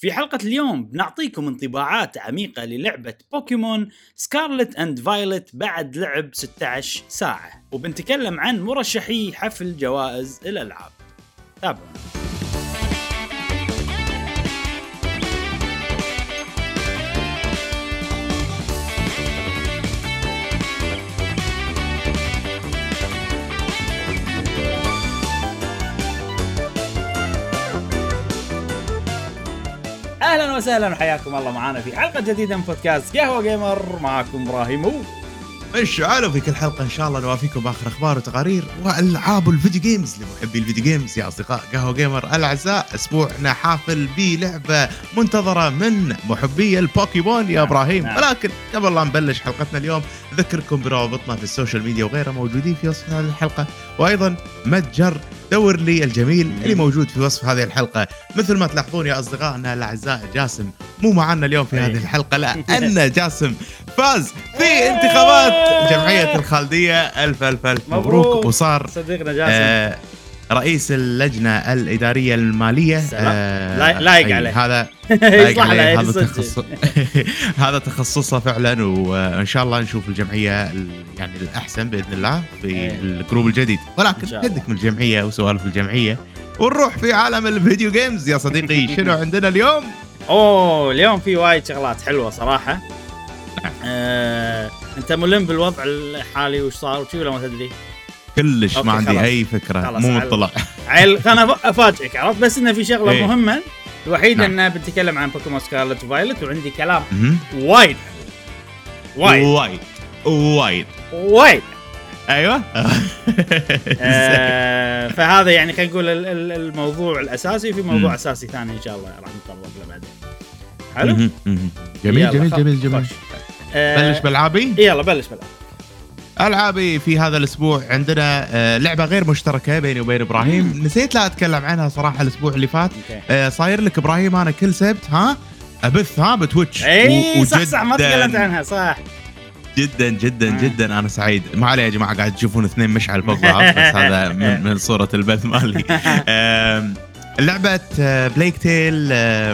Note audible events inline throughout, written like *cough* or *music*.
في حلقة اليوم بنعطيكم انطباعات عميقة للعبة Pokémon Scarlet and Violet بعد لعب 16 ساعة وبنتكلم عن مرشحي حفل جوائز الألعاب. تابعونا. وسهلا وحياكم الله معنا في حلقة جديدة من بودكاست قهوة Gamer. معكم إبراهيم الشعال في كل حلقة إن شاء الله نوافيكم بآخر أخبار وتقارير وألعاب ال video games لمحبي ال video games يا أصدقاء قهوة Gamer الاعزاء أسبوعنا حافل بلعبة منتظرة من محبي البوكيمون يا إبراهيم. نعم. ولكن قبل لا نبلش حلقتنا اليوم اذكركم بروابطنا في ال social media وغيرها موجودين في وصف هذه الحلقة. وأيضا متجر دور لي الجميل اللي موجود في وصف هذه الحلقة. مثل ما تلاحظون يا أصدقائنا الأعزاء جاسم مو معنا اليوم في إيه. هذه الحلقة لأن *laughs* جاسم فاز في انتخابات جمعية الخالدية. ألف ألف ألف. مبروك, مبروك. وصار صديقنا جاسم. آه رئيس اللجنة الإدارية المالية. آه لايق- لايق أي، عليه. هذا *laughs* لايق عليه هذا. تخصص *laughs* هذا تخصصه فعلا وإن شاء الله نشوف الجمعية ال- يعني الأحسن بإذن الله في إيه. الجروب الجديد ولكن. ندك من الجمعيه وسوالف الجمعية ونروح في عالم ال video games يا صديقي *laughs* شنو عندنا اليوم؟ أوه اليوم في وايد شغلات حلوة صراحة آه، أنت ملم بالوضع الحالي وش صار وشي ولا ما تدري؟ كلش ما عندي خلاص. أي فكرة خلاص، مو مطلع. عيل *laughs* خلنا أفاجئك عرفت؟ بس إنه في شغلة إيه. مهمة الوحيده نعم. إنه بنتكلم عن Pokémon Scarlet و Violet وعندي كلام. وايد. وايد. وايد. وايد. وايد. أيوه. *laughs* *laughs* آه، فهذا يعني خلينا نقول ال- ال- الموضوع الأساسي في موضوع مم. أساسي ثاني إن شاء الله راح نتطرق له بعدين. حلو. جميل جميل جميل جميل. آه، بلش بألعابي؟ يلا بلش بلش ألعابي في هذا الأسبوع عندنا آه، لعبة غير مشتركة بيني وبين إبراهيم. نسيت لا أتكلم عنها صراحة الأسبوع اللي فات. آه، صاير لك إبراهيم أنا كل سبت ها؟ أبث ها؟ بتويتش. إي صح صح ما تكلمت عنها صح. جدا جدا. جدا. أنا سعيد. ما عليه يا جماعة قاعد تشوفون اثنين مشعل فوق بعض بس هذا *laughs* من, من صورة البث مالي. *laughs* آه، Plague Tale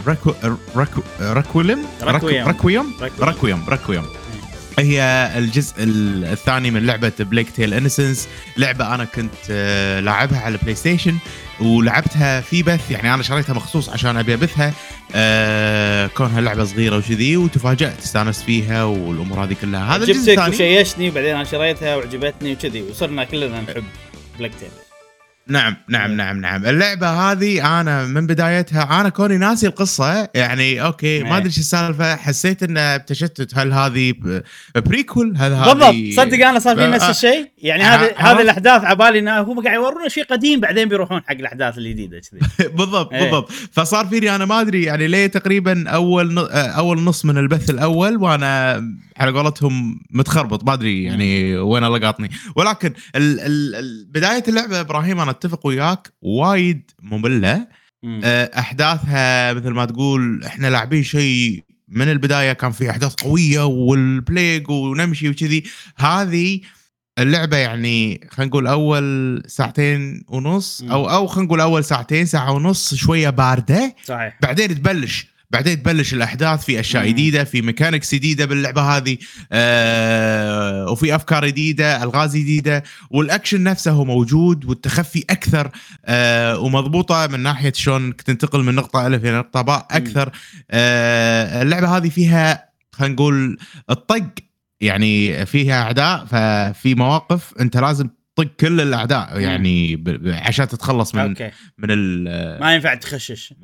Requiem Requiem. Requiem Requiem. Requiem Requiem هي الجزء ال- الثاني من لعبة Plague Tale Innocence لعبة أنا كنت آه، لاعبها على ال PlayStation ولعبتها في بث يعني أنا شريتها مخصوص عشان أبي أبثها. آه، كونها لعبة صغيرة وكذي وتفاجأت استانست فيها والأمور هذه كلها. هذا الجزء جبتك الثاني. وشيشني وبعدين أنا شريتها وعجبتني وكذي وصرنا كلنا نحب Plague Tale نعم نعم نعم نعم. اللعبة هذه أنا من بدايتها أنا كوني ناسي القصة يعني okay ما إيه. أدري شو السالفة حسيت إنه بتشتت. هل هذه prequel هل هذه بالضبط. صدق أنا صار في نفس آه. الشيء. يعني هذه. هذه الأحداث عبالي إنه هم قاعد يورونا شيء قديم بعدين بيروحون حق الأحداث الجديدة كذي. *laughs* بالضبط إيه. بالضبط. فصار فيني أنا ما أدري يعني ليه تقريبا أول آه، أول نص من البث الأول وأنا على قولتهم متخربط ما أدري يعني وين لقاطني ولكن ال ال ال بداية اللعبة إبراهيم أنا أتفق وياك وايد مملة. مم. آه، أحداثها مثل ما تقول إحنا لاعبين شيء من البداية كان في أحداث قوية وال plague ونمشي وكذي. هذه اللعبة يعني خلينا نقول أول ساعتين ونص. أو أو خلينا نقول أول ساعتين ساعة ونص شوية باردة. صحيح. بعدين تبلش. بعدين تبلش الأحداث في أشياء. جديدة في mechanics جديدة باللعبة هذه آه وفي أفكار جديدة ألغاز جديدة والأكشن نفسه هو موجود والتخفي أكثر آه ومضبوطة من ناحية شلون تنتقل من نقطة الف إلى نقطة باء أكثر. آه اللعبة هذه فيها خلينا نقول الطق يعني فيها أعداء ففي مواقف أنت لازم تطق كل الأعداء يعني عشان تتخلص من okay. من ال- ما ينفع تخشش.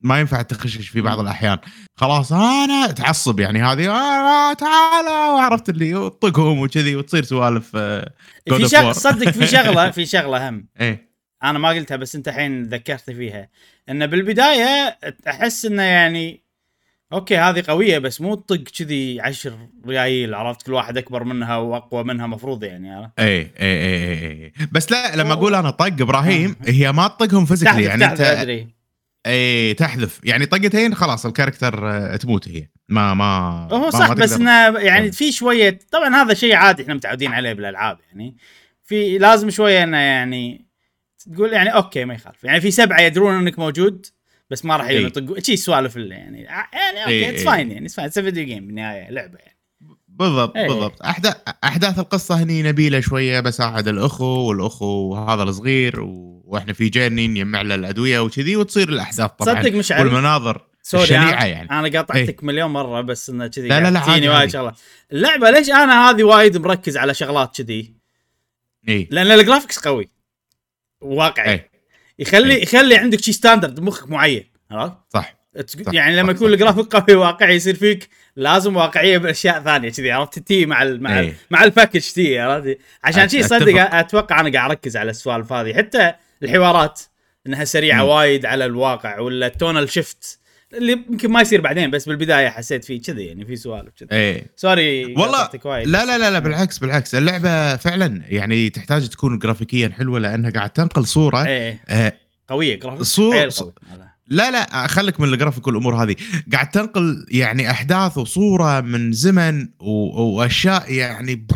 ما ينفع تخشش في بعض الأحيان. خلاص أنا تعصب يعني هذه آه تعالى وعرفت اللي طقهم وكذي وتصير سوالف آه، في شغله. صدق في شغلة *laughs* في شغلة هم. إيه. أنا ما قلتها بس أنت الحين ذكرتني فيها. انه بالبداية أحس إنه يعني okay هذه قوية بس مو تطق كذي عشر ريايل عرفت؟ كل واحد أكبر منها وأقوى منها مفروض يعني عرفت؟ إيه إيه إيه إيه, إيه. بس لا لما أقول أنا طق إبراهيم هي ما تطقهم physically يعني أنت إيه تحذف يعني طقتين خلاص ال character آه، تموت هي ما ما هو صح ما بس. إنه يعني في شوية طبعا هذا شيء عادي إحنا متعودين عليه بالألعاب يعني في لازم شوية إنه يعني تقول يعني okay ما يخالف يعني في سبعة يدرون إنك موجود بس ما راح إي. يطق شي سوالف يعني ع- يعني okay it's. fine يعني it's fine it's video game بالنهاية لعبة يعني بالضبط إيه. بالضبط أحداث أحداث القصة هني نبيلة شوية بساعد الأخو والأخو هذا الصغير و... وإحنا في journey نجمع له الأدوية وكذي وتصير الأحداث طبعا. تصدق مشعل. والمناظر sorry الشنيعه يعني. أنا قاطعتك مليون مرة بس إنه كذي لا، لا، لا، تجيني وايد. شغلات. اللعبة ليش أنا هذه وايد مركز على شغلات كذي؟ اي لأن ال graphics قوي. واقعي. اي يخلي إي. يخلي عندك شي standard مخك معين عرفت؟ صح. صح، يعني لما يكون. الجرافيك قوي واقعي يصير فيك لازم واقعية بأشياء ثانية كذي عرفت؟ تي مع ال مع إيه. مع ال package تي عرفت؟ عشان أت- شي صدق. أتوقع أنا قاعد أركز على السوالف هذه. حتى الحوارات إنها سريعة مم. وايد على الواقع ولا ال tonal shift اللي يمكن ما يصير بعدين بس بالبداية حسيت فيه كذي يعني في سوالف كذي اي sorry والله. لا لا لا لا بالعكس بالعكس اللعبة فعلا يعني تحتاج تكون جرافيكيا حلوة لأنها قاعد تنقل صورة إيه آه قوية جرافيك صور-. لا لا خليك من الجرافيك والأمور هذه قاعد تنقل يعني أحداث وصورة من زمن. وأشياء يعني.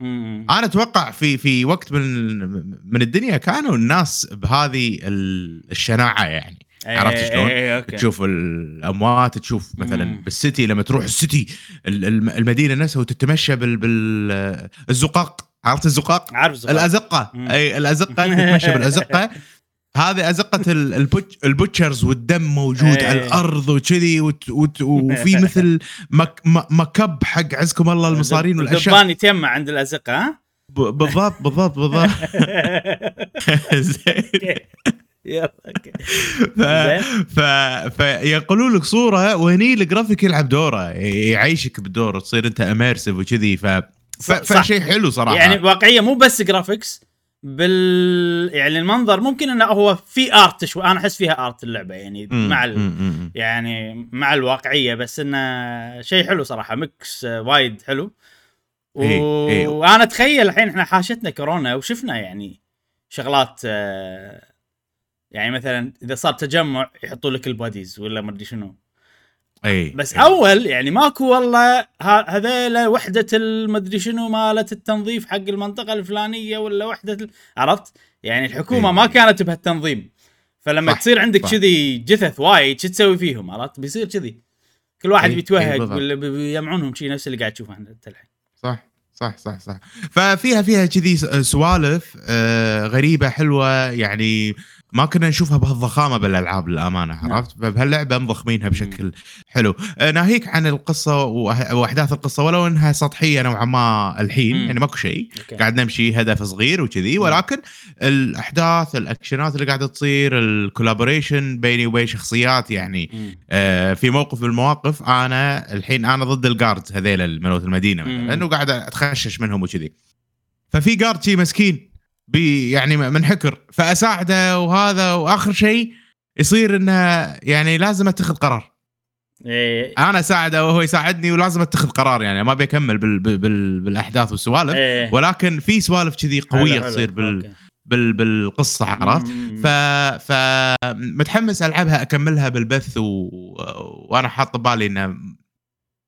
أنا أتوقع في في وقت من من الدنيا كانوا الناس بهذه ال- الشناعة يعني عرفت إيه، شلون؟ إيه، okay. تشوف الأموات تشوف مثلا مم. بال city لما تروح ال city ال- الم- المدينة نفسها وتتمشى بال بال الزقاق عرفت الزقاق؟ عارف زبط. الأزقة مم. أي الأزقة تتمشى بالأزقة *laughs* هذه أزقة ال- ال butch- ال butchers والدم موجود إيه. على الأرض وكذي وفي *laughs* مثل مك مكب حق عزكم الله المصارين والأشياء. الدبان يتيمع عند الأزقة ها؟ بالضبط بالضبط بالضبط. *laughs* *laughs* ف... ف... فينقلوا لك صورة وهني الجرافيك يلعب دوره يعيشك بالدور تصير أنت immersive وكذي ف... ف... فشيء حلو صراحة. يعني واقعية مو بس graphics بال يعني المنظر ممكن إنه هو في art شوي أنا أحس فيها art اللعبة يعني مم، مع ال... مم،. يعني مع الواقعية بس إنه شيء حلو صراحة mix وايد حلو و... إيه، إيه. وأنا أتخيل الحين إحنا حاشتنا كورونا وشفنا يعني شغلات آه، يعني مثلا إذا صار تجمع يحطوا لك ال bodies ولا ما أدري شنو إي بس إي. أول يعني ماكو والله هذيلا وحدة المدري شنو مالت التنظيف حق المنطقة الفلانية ولا وحدة ال... عرفت؟ يعني الحكومة إيه. ما كانت بهالتنظيم فلما صح، تصير عندك. كذي جثث وايد شو تسوي فيهم عرفت؟ بيصير كذي كل واحد إيه، بيتوهق. ولا بي- بيجمعونهم شيء نفس اللي قاعد تشوفه أنت الحين صح صح صح صح ففيها فيها كذي سوالف آه، غريبة حلوة يعني ما كنا نشوفها بهالضخامة بالألعاب للأمانة نعم. عرفت فبهاللعبه مضخمينها بشكل حلو آه، ناهيك عن القصة وأحداث القصة ولو إنها سطحية نوعا ما الحين. يعني ماكو شيء. قاعد نمشي هدف صغير وكذي ولكن الأحداث الأكشنات اللي قاعدة تصير ال collaboration بيني وبين شخصيات يعني. آه، في موقف من المواقف أنا الحين أنا ضد ال guards هذيل ملوت المدينة مم. لأنه قاعد أتخشش منهم وكذي ففي guard شي مسكين بي يعني منحكر فأساعده وهذا وآخر شيء يصير إنه يعني لازم أتخذ قرار إيه أنا اساعده وهو يساعدني ولازم أتخذ قرار يعني ما بيكمل بال بال بال بالأحداث والسوالف إيه ولكن في سوالف كذي حلو، قويه حلو. تصير بال okay. بال بالقصة عرفت. ف ف متحمس ألعبها أكملها بالبث و... وأنا حاط ببالي إنه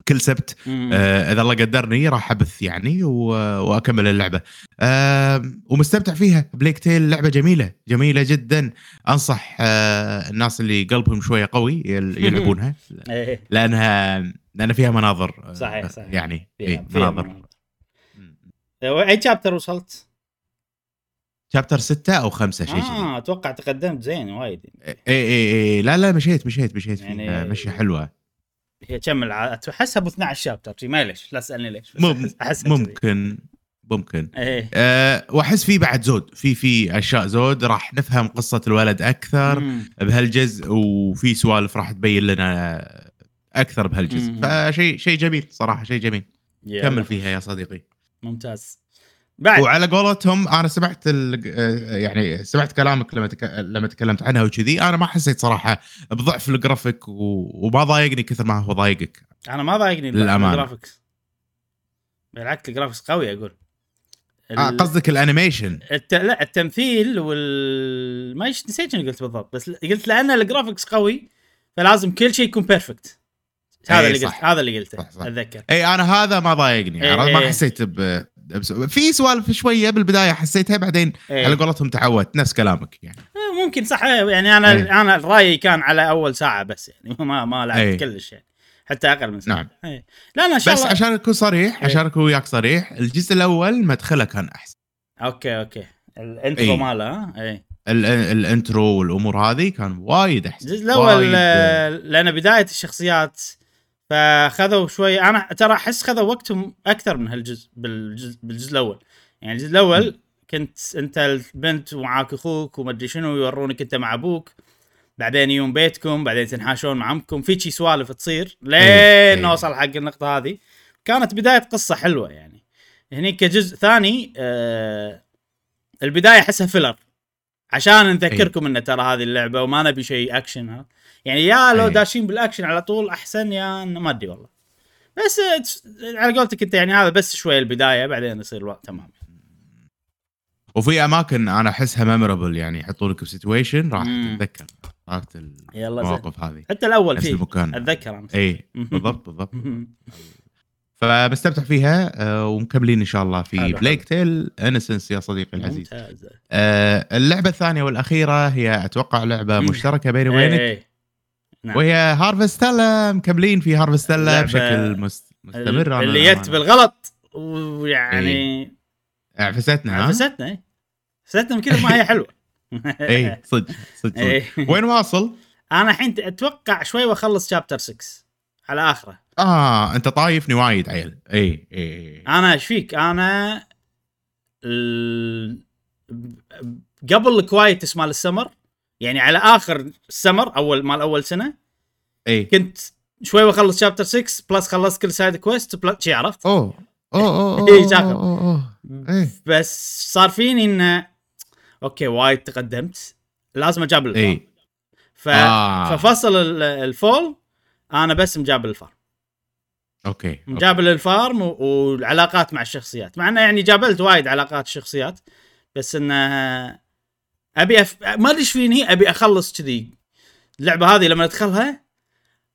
كل سبت. آه إذا الله قدرني راح أبث يعني. وأكمل اللعبة. آه ومستمتع فيها. بليك تيل لعبة جميلة جميلة جدا. أنصح آه الناس اللي قلبهم شوية قوي يل- *laughs* يلعبونها. إيه. لانها لأن فيها مناظر آه، صحيح، صحيح. يعني فيها- إيه فيها مناظر. مناظر. اي شابتر وصلت؟ شابتر ستة أو خمسة شيء آه أتوقع تقدمت زين وايد. اي اي اي لا لا مشيت مشيت مشيت يعني- مشي حلوة. هي كم الع... احسها ابو 12 شابتر ما ليش لا تسألني ليش مم- *laughs* كذي. ممكن ممكن إيه أه وأحس في بعد زود في في أشياء زود راح نفهم قصة الولد أكثر مم. بهالجزء وفي سوالف راح تبين لنا أكثر بهالجزء. فشيء شيء جميل صراحة شيء جميل يلا. كمل فيها يا صديقي ممتاز بعد وعلى قولتهم أنا سمعت آه، يعني سمعت كلامك لما تك... لما تكلمت عنها وكذي أنا ما حسيت صراحة بضعف الجرافيك و... وما ضايقني كثر ما هو ضايقك أنا ما ضايقني. ال graphics بالعكس ال graphics قوي أقول ال- آه قصدك ال animation الت... لا التمثيل وال ما يش- نسيت شنو قلت بالضبط بس قلت لأن ال graphics قوي فلازم كل شيء يكون perfect هذا اللي. قلت هذا اللي قلته. أتذكر إي أنا هذا ما ضايقني؟ ما. حسيت ب... بس- في سوالف شوية بالبدايه حسيتها بعدين إيه. على قولتهم تعودت نفس كلامك يعني آه، ممكن صح يعني أنا إيه. أنا رايي كان على أول ساعة بس يعني ما ما لعبت إيه. كلش يعني حتى أقل من ساعة نعم. إيه. لا إن شاء بس الله عشان أكون صريح إيه. عشان أكون وياك صريح الجزء الأول مدخله كان أحسن okay okay ال intro إيه. ماله ها اي ال- ال intro والأمور هذه كان وايد أحسن الجزء الأول آه، لأن بداية الشخصيات فخذوا شوي. أنا ترى أحس خذوا وقتهم أكثر من هالجزء بالجزء, بالجزء الأول. يعني الجزء الأول كنت أنت البنت ومعاك أخوك وما أدري شنو يورونك أنت مع أبوك. بعدين يوم بيتكم بعدين تنحاشون مع عمكم في شي سوالف تصير لين إيه. نوصل حق النقطة هذه. كانت بداية قصة حلوة يعني. هني كجزء ثاني آه البداية أحسها filler عشان نذكركم إن ترى هذه اللعبة وما نبي شيء اكشن ها. يعني يا لو إيه. داشين بالأكشن على طول أحسن يا ما أدري والله. بس على قولتك أنت يعني هذا بس شوي البداية بعدين يصير الوقت تمام. وفي أماكن أنا أحسها memorable يعني يحطونك ب situation راح. تتذكر. عرفت المواقف هذه. حتى الأول فيه المكان أتذكر اي بالضبط بالضبط. *laughs* فبستمتع فيها آه، ومكملين إن شاء الله في Plague Tale Innocence يا صديقي العزيز. ممتاز آه، اللعبة الثانية والأخيرة هي أتوقع لعبة. مشتركة بيني وبينك. إيه. نعم. وهي هارفستيلا مكملين في هارفستيلا لعبة- بشكل مست- مستمر اللي جت بالغلط ويعني عفستنا ها؟ فستنا إيه. فستنا من كثر ما هي حلوة *laughs* اي صدق صدق إيه. صدق. وين واصل؟ أنا الحين أتوقع شوي وأخلص شابتر 6 على آخره آه أنت طايفني وايد عيل اي اي أنا إيش فيك أنا ال... قبل ال quests مال ال summer يعني على آخر السمر أول مال أول سنة اي كنت شوي واخلص chapter 6 plus خلصت كل side quest plus شي عرفت أوه أوه أوه *laughs* إيه، شاكر. أوه، أوه. إيه. بس صار فيني انه okay وايد تقدمت لازم اجابل ال farm اي ف... آه. ففصل ال- ال fall أنا بس مجابل ال farm okay. مجابل ال farm و... والعلاقات مع الشخصيات مع إنه يعني جابلت وايد علاقات الشخصيات بس إنه أبي أف... ما أدري إيش فيني أبي أخلص كذي. اللعبة هذه لما أدخلها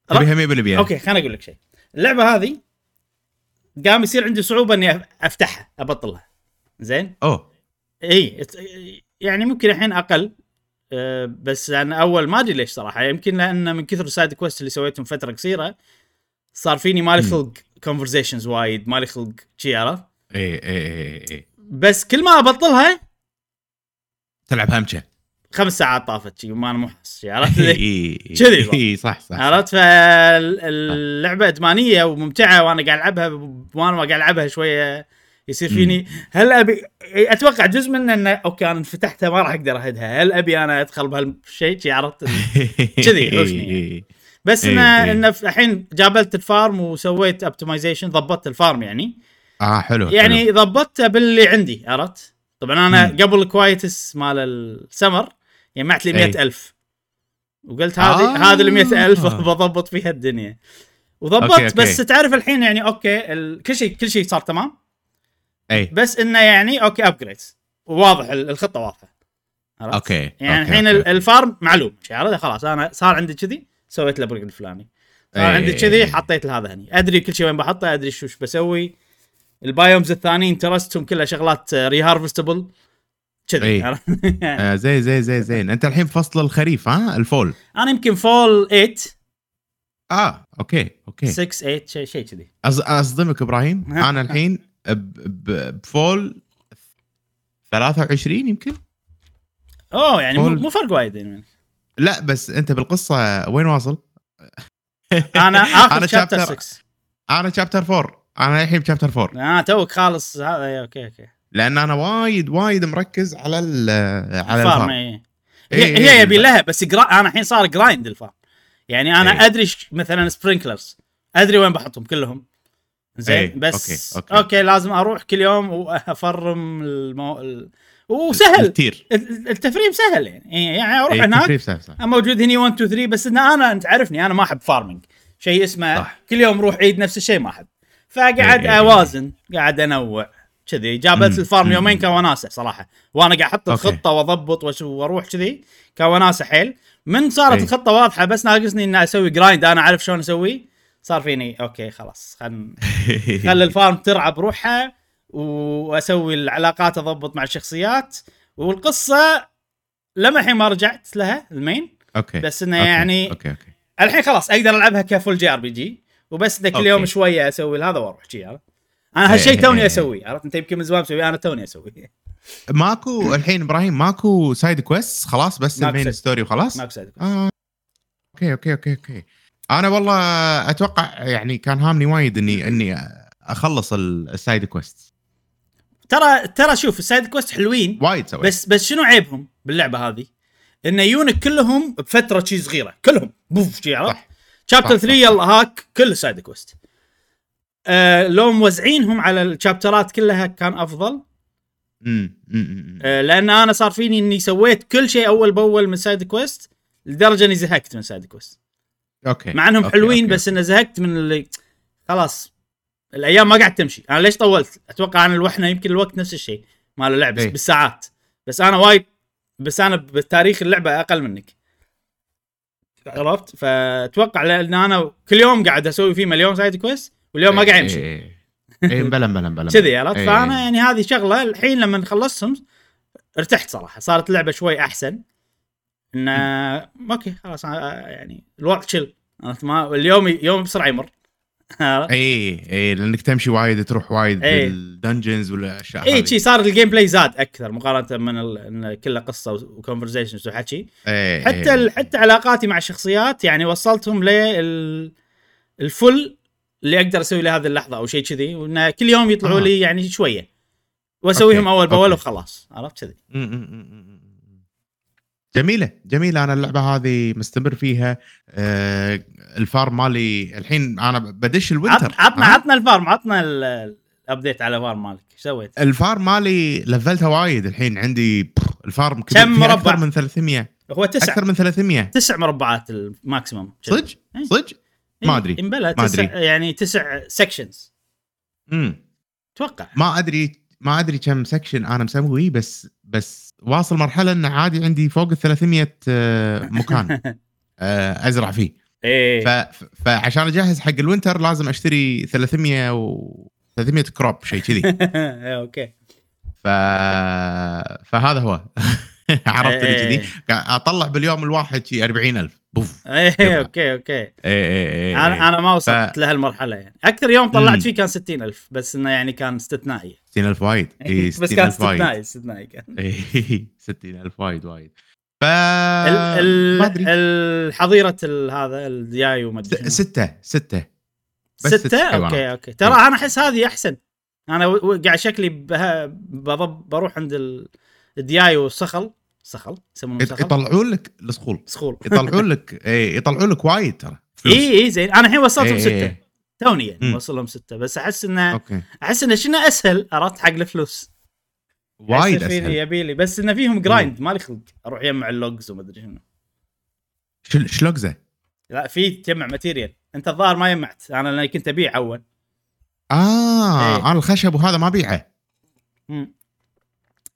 تبيها 100% okay خليني أقول لك شيء. اللعبة هذه قام يصير عندي صعوبة إني أفتحها أبطلها. زين؟ أوه. إي يعني ممكن الحين أقل أه، بس أنا أول ما أدري ليش صراحة. يمكن لأن من كثر ال side quest اللي سويتهم فترة قصيرة صار فيني مالي. خلق conversations وايد مالي خلق شي عرفت؟ إي إي إي. بس كل ما أبطلها تلعب همشه خمس ساعات طافت شي وما أنا مو حاسس شي، عرفت؟ *laughs* *laughs* كذي. إي صح صح عرفت؟ فاللعبة أدمانية وممتعة وأنا قاعد ألعبها وأنا قاعد ألعبها شوية يصير فيني. هل أبي أتوقع جزء منه إنه okay أنا انفتحتها ما راح أقدر أهدها. هل أبي أنا أدخل بهالشيء؟ شي عرفت؟ *laughs* كذي. بس إنه. إنه الحين جابلت ال farm وسويت optimization ضبطت ال farm يعني. آه حلو. يعني ضبطته باللي عندي عرفت؟ طبعا أنا مم. قبل ال quests مال ال summer جمعت لي إيه. 100000 وقلت هذه آه. هذه ال 100000 *laughs* بضبط فيها الدنيا وضبطت okay، okay. بس تعرف الحين يعني okay ال... كل شيء كل شيء صار تمام أي بس إنه يعني okay upgrades وواضح ال- الخطة واضحة عرفت؟ okay يعني okay، الحين ال farm معلوم خلاص أنا صار عندي كذي سويت له break الفلاني صار. عندي كذي حطيت لهذا هني أدري كل شيء وين بحطه أدري شو شو بسوي ال biomes الثانيين ترستهم كلها شغلات reharvestable كذي إيه. آه زي زي زي زين. أنت الحين فصل الخريف ها؟ ال fall. أنا يمكن fall 8 آه okay okay. 6 8 شيء شيء كذي. أصدمك إبراهيم. *laughs* أنا الحين ب fall 23 يمكن. أوه يعني مو fall. مو فرق وايد يعني. لا بس أنت بالقصة وين واصل؟ أنا آخر *laughs* أنا chapter chapter- 6 أنا chapter 4 أنا الحين ب chapter 4 آه توك خالص هذا إيه، okay okay لأن أنا وايد وايد مركز على ال على ال farm ال farm إيه. إيه، هي, إيه، هي يبي بالضبط. لها بس جرا... أنا الحين صار grind ال farm يعني أنا إيه. أدري. مثلا sprinklers أدري وين بحطهم كلهم زين إيه، بس okay، okay. okay لازم أروح كل يوم وأفرم المو... ال... وسهل كثير ال- التفريم سهل يعني يعني أروح إيه، هناك أنا موجود هني 1 2 3 بس إن أنا أنت عارفني أنا ما أحب farming شيء اسمه صح. كل يوم روح عيد نفس الشيء ما أحب فقعد إيه، إيه، إيه. أوازن قاعد أنوع كذي جابلت ال farm. يومين كان وناسة صراحة وأنا قاعد أحط okay. الخطة وأضبط وأروح كذي كان وناسة حيل من صارت. الخطة واضحة بس ناقصني إني أسوي grind أنا أعرف شلون أسوي صار فيني okay خلاص خل *laughs* خلي ال farm ترعى بروحها وأسوي العلاقات أضبط مع الشخصيات والقصة لما الحين ما رجعت لها ال main okay بس إنه okay. يعني okay okay الحين خلاص أقدر ألعبها ك full JRPG وبس إنه كل okay. يوم شوية أسوي هذا وأروح شي عرفت أنا هالشيء إيه، توني إيه. أسويه عرفت أنت يمكن من زمان مسوي أنا توني أسويه ماكو الحين إبراهيم ماكو side quest خلاص بس ال main. story وخلاص ماكو side آه. okay okay okay okay أنا والله أتوقع يعني كان هامني وايد إني إني أخلص ال- ال side quest ترى ترى شوف ال side quest حلوين وايد سويت بس بس شنو عيبهم باللعبة هذه؟ انه يونك كلهم بفترة شي صغيرة كلهم بوف شي عرفت؟ chapter صح، 3 صح، يلا هاك كل side quest آه لو موزعينهم على الشابترات كلها كان أفضل. آه لأن أنا صار فيني إني سويت كل شيء أول بأول من side quest لدرجة إني زهقت من side quest okay مع إنهم okay، حلوين okay. بس انه زهقت من اللي خلاص الأيام ما قاعد تمشي. أنا ليش طولت؟ أتوقع أنا الوحنا يمكن الوقت نفس الشيء مال اللعب بس إيه. بالساعات. بس أنا وايد بس أنا بتاريخ اللعبة أقل منك. عرفت؟ فأتوقع لأن أنا كل يوم قاعد أسوي فيه مليون side quest واليوم ما قاعد يمشي. إيه. إيه بلا بلا بلا كذي عرفت؟ إيه. فأنا يعني هذه شغلة الحين لما خلصتهم ارتحت صراحة صارت اللعبه شوي أحسن. انه okay خلاص آه، يعني الوضع شل ما اليوم يوم بسرعة يمر؟ اي اي لأنك تمشي وايد تروح وايد إيه. بال dungeons والأشياء اي هذه. شي صار ال gameplay زاد أكثر مقارنة من ال... كله قصة و conversations وحكي إيه، حتى إيه. ال... حتى علاقاتي مع الشخصيات يعني وصلتهم لل level اللي أقدر أسوي لهذه اللحظة أو شيء كذي وإن كل يوم يطلعوا آه. لي يعني شوية وأسويهم أول بأول. وخلاص عرفت كذي جميلة جميلة. أنا اللعبة هذه مستمر فيها. آه ال farm مالي الحين أنا بدش ال winter عط- عطنا؟ عطنا ال farm عطنا ال- ال update على ال farm مالك. إيش سويت؟ ال farm مالي لفلتها وايد الحين. عندي ال farm كبير. كم مربع؟ أكثر من 300 هو تسع. أكثر من 300 تسع مربعات ال maximum صدق؟ إيه. صدق؟ ما أدري. إمبلا تسع. يعني تسع sections امم أتوقع ما أدري ما أدري كم section أنا مسوي بس بس واصل مرحلة إن عادي عندي فوق ال 300 آه، مكان *laughs* آه، أزرع فيه. إيه. ف... فعشان أجهز حق ال winter لازم أشتري 300 و 300 crop شيء كذي. *laughs* إيه، okay. ف... فهذا هو. *laughs* عرفت اللي كذي. إيه. أطلع باليوم الواحد شي 40000 بوف إيه يبغى. okay okay. اي اي اي أنا أنا ما وصلت ف- لهالمرحله يعني. أكثر يوم طلعت مم. فيه كان 60000 بس إنه يعني كان استثنائي 60000 وايد. *laughs* اي بس كان 60000 وايد. استثنائي استثنائي كان. *laughs* اي 60000 وايد وايد. ف ال ال الحظيرة ال- هذا الدياي وما أدري. ستة ستة. بس ست ستة. أوكي أوكي. ترى أنا أحس هذه أحسن. أنا قاعد شكلي بروح عند ال- الدياي والصخل. صخل يسمونه صخل يطلعون لك الصخول صخول *laughs* يطلعون لك اي يطلعون لك وايد ترى. فلوس. اي اي زين. أنا الحين وصلتهم إيه، ستة. إيه. توني يعني مم. وصلهم ستة. بس أحس إنه أوكي. أحس إنه شنو أسهل؟ عرفت؟ حق الفلوس. وايد أسهل يبي لي بس إنه فيهم grind مالي خلق. أروح يجمع ال logs وما أدري شنو. شل- شلوقزه لا في تجمع material أنت الظاهر ما جمعت أنا لأني كنت أبيع أول. آه إيه. أنا الخشب وهذا ما بيعه مم.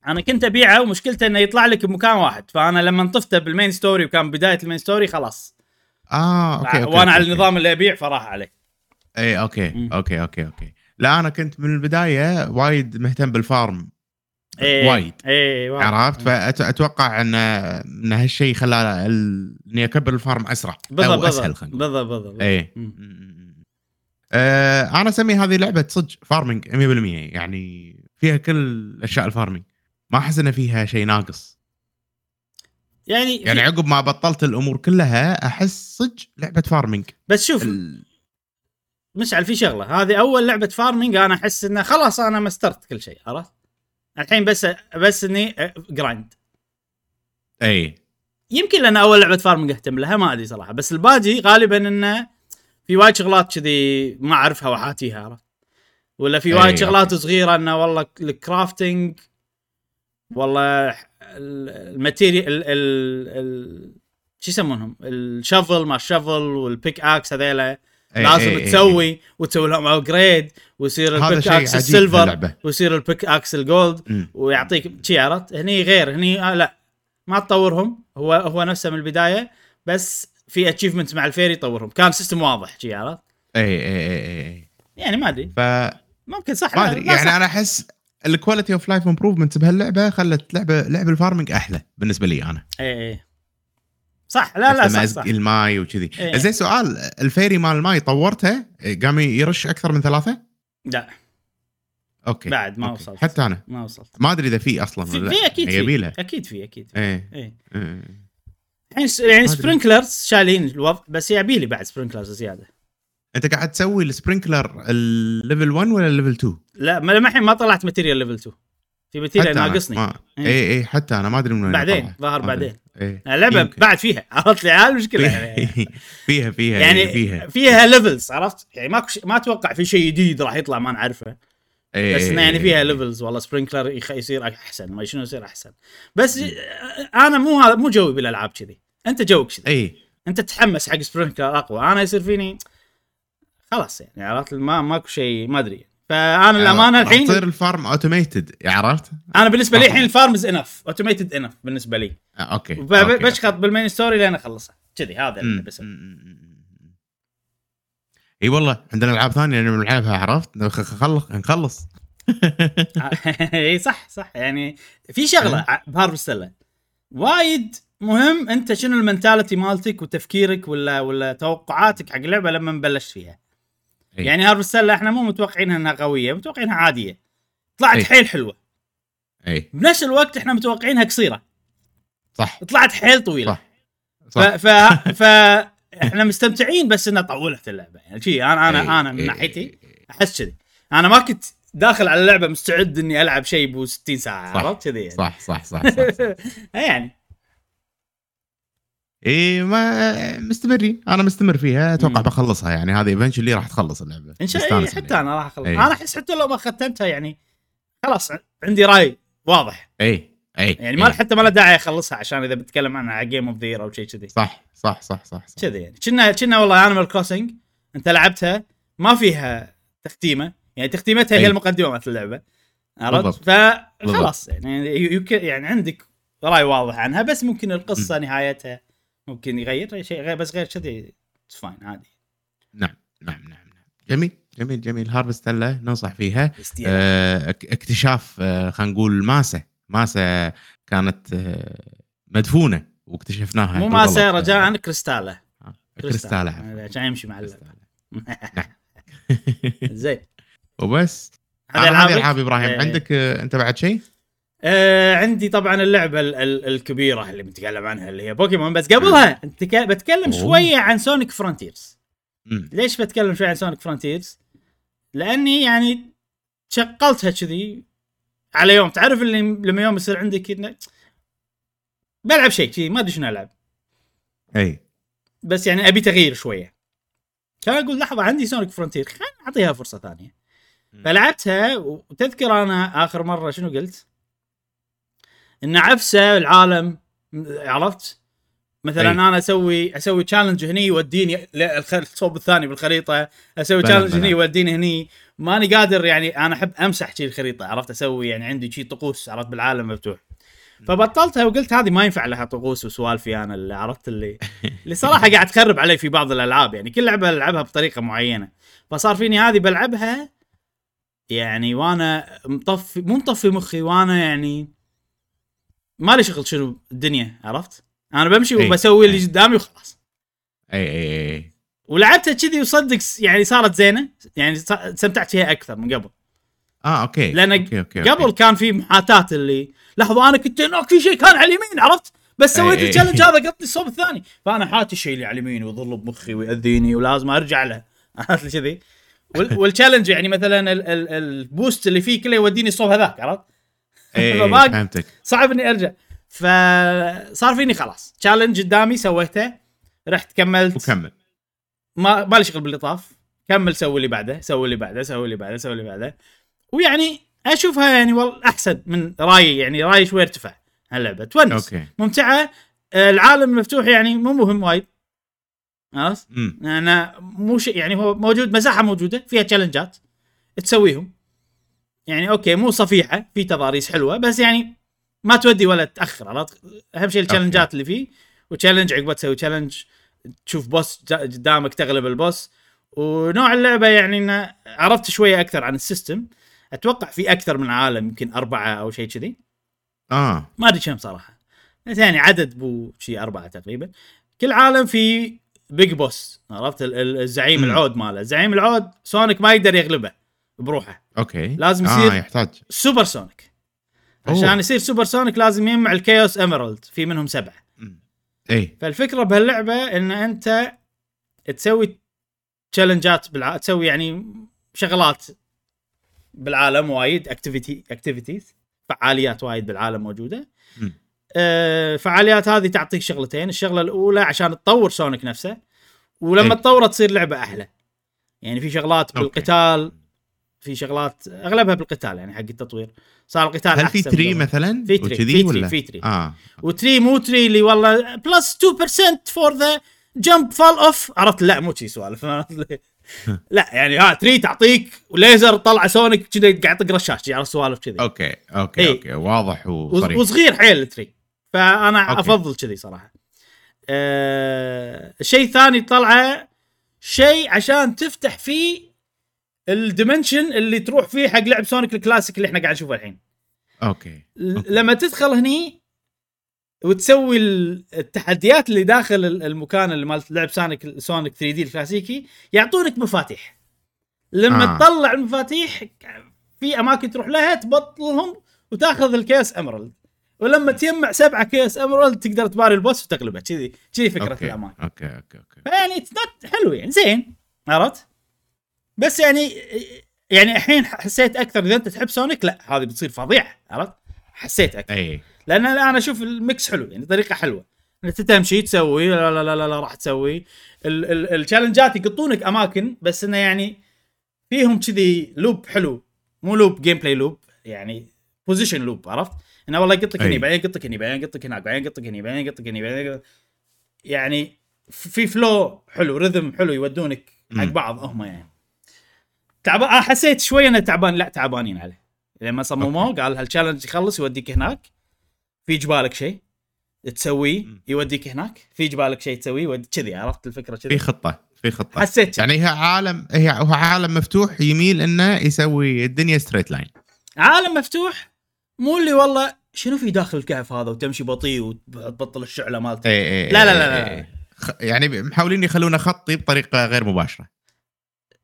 أنا كنت أبيعه ومشكلته إنه يطلع لك بمكان واحد فأنا لما طفته بال main story وكان بداية ال main story خلاص آه أوكي, أوكي وأنا على. النظام اللي أبيع فراح عليه اي أوكي. أوكي أوكي أوكي لا أنا كنت من البداية وايد مهتم بال farm إيه وايد. وايد. عرفت فاتوقع ان إن هالشيء خلى إني أكبر ال farm أسرع بالضبط أو أسهل خلينا. بالضبط بالضبط مم. آه أنا أسمي هذه لعبة صدق farming 100% يعني فيها كل أشياء ال farming ما أحس ان فيها شيء ناقص. يعني, يعني عقب ما بطلت الأمور كلها أحس صدق لعبة farming بس شوف ال... مشعل في شغلة. هذه أول لعبة farming أنا أحس إنه خلاص أنا mastered كل شيء عرفت؟ الحين بس بس إني grind أي. يمكن لأن أول لعبة farming أهتم لها ما أدري صراحة. بس الباقي غالبا إنه في وايد شغلات كذي ما أعرفها وحاتيها عرفت؟ ولا في وايد شغلات. صغيرة إنه والله ال crafting والله ال- ال material ال ال ال شو يسمونهم ال shovel ما ال shovel وال pickaxe هذيلا إي، لازم إي، إي. تسوي وتسوي لهم upgrade ويصير ال pickaxe ال silver. ويصير ال pickaxe ال gold. ويعطيك شي عرفت هني غير هني آه لا ما تطورهم هو هو نفسه من البداية بس في achievement مع ال fairy يطورهم كان system واضح شي عرفت اي اي اي اي يعني ما أدري ف ممكن صح ما أدري يعني. أنا أحس ال quality of life improvement بهاللعبة خلت لعبه لعب ال farming أحلى بالنسبة لي أنا اي اي صح لا لا صح, صح. الماي وكذي إيه. زين سؤال ال fairy مال الماي طورته قام يرش أكثر من ثلاثة لا أوكي بعد ما أوكي. وصلت. حتى أنا ما وصلت ما أدري إذا في أصلا في, في. أكيد في أكيد في أكيد في إيه اي إيه. الحين يعني. sprinklers شايلين الوضع بس يبي لي بعد sprinklers زيادة أنت قاعد تسوي ال sprinkler ال level 1 ولا ال level 2؟ لا ما الحين ما طلعت material level 2 في material ناقصني ما... إيه. اي اي حتى أنا ما أدري من وين بعدين،. ظهر بعدين. إيه. اللعبه يمكن. بعد فيها عرفت لي هاي المشكلة يعني, *laughs* فيها فيها يعني فيها فيها levels عرفت يعني ماكو ما أتوقع في شيء جديد راح يطلع ما نعرفه إيه، بس إيه، إنه يعني إيه، فيها إيه. levels والله sprinkler يخ- يصير أحسن ما شنو يصير أحسن بس أنا مو هذا مو جوي بالألعاب كذي أنت جوك كذي اي أنت تتحمس حق sprinkler أقوى أنا يصير فيني خلاص يعني عرفت ما ماكو شيء ما أدري فأنا الأمانة راح تصير الحين ال farm automated عرفت؟ أنا بالنسبة لي. الحين ال farms enough automated enough بالنسبة لي آه، أوكي. بشخط بال main story لين اخلصها كذي هذا اللي أمم. إي والله عندنا ألعاب ثانية نلعبها عرفت؟ خ- خ- خلص نخلص *laughs* إي صح صح يعني في شغلة ع- بهارفستلا وايد مهم أنت شنو ال mentality مالتك وتفكيرك ولا ولا توقعاتك حق اللعبة لما بلشت فيها إي. يعني هارفستلا إحنا مو متوقعينها إنها قويه متوقعينها عادية. طلعت إي. حيل حلوة. اي بنفس الوقت إحنا متوقعينها قصيرة. صح. طلعت حيل طويلة. صح. صح. ف ف إحنا مستمتعين بس إنها طولت اللعبة. يعني شي أنا أنا إي، أنا من إي، ناحيتي أحس كذي. أنا ما كنت داخل على اللعبة مستعد إني ألعب شيء بو 60 ساعة صح. عرفت كذي يعني. صح صح صح, صح, صح. *laughs* يعني اي ما مستمرين أنا مستمر فيها أتوقع. بخلصها يعني هذه eventually راح تخلص اللعبة إن شاء الله حتى عليها. أنا راح أخلص إي. أنا أحس حتى لو ما ختمتها يعني خلاص عندي رأي واضح اي اي يعني ما إي. حتى ما له داعي أخلصها عشان إذا بتكلم عنها على game of the أو شيء كذي صح صح صح صح. كذي يعني كنا كنا والله انيمال كروسنج أنت لعبتها ما فيها تختيمة يعني تختيمتها هي أي. المقدمة مالت اللعبة عرفت. فخلاص يعني يعني عندك رأي واضح عنها بس ممكن القصة نهايتها ممكن يغير شيء غير بس غير كذي fine عادي نعم نعم نعم نعم جميل جميل جميل هارفستلا ننصح فيها. آه، اك- اكتشاف آه، خلينا نقول ماسه ماسه كانت آه، مدفونة واكتشفناها مو. ماسه رجاء كريستاله آه، كريستاله عشان يمشي مع *laughs* نعم. زين *laughs* وبس هذه؟ العاب إبراهيم إيه. عندك آه، أنت بعد شيء؟ آه عندي طبعا اللعبة ال- ال- الكبيرة اللي بنتكلم عنها اللي هي بوكيمون بس قبلها بتكلم. شوية عن سونيك فرونتيرز. ليش بتكلم شوي عن Sonic Frontiers؟ لأني يعني شغلتها كذي على يوم تعرف اللي لما يوم يصير عندك بلعب شيء كذي ما أدري شنو ألعب أي بس يعني أبي تغيير شوية كان أقول لحظة عندي Sonic Frontier خلينا نعطيها فرصة ثانية فلعبتها وتذكر أنا آخر مرة شنو قلت؟ إن عفسه العالم عرفت؟ مثلا أي. أنا أسوي أسوي challenge هني يوديني الصوب الثاني بالخريطة أسوي challenge. هني يوديني هني. ماني قادر يعني أنا أحب أمسح شي الخريطة عرفت؟ أسوي يعني عندي شي طقوس عرفت؟ بالعالم مفتوح. فبطلتها وقلت هذه ما ينفع لها طقوس وسوالفي أنا اللي عرفت؟ اللي اللي صراحة قاعد تخرب علي في بعض الألعاب يعني كل لعبة ألعبها بطريقة معينة. فصار فيني هذه بلعبها يعني وأنا مطفي مو مطفي مخي وأنا يعني مالي شغل شنو الدنيا عرفت؟ أنا بمشي أي. وبسوي اللي أي. قدامي وخلاص اي اي اي ولعبتها كذي وصدق يعني صارت زينة يعني استمتعت فيها أكثر من قبل آه okay لأن okay، okay، قبل okay. كان في محاتاه اللي لحظة أنا كنت هناك في شيء كان على اليمين عرفت بس أي، سويت. ال challenge *laughs* هذا قطني الصوب الثاني فأنا حاتي الشيء اللي على اليمين ويظل بمخي ويأذيني ولازم أرجع له *laughs* عرفت كذي وال- وال challenge يعني مثلا ال- ال- ال boost اللي فيه كله يوديني الصوب هذاك عرفت فهمتك. صعب إني أرجع. فصار فيني خلاص. challenge قدامي سويته رحت كملت. وكمل. ما مالي شغل باللي طاف كمل سوي اللي بعده سوي اللي بعده سوي اللي بعده سوي اللي بعده. ويعني أشوفها يعني والله أحسن من رأيي يعني رأيي شوي ارتفع هاللعبة. تونس. okay. ممتعة. آه، العالم مفتوح يعني مو مهم وايد. خلاص؟ أنا مو شيء يعني هو موجود مساحة موجودة فيها challenge ات تسويهم. يعني okay مو صفيحة في تضاريس حلوة بس يعني ما تودي ولا تأخر عرفت؟ أهم شيء ال challenge ات اللي فيه و challenge عقبه تسوي challenge تشوف boss قدامك تغلب ال boss ونوع اللعبة يعني إنه عرفت شوية أكثر عن ال system. أتوقع في أكثر من عالم يمكن أربعة أو شيء كذي. آه. ما أدري كم صراحة. بس يعني عدد أبو شيء أربعة تقريبا. كل عالم في big boss عرفت؟ ال- ال- الزعيم. العود ماله. زعيم العود Sonic ما يقدر يغلبه. بروحه. okay. لازم آه يصير يحتاج. Super Sonic أوه. عشان يصير Super Sonic لازم يجمع ال Chaos Emerald في منهم سبعة. اي فالفكرة بهاللعبة إن أنت تسوي challenge ات بالع... تسوي يعني شغلات بالعالم وايد activity activities فعاليات وايد بالعالم موجودة. آه، فعاليات هذه تعطيك شغلتين. الشغلة الأولى عشان تطور Sonic نفسه ولما إيه. تطوره تصير لعبة أحلى. يعني في شغلات okay. بالقتال في شغلات أغلبها بالقتال يعني حق التطوير. صار القتال هل في tree. مثلا؟ في tree، في tree، في tree. آه. و tree مو tree اللي والله plus 2% for the jump fall off عرفت؟ لا مو شي سوالف. *laughs* لا يعني ها tree تعطيك وليزر طلع Sonic كذا قاعد يطق رشاش عرفت سوالف كذي. okay okay إيه. okay واضح وص- وصريح. وصغير حيل ال tree فأنا okay. أفضل كذي صراحة. آه الشيء الثاني طلعة شيء عشان تفتح فيه ال dimension اللي تروح فيه حق لعب Sonic ال classic اللي إحنا قاعد نشوفه الحين. okay okay. لما تدخل هني وتسوي ال- التحديات اللي داخل ال- المكان اللي مالت لعب Sonic Sonic 3D الكلاسيكي يعطونك مفاتيح. لما آه. تطلع المفاتيح في أماكن تروح لها تبطلهم وتاخذ ال Chaos Emerald. ولما تجمع سبعة Chaos Emerald تقدر تباري ال boss وتغلبه كذي كذي فكرة okay الاماكن okay okay okay. فيعني حلو يعني. زين عرفت؟ بس يعني يعني الحين حسيت أكثر إذا أنت تحب Sonic لا هذه بتصير فظيعة عرفت؟ حسيت أكثر أي لأن أنا أشوف ال mix حلو يعني طريقة حلوة أنت تمشي تسوي لا لا لا لا, لا راح تسوي ال- ال- ال challenge ات يقطونك أماكن بس إنه يعني فيهم كذي loop حلو مو loop gameplay loop يعني position loop عرفت؟ إنه والله يقطك هني. بعدين يقطك هني بعدين يقطك هناك بعدين يقطك هني بعدين يقطك هني بعدين يعني في flow حلو rhythm حلو يودونك حق. بعض هم يعني تعبان آه حسيت شوي انه تعبان. لا تعبانين عليه. لما صمموه قال هال challenge يخلص يوديك هناك؟ في قبالك شيء تسويه. يوديك هناك؟ في قبالك شيء تسويه كذي عرفت الفكرة في كذي خطة في خطة. حسيت يعني هي عالم هي هو عالم مفتوح يميل إنه يسوي الدنيا straight line عالم مفتوح؟ مو اللي والله شنو في داخل الكهف هذا وتمشي بطيء وتبطل الشعلة مالته؟ اي اي لا- لا- لا- لا. إي. خ- يعني محاولين يخلونه خطي بطريقة غير مباشرة.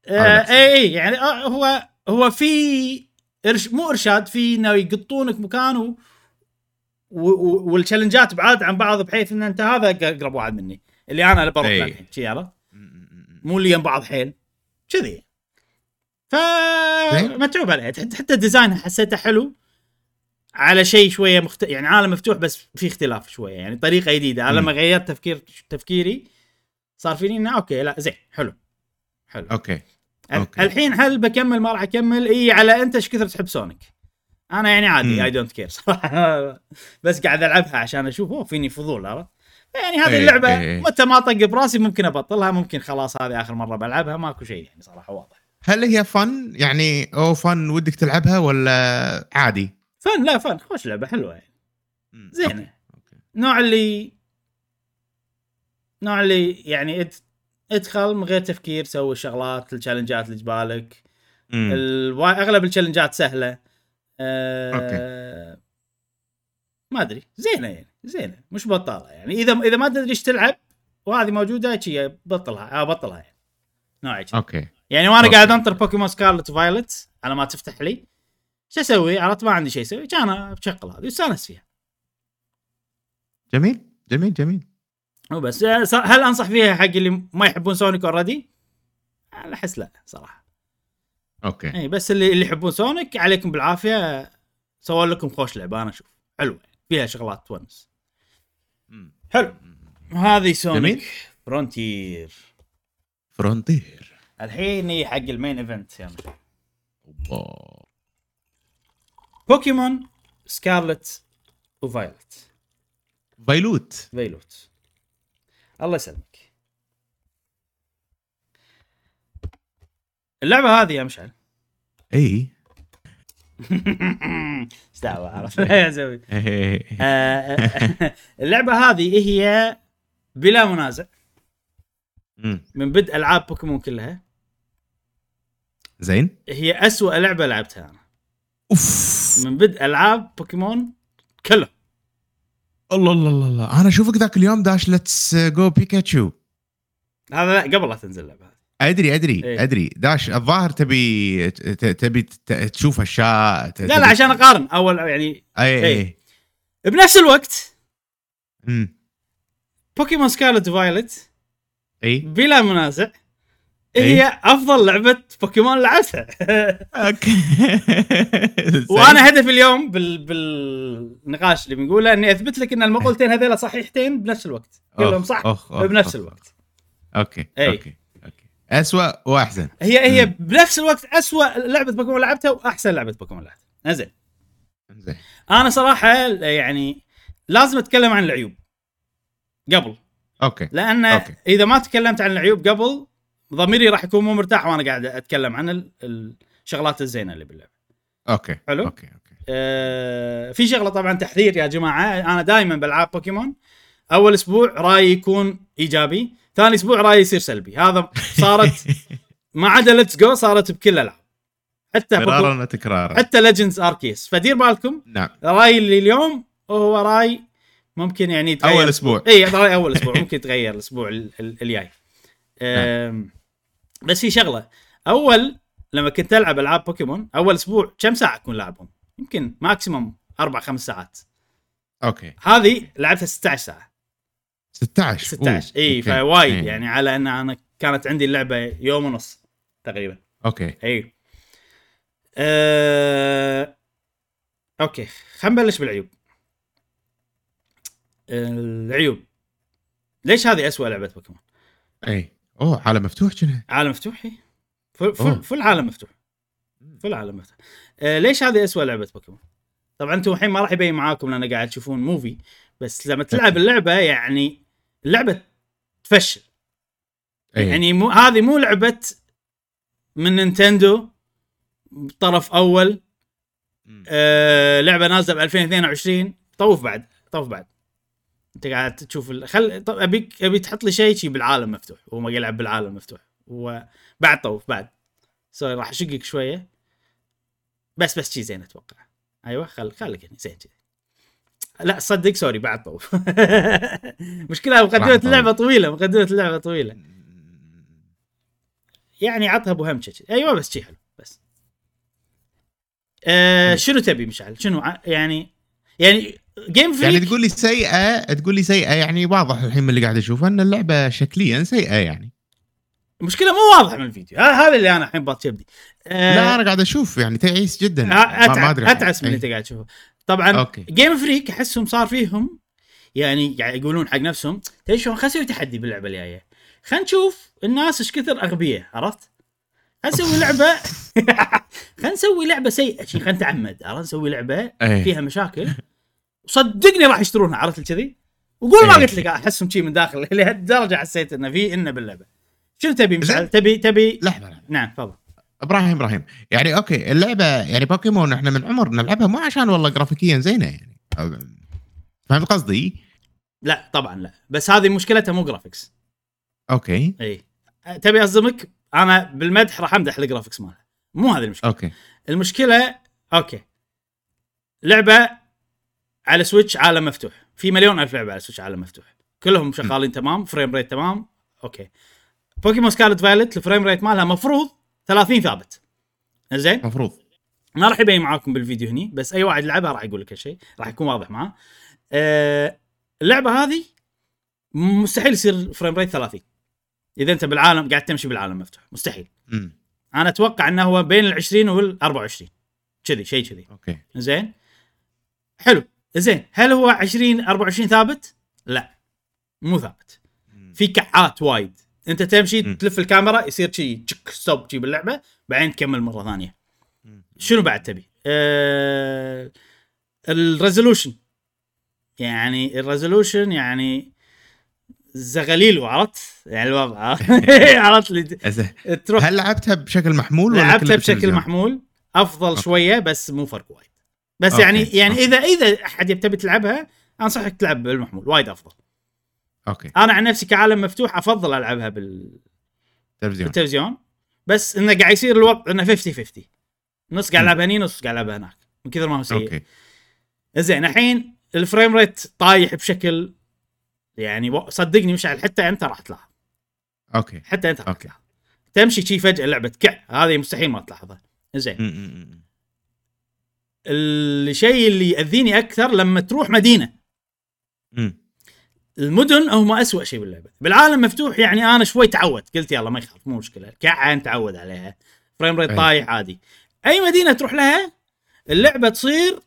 آه اي اي يعني آه هو هو في إرش مو إرشاد في إنه يقطونك مكان و و- و- وال challenge ات بعاد عن بعض بحيث إن أنت هذا أقرب واحد مني. اللي أنا اللي بروح. له الحين شي عرفت؟ مو اللي يم بعض حيل. كذي. ف. متعوب عليه. حتى ال design حسيته حلو. على شيء شوية مخت... يعني عالم مفتوح بس في اختلاف شوية. يعني طريقة جديدة. أنا. لما غيرت تفكير تفكيري صار فيني إنه okay لا زين حلو. حلو okay okay. الحين هل بكمل ما راح أكمل إي على أنت إيش كثر تحب Sonic أنا يعني عادي. I don't care صراحة بس قاعد ألعبها عشان أشوف أوه فيني فضول عرفت يعني هذه اللعبة. متى ما طق براسي ممكن أبطلها ممكن خلاص هذه آخر مرة بلعبها ماكو شيء يعني صراحة واضح هل هي فن يعني أو فن ودك تلعبها ولا عادي؟ فن لا فن خوش لعبة حلوة يعني. زينه okay. نوع اللي نوع اللي يعني. ادخل من غير تفكير سوي الشغلات ال challenge ات اللي جبالك. أغلب ال challenge ات سهلة. أه... ما أدري. زينة يعني. زينة. مش بطالة يعني. اذا إذا ما تدري إيش تلعب وهذه موجودة شي بطلها. ابطلها يعني. نوعي شي. okay. يعني وأنا okay. قاعد أنطر بوكيمون Scarlet و Violet على ما تفتح لي. شو أسوي؟ عرفت ما عندي شيء أسوي. كان بشغل هذه وأستانس فيها. جميل. جميل جميل. وبس ص- هل أنصح فيها حق اللي ما يحبون سونيك already؟ أحس لا صراحة. okay. اي بس اللي اللي يحبون سونيك عليكم بالعافية. سووا لكم خوش لعبة أنا أشوف. حلوة. فيها شغلات تونس. حلو. هذه سونيك جميل. فرونتير فرونتير الحين هي حق ال main event يا. الله بوكيمون Scarlet و Violet Violet Violet الله يسلمك. اللعبة هذه يا مشعل. إي. *laughs* استوعى عرفت. إيش أسوي إيه. آه، *laughs* اللعبة هذه هي بلا منازع. من بدء ألعاب بوكيمون كلها. زين. هي أسوأ لعبة لعبتها أنا. أوف. من بدء ألعاب بوكيمون كله الله الله الله الله أنا أشوفك ذاك اليوم داش Let's Go Pikachu هذا لا قبل لا تنزل اللعبه. أدري أدري إيه. أدري داش الظاهر تبي تبي تشوف أشياء لا لا عشان أقارن أول يعني أي إيه. أي بنفس الوقت أمم. بوكيمون Scarlet Violet أي بلا منازع إيه. هي أفضل لعبة بوكيمون لعبتها okay. *laughs* وأنا هدفي اليوم بال... بالنقاش اللي بنقوله إني أثبت لك إن المقولتين هذيلا صحيحتين بنفس الوقت. كلهم صح أخ أخ بنفس. الوقت. okay إي. okay okay. اسوء وأحسن. هي هي. بنفس الوقت اسوء لعبة بوكيمون لعبتها وأحسن لعبة بوكيمون لعبتها. زين زين. أنا صراحة يعني لازم أتكلم عن العيوب. قبل. okay لأن okay. إذا ما تكلمت عن العيوب قبل ضميري راح يكون مو مرتاح وأنا قاعد أتكلم عن ال- الشغلات الزينة اللي باللعبة. okay. حلو. okay okay. آه، في شغلة طبعا تحذير يا جماعة أنا دائما بالعاب بوكيمون. أول أسبوع رايي يكون إيجابي ثاني أسبوع رايي يصير سلبي. هذا صارت *laughs* ما عدا Let's Go صارت بكل الالعاب حتى مرارا وتكرارا حتى Legends Arceus فدير بالكم؟ نعم. رايي اللي اليوم هو راي ممكن يعني يتغير. أول أسبوع. إي راي أول أسبوع. ممكن يتغير الأسبوع ال- ال- الجاي. أم، بس في شغلة. أول لما كنت ألعب ألعاب بوكيمون أول أسبوع كم ساعة أكون لاعبهم؟ يمكن maximum أربع خمس ساعات. okay. هذه لعبتها 16 ساعة. 16 16 إي. فوايد إيه. يعني على أن أنا كانت عندي اللعبة يوم ونص تقريبا. okay. إي. أه... okay. خلينا نبلش بالعيوب. العيوب. ليش هذه أسوأ لعبة بوكيمون؟ إي. أوه عالم مفتوح كنا عالم مفتوح هي full. full, full عالم مفتوح. full عالم مفتوح. أه ليش هذه أسوأ لعبة بوكيمون؟ طبعا أنتم الحين ما راح يبين معاكم لأن قاعد تشوفون مو في بس لما تلعب اللعبة يعني اللعبة تفشل. أي. يعني مو هذه مو لعبة من نينتندو first party. آه لعبة نازلة ب 2022 طوف بعد طوف بعد. انت قاعد تشوف ال... خل طب ابيك أبي تحط لي شيء شي بالعالم مفتوح هو ما يلعب بالعالم مفتوح. وبعد طوف بعد. سوري راح أشقك شوية. بس بس شي زين أتوقع. أيوه خل خليك هنا زين كذي. لا صدق سوري بعد طوف. *laughs* مشكلة مقدمة اللعبة طويلة مقدمة اللعبة طويلة. يعني عطها أبو كذي. أيوه بس شي حلو بس. آه شنو تبي مشعل؟ شنو يعني يعني Game Freak يعني تقول لي سيئة تقول لي سيئة يعني واضح الحين من اللي قاعد أشوفه إن اللعبة شكليا سيئة يعني. المشكلة مو واضحة من الفيديو. ها- هذا اللي أنا الحين ماط كبدي آه لا أنا قاعد أشوف يعني تعيس جدا. ه- ما, أدري أتعس من اللي إيه. أنت قاعد تشوفه. طبعا أوكي. جيم فريك أحسهم صار فيهم يعني يقولون حق نفسهم تدري شلون؟ خلينا نسوي تحدي باللعبة الجاية. خلينا نشوف الناس إيش كثر أغبياء عرفت؟ خلينا نسوي *laughs* لعبة *laughs* خلينا نسوي لعبة سيئة. شي خلينا نتعمد عرفت؟ نسوي لعبة إيه. فيها مشاكل. صدقني راح يشترونها عرفت كذي؟ وقول ما إيه. قلت لك أحسهم شي من داخل *laughs* لهالدرجة حسيت إنه في إنه باللعبة. شنو تبي؟ زين. تبي تبي لحظه. نعم تفضل. إبراهيم إبراهيم. يعني okay اللعبة يعني بوكيمون إحنا من عمر نلعبها مو عشان والله جرافيكيا زينة يعني. فهمت قصدي؟ لا طبعا لا. بس هذه مشكلتها مو graphics أوكي. اي تبي أصدمك؟ أنا بالمدح راح أمدح ال graphics مالها. مو هذه المشكلة. okay. المشكلة okay. لعبة على سويتش عالم مفتوح. في مليون ألف لعبة على سويتش عالم مفتوح. كلهم شغالين تمام frame rate تمام. okay. بوكيمون سكارلت فايلت ال frame rate مالها مفروض 30 ثابت. زين مفروض. ما راح يبين معاكم بالفيديو هني بس أي واحد يلعبها راح يقول لك هالشيء راح يكون واضح معاه. أه اللعبة هذه مستحيل يصير frame rate 30 إذا أنت بالعالم قاعد تمشي بالعالم مفتوح. مستحيل. امم أنا أتوقع إنه هو بين ال 20 وال 24 كذي شيء كذي. okay. زين حلو. زين هل هو 20 24 ثابت؟ لا مو ثابت فيه كعات وايد انت تمشي مم. تلف الكاميرا يصير شي چك stop شي باللعبة بعدين تكمل مرة ثانية. شنو بعد تبي؟ آه ال resolution يعني ال resolution يعني زغليل عرفت؟ يعني الوضع *laughs* عرفت لي. تروح هل لعبتها بشكل محمول ولا لعبتها بشكل؟ محمول أفضل okay. شوية بس مو فرق وايد بس okay. يعني يعني okay. إذا إذا أحد تبي تلعبها أنصحك تلعب بالمحمول وايد أفضل. okay. أنا عن نفسي كعالم مفتوح أفضل ألعبها بال- تلفزيون. بالتلفزيون. بس إنه قاعد يصير الوضع إنه 50 50 نص قاعد. العبها هني نص قاعد العبها هناك من كثر ما هو سيء. okay. زين الحين ال frame rate طايح بشكل يعني صدقني مشعل حتى أنت راح تلاحظ. okay. حتى أنت راح. تلاحظ. تمشي شي فجأة اللعبه تكع هذه مستحيل ما تلاحظها. زين. الشيء اللي يأذيني أكثر لما تروح مدينة. م. المدن هم أسوأ شيء باللعبة. بالعالم مفتوح يعني أنا شوي تعودت قلت يلا ما يخالف مو مشكلة. كعه نتعود عليها. فريم ريت. طايح عادي. أي مدينة تروح لها اللعبة تصير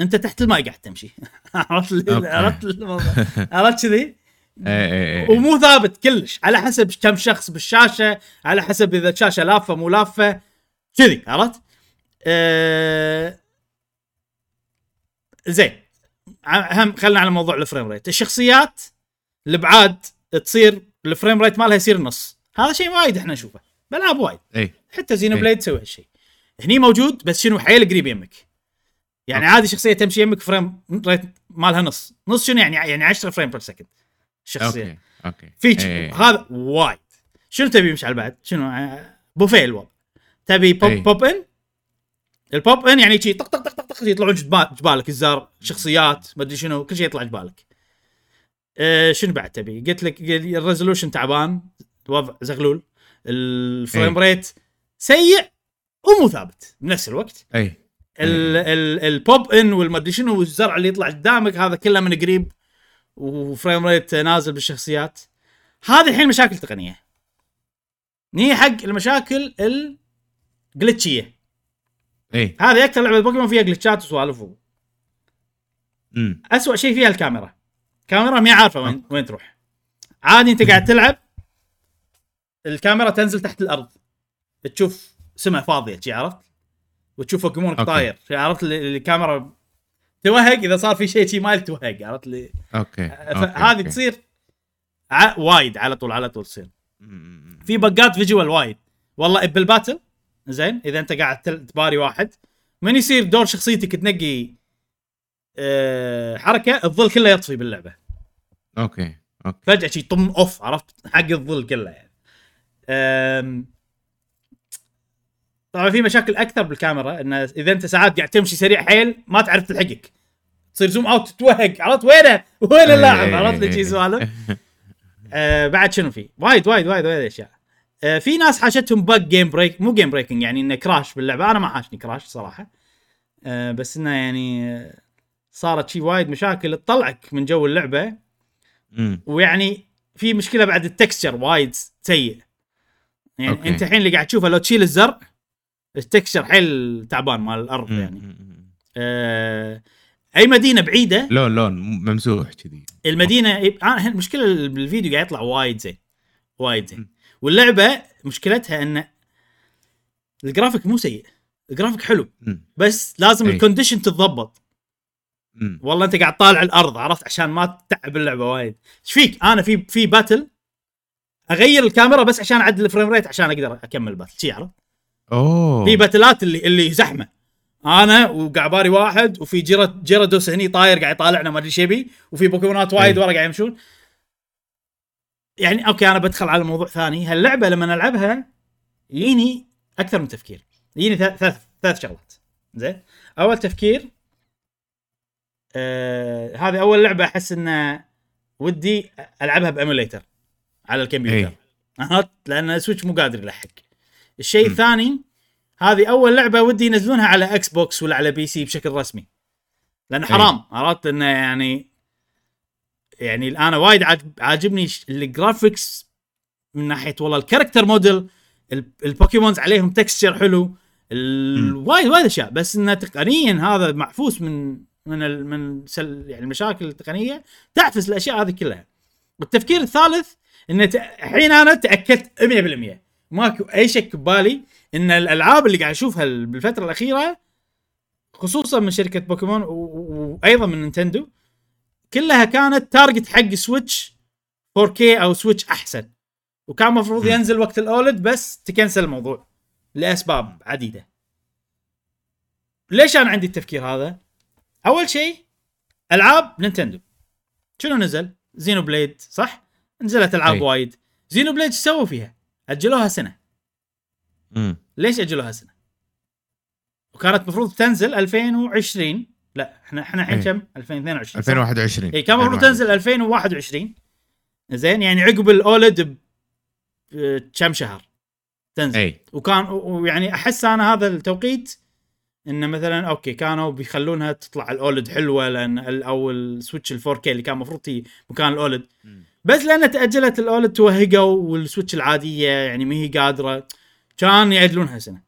أنت تحت الماء قاعد تمشي. *laughs* عرفت. عرفت؟ عرفت كذي؟ *laughs* ومو ثابت كلش. على حسب كم شخص بالشاشة على حسب إذا الشاشة لافة مو لافة. كذي عرفت؟ أه... زين. هم خلينا على موضوع الفريم ريت الشخصيات الابعاد تصير الفريم ريت مالها يصير نص. هذا شيء وايد إحنا نشوفه. بالعاب وايد. إيه. حتى زينو إيه. بليد تسوي هالشيء. هني موجود بس شنو حيل قريب يمك. يعني أوكي. عادي شخصية تمشي يمك فريم ريت مالها نص. نص شنو يعني؟ يعني 10 فريم بير سكند الشخصيه أوكي أوكي. فيتشر. إيه. هذا وايد. شنو تبي مش على بعد؟ شنو؟ آه، بوفيه الوضع. تبي بوب أي. بوب ان ال pop in يعني شي طق طق طق طق, يطلعون جبال جبالك الزرع شخصيات ما أدري شنو كل شيء يطلع جبالك. أه شنو بعد تبي؟ قلت لك ال resolution تعبان الوضع زغلول ال frame rate سيء ومو ثابت بنفس الوقت. ال ال ال pop in والمدري شنو والزرع اللي يطلع قدامك هذا كله من قريب و frame rate نازل بالشخصيات. هذه الحين مشاكل تقنية. ني حق المشاكل ال glitch يه إيه. هذه أكثر لعبة بوكيمون فيها glitch ات وسوالف و- م. اسوء شيء فيها الكاميرا. الكاميرا ما عارفة وين وين تروح. عادي أنت قاعد تلعب الكاميرا تنزل تحت الأرض. تشوف سماء فاضية شي عرفت؟ وتشوف بوكيمونك. طاير شي عرفت؟ الكاميرا توهق إذا صار في شيء شي ما توهق عرفت؟ اللي okay okay. تصير ع... وايد على طول على طول تصير. في bug ات visual وايد. والله بال battle زين إذا أنت قاعد تباري واحد. من يصير دور شخصيتك تنقي أه حركة الظل كله يطفي باللعبة. okay okay. فجأة شي طم off عرفت؟ حق الظل كله يعني. أم... طبعا في مشاكل أكثر بالكاميرا إن إذا أنت ساعات قاعد تمشي سريع حيل ما تعرف تلحقك. تصير zoom out تتوهق عرفت؟ وينه؟ وين اللاعب؟ إيه. عرفت؟ لي شي سوالف. *laughs* آه بعد شنو في؟ وايد وايد وايد وايد أشياء. في ناس حاشتهم bug game break مو game breaking يعني إنه crash باللعبة. أنا ما حاشني crash صراحة. آه بس إنه يعني آه، صارت شي وايد مشاكل. تطلعك من جو اللعبة. ويعني في مشكلة بعد ال texture وايد سيء. يعني okay. أنت الحين اللي قاعد تشوفه لو تشيل الزرع ال texture حيل تعبان مال الأرض م- يعني. آه أي مدينة بعيدة؟ لون لون ممسوح كذي. المدينة يب- آه المشكلة بالفيديو قاعد يطلع وايد زين. وايد زين. واللعبة مشكلتها إن الجرافيك مو سيء. الجرافيك حلو. بس لازم أي. ال condition تتضبط. والله أنت قاعد طالع الأرض عرفت؟ عشان ما تتعب اللعبة وايد. إيش فيك؟ أنا في في battle أغير الكاميرا بس عشان أعدل ال frame rate عشان أقدر أكمل battle شي عرفت؟ أوه. في باتلات اللي اللي زحمة. أنا وقاعد باري واحد وفي جيرا جيرادوس هني طاير قاعد يطالعنا ما أدري إيش يبي وفي بوكيمونات وايد إيه. ورا قاعد يمشون. يعني okay أنا بدخل على موضوع ثاني. هاللعبة لما ألعبها يجيني أكثر من تفكير. يجيني ثلاث ثلاث, شغلات. زين؟ أول تفكير آه هذه أول لعبة أحس إن ودي ألعبها ب emulator على الكمبيوتر. إيه. عرفت لأن السويتش مو قادر يلحق. الشيء. الثاني هذه أول لعبة ودي ينزلونها على إكس بوكس ولا على PC بشكل رسمي. لأن حرام عرفت؟ انه يعني يعني أنا وايد عاجب عاجبني ال graphics من ناحية والله ال character model ال- البوكيمونز عليهم texture حلو. وايد وايد أشياء. بس إنه تقنيا هذا معفوس من من من سل يعني المشاكل التقنيه تعفس الأشياء هذه كلها. والتفكير الثالث إن الحين أنا تأكدت 100% ماكو أي شك ببالي إن الألعاب اللي قاعد أشوفها ال- بالفترة الأخيرة خصوصا من شركة بوكيمون وأيضا من نينتندو كلها كانت target حق Switch 4K أو Switch أحسن. وكان المفروض. ينزل وقت ال OLED بس تكنسل الموضوع لأسباب عديدة. ليش أنا عندي التفكير هذا؟ أول شيء ألعاب نينتندو. شنو نزل؟ Xenoblade صح؟ نزلت ألعاب أي. وايد. Xenoblade إيش سووا فيها؟ أجلوها سنة. م. ليش أجلوها سنة؟ وكانت المفروض تنزل 2020 لا إحنا إحنا الحين إيه. كم؟ 2022 صح؟ 2021 اي كان المفروض تنزل؟ 2021 زين يعني عقب ال OLED بكم شهر تنزل؟ اي وكان ويعني أحس أنا هذا التوقيت إنه مثلا أوكي كانوا بيخلونها تطلع ال OLED حلوة لأن أو ال Switch ال 4K اللي كان المفروض تي مكان ال OLED. بس لأن تأجلت ال OLED توهقوا وال Switch العادية يعني ما هي قادرة كان يعدلونها سنة.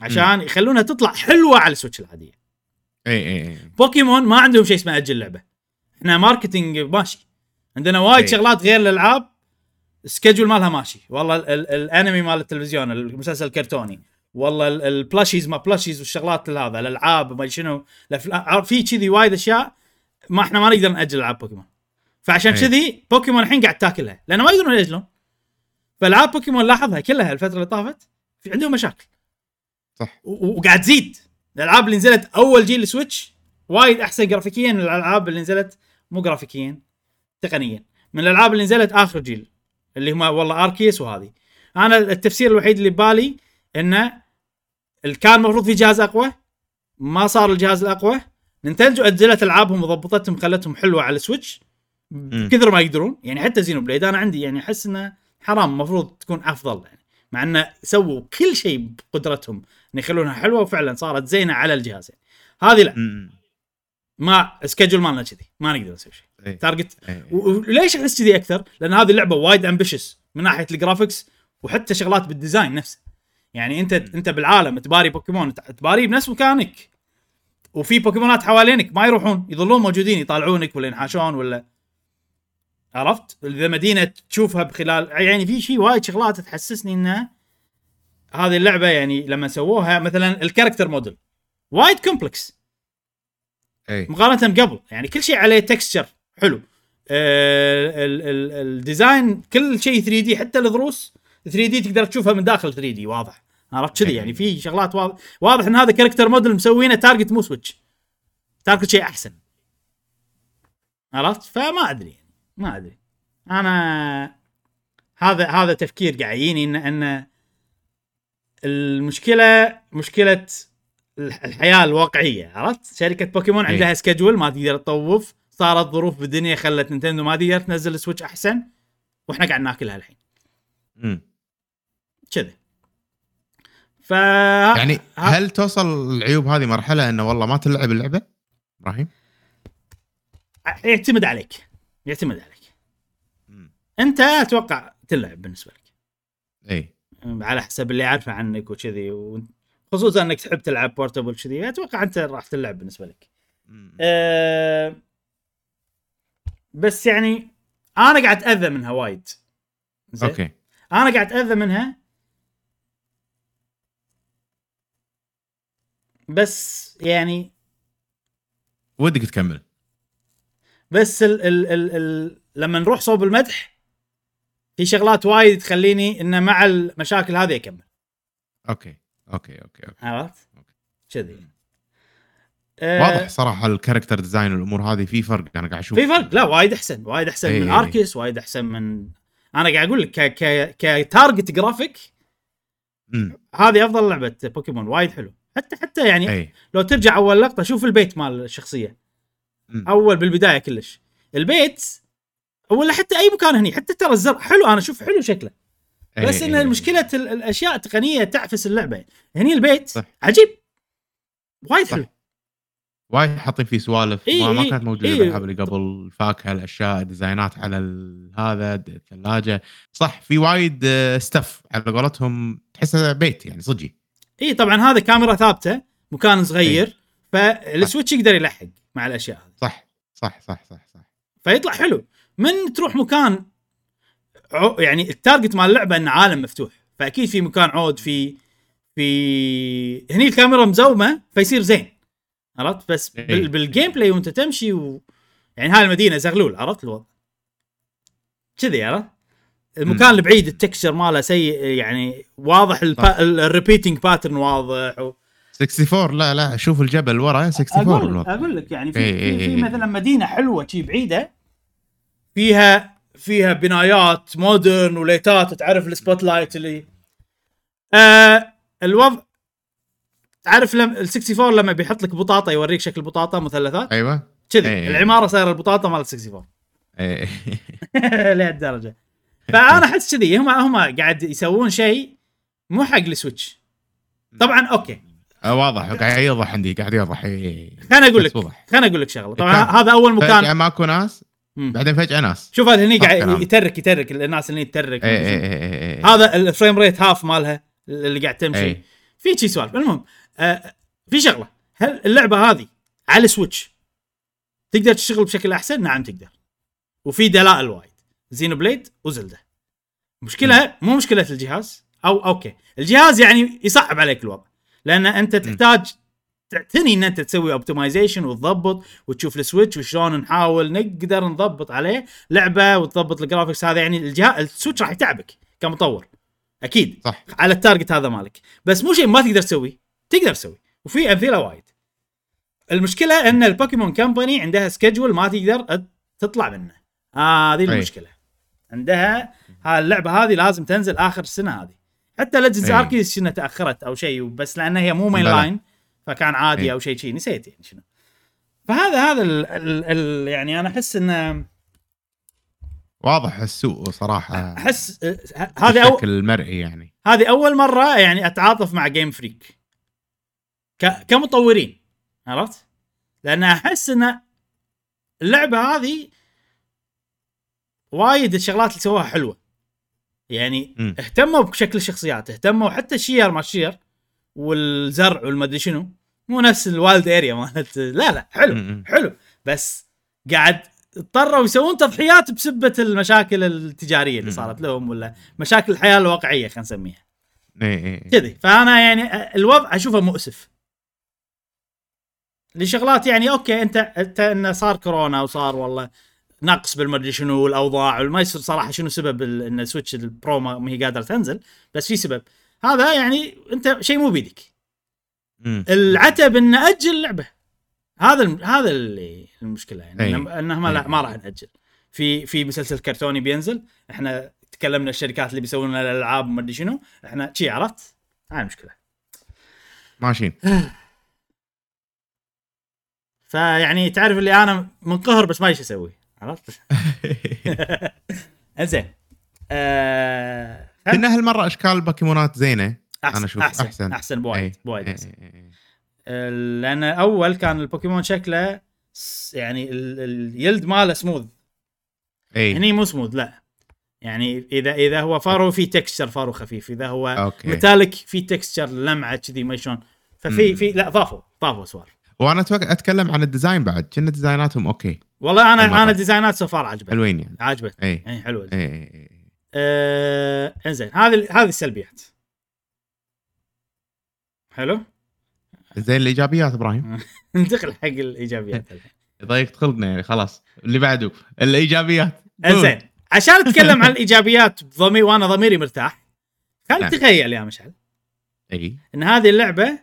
عشان يخلونها تطلع حلوة على ال Switch العادية. إي إي بوكيمون ما عندهم شيء اسمه أجل لعبة. إحنا marketing ماشي. عندنا وايد. شغلات غير الألعاب ال schedule مالها ماشي. والله ال- ال- الأنمي مال التلفزيون المسلسل الكرتوني والله ال- ال plushies ما plushies والشغلات هذا الألعاب ما شنو. في كذي وايد أشياء ما إحنا ما نقدر نأجل ألعاب بوكيمون. فعشان. كذي بوكيمون الحين قاعد تاكلها. لأنه ما يقدرون يأجلون. فألعاب بوكيمون لاحظها كلها الفترة اللي طافت في عندهم مشاكل. صح. وقاعد تزيد. الألعاب اللي نزلت أول جيل Switch وايد أحسن جرافيكيا من الألعاب اللي نزلت مو جرافيكيا تقنيا. من الألعاب اللي نزلت آخر جيل اللي هم والله Arceus وهذه. أنا التفسير الوحيد اللي ببالي انه كان المفروض في جهاز أقوى ما صار الجهاز الأقوى. نينتندو أجلت ألعابهم وضبطتهم خلتهم حلوة على ال Switch. كثر ما يقدرون. يعني حتى Xenoblade أنا عندي يعني أحس إنه حرام المفروض تكون أفضل يعني. مع إنه سووا كل شيء بقدرتهم إن يخلونها حلوة وفعلا صارت زينة على الجهاز يعني. هذه لا. ما schedule مالنا كذي ما نقدر نسوي شيء. target إي. و- وليش أحس كذي أكثر؟ لأن هذه اللعبة وايد ambitious من ناحية ال graphics وحتى شغلات بال design نفسه يعني أنت أنت بالعالم تباتل بوكيمون تباتل بنفس مكانك وفي بوكيمونات حوالينك ما يروحون يظلون موجودين يطالعونك ولا ينحاشون ولا عرفت؟ إذا مدينة تشوفها بخلال يعني في شيء وايد شغلات تحسسني إنه هذه اللعبة يعني لما سووها مثلا ال character model وايد complex إي. مقارنة بقبل يعني كل شيء عليه texture حلو. آه، ال- ال- ال design كل شيء 3D حتى الضروس 3D تقدر تشوفها من داخل 3D واضح. عرفت كذي؟ يعني في شغلات واضح. واضح إن هذا character model مسوينه target مو Switch target شيء أحسن. عرفت؟ فما أدري. ما أدري أنا هذا هذا تفكير قاعد يجيني إن إن المشكلة مشكلة الح- الحياة الواقعية عرفت شركة بوكيمون أي. عندها schedule ما تقدر تطوف صارت ظروف بالدنيا خلت نينتندو ما تقدر تنزل Switch أحسن وإحنا قاعد ناكلها الحين مم. كذا ف يعني هل توصل العيوب هذه مرحلة إنه والله ما تلعب اللعبة إبراهيم؟ يعتمد عليك يعتمد عليك. مم. انت أتوقع تلعب بالنسبة لك. إي. على حسب اللي عارفه عنك وكذي. خصوصا إنك تحب تلعب portable كذي أتوقع أنت راح تلعب بالنسبة لك. أه... بس يعني أنا قاعد اتاذى منها وايد. زين؟ أوكي. أنا قاعد اتاذى منها. بس يعني ودك تكمل. بس ال ال ال ال لما نروح صوب المدح في شغلات وايد تخليني إنه مع المشاكل هذه أكمل. أوكي أوكي أوكي, أوكي. عرفت؟ كذي. أه واضح صراحة ال character design والأمور هذه في فرق أنا قاعد أشوف. في فرق؟ لا وايد أحسن وايد أحسن إيه. من Arceus وايد أحسن من أنا قاعد أقول لك ك ك ك target graphic. هذه أفضل لعبة بوكيمون وايد حلو. حتى حتى يعني اي لو ترجع أول لقطة شوف البيت مال الشخصية. أول بالبداية كلش. البيت ولا حتى أي مكان هني حتى ترى الزرع حلو أنا أشوف حلو شكله. إي، بس إي، إن إي. المشكلة ال- الأشياء التقنية تعفس اللعبة. هني البيت صح. عجيب. وايد. حلو. وايد حاطين فيه سوالف. إي، ما, ما كانت موجودة إي. بالالعاب اللي قبل. الفاكهه الأشياء ديزاينات على هذا الثلاجة. صح في وايد stuff على قولتهم. تحسه بيت يعني صدقي اي طبعا هذا كاميرا ثابتة مكان صغير فال Switch يقدر يلحق. مع الأشياء هذه. صح صح صح صح صح. فيطلع حلو. من تروح مكان يعني ال target مال اللعبة انه عالم مفتوح. فأكيد في مكان عود في في هني الكاميرا مزومة فيصير زين. عرفت؟ بس إيه. بال... بال gameplay وأنت تمشي و... يعني هاي المدينة زغلول عرفت الوضع؟ كذي عرفت؟ المكان. البعيد التكستشر ماله سيء يعني واضح البا... الريبيتنج باترن واضح و... 64 لا لا شوف الجبل ورا 64 أقول لك. أقول لك يعني في إيه في, إيه في إيه. مثلا مدينة حلوة شي بعيدة فيها فيها بنايات مودرن وليتات تعرف السبوت لايت اللي آه الوضع عارف لما ال 64 لما بيحط لك بطاطا يوريك شكل بطاطا مثلثات أيوه كذي إيه. العمارة صايرة البطاطا مال 64 *laughs* إيه. *laughs* لهالدرجة فأنا أحس كذي هم هم قاعد يسوون شيء مو حق السويتش طبعا أوكي واضح. قاعد يوضح عندي قاعد يوضح إيه. خليني أقول لك خليني أقول لك شغلة. طبعا هذا أول فجأة مكان ماكو ناس. بعدين فجأة ناس. شوف هذا هني قاعد. يترك يترك الناس اللي يترك. إيه إيه إيه إيه إيه. هذا ال frame rate half مالها اللي قاعد تمشي. إيه. في شي سوالف. المهم آه في شغلة. هل اللعبة هذه على السويتش تقدر تشتغل بشكل أحسن؟ نعم تقدر. وفي دلائل وايد. زينو بليد وزلده مشكلة مو مشكلة الجهاز. أو okay. الجهاز يعني يصعب عليك الوضع. لأن أنت تحتاج تعتني إن أنت تسوي optimization وتضبط وتشوف السويتش وشلون نحاول نقدر نضبط عليه لعبة وتضبط ال graphics هذا يعني الجهاز السويتش راح يتعبك كمطور. أكيد. صح. على ال target هذا مالك. بس مو شيء ما تقدر تسويه تقدر تسوي. وفي أمثلة وايد. المشكلة إن البوكيمون كمباني عندها schedule ما تقدر تطلع منه. آه هذه أي. المشكلة. عندها ها اللعبة هذه لازم تنزل آخر السنة هذه. حتى ليجندز أي. أركيوس شنو تأخرت أو شيء بس لأن هي مو main. line فكان عادي أي. أو شيء شيء نسيت يعني شنو فهذا هذا ال ال ال يعني أنا أحس انه واضح السوق صراحة أحس هذه أو بشكل مرئي يعني هذه أول مرة يعني أتعاطف مع جيم فريك ك... كمطورين عرفت؟ لأن أحس إن اللعبة هذه وايد الشغلات اللي سووها حلوة يعني مم. اهتموا بشكل الشخصيات اهتموا حتى الشير ما الشير والزرع والمدري شنو مو نفس الوالد اريا مالت لا لا حلو مم. حلو بس قاعد اضطروا يسوون تضحيات بسبة المشاكل التجارية اللي. صارت لهم ولا مشاكل الحياة الواقعية خلينا نسميها إيه إيه. كذي فأنا يعني الوضع أشوفه مؤسف لشغلات يعني okay انت أنت انه صار كورونا وصار والله نقص بالمدري شنو والأوضاع ما يصير صراحة شنو سبب إن سويتش البرو ما هي قادرة تنزل بس في سبب. هذا يعني أنت شيء مو بيدك. العتب إن أجل اللعبه هذا. هذا اللي المشكلة يعني. أي. انه ما, لا ما راح نأجل. في في مسلسل كرتوني بينزل إحنا تكلمنا الشركات اللي بيسوون لنا الألعاب وما أدري شنو إحنا شي عرفت؟ هاي المشكلة. ماشيين. *sighs* فيعني تعرف اللي أنا منقهر بس ما إيش أسوي. عرفت؟ *laughs* انزين. آه... كنا هالمرة أشكال البوكيمونات زينة. أحسن أنا أشوف أحسن أحسن. أحسن بوايد إيه. بوايد إيه، أحسن. إيه، لأن أول كان البوكيمون شكله يعني ال- ال جلد ماله سموث إيه. هني مو سموث لا. يعني اذا إذا هو فرو في texture فرو خفيف إذا هو okay. metallic في texture لمعة كذي ما شلون. ففي. في لا ضافوا ضافوا سوالف وأنا أتكلم عن ال design بعد. كنا designاتهم okay. والله أنا المرة. أنا designات so far عجبتني. حلوين يعني. عجبتني. إيه. يعني حلوة. إيه إيه، إيه. آه إنزين هذه هذه السلبيات. حلو؟ زين الإيجابيات إبراهيم. *laughs* ننتقل حق الإيجابيات. *laughs* الحين ضيقت خلقنا يعني خلاص. اللي بعده الإيجابيات. إنزين عشان أتكلم عن الإيجابيات بضمير وأنا ضميري مرتاح خل نعم. تخيل يا مشعل. اي إن هذه اللعبة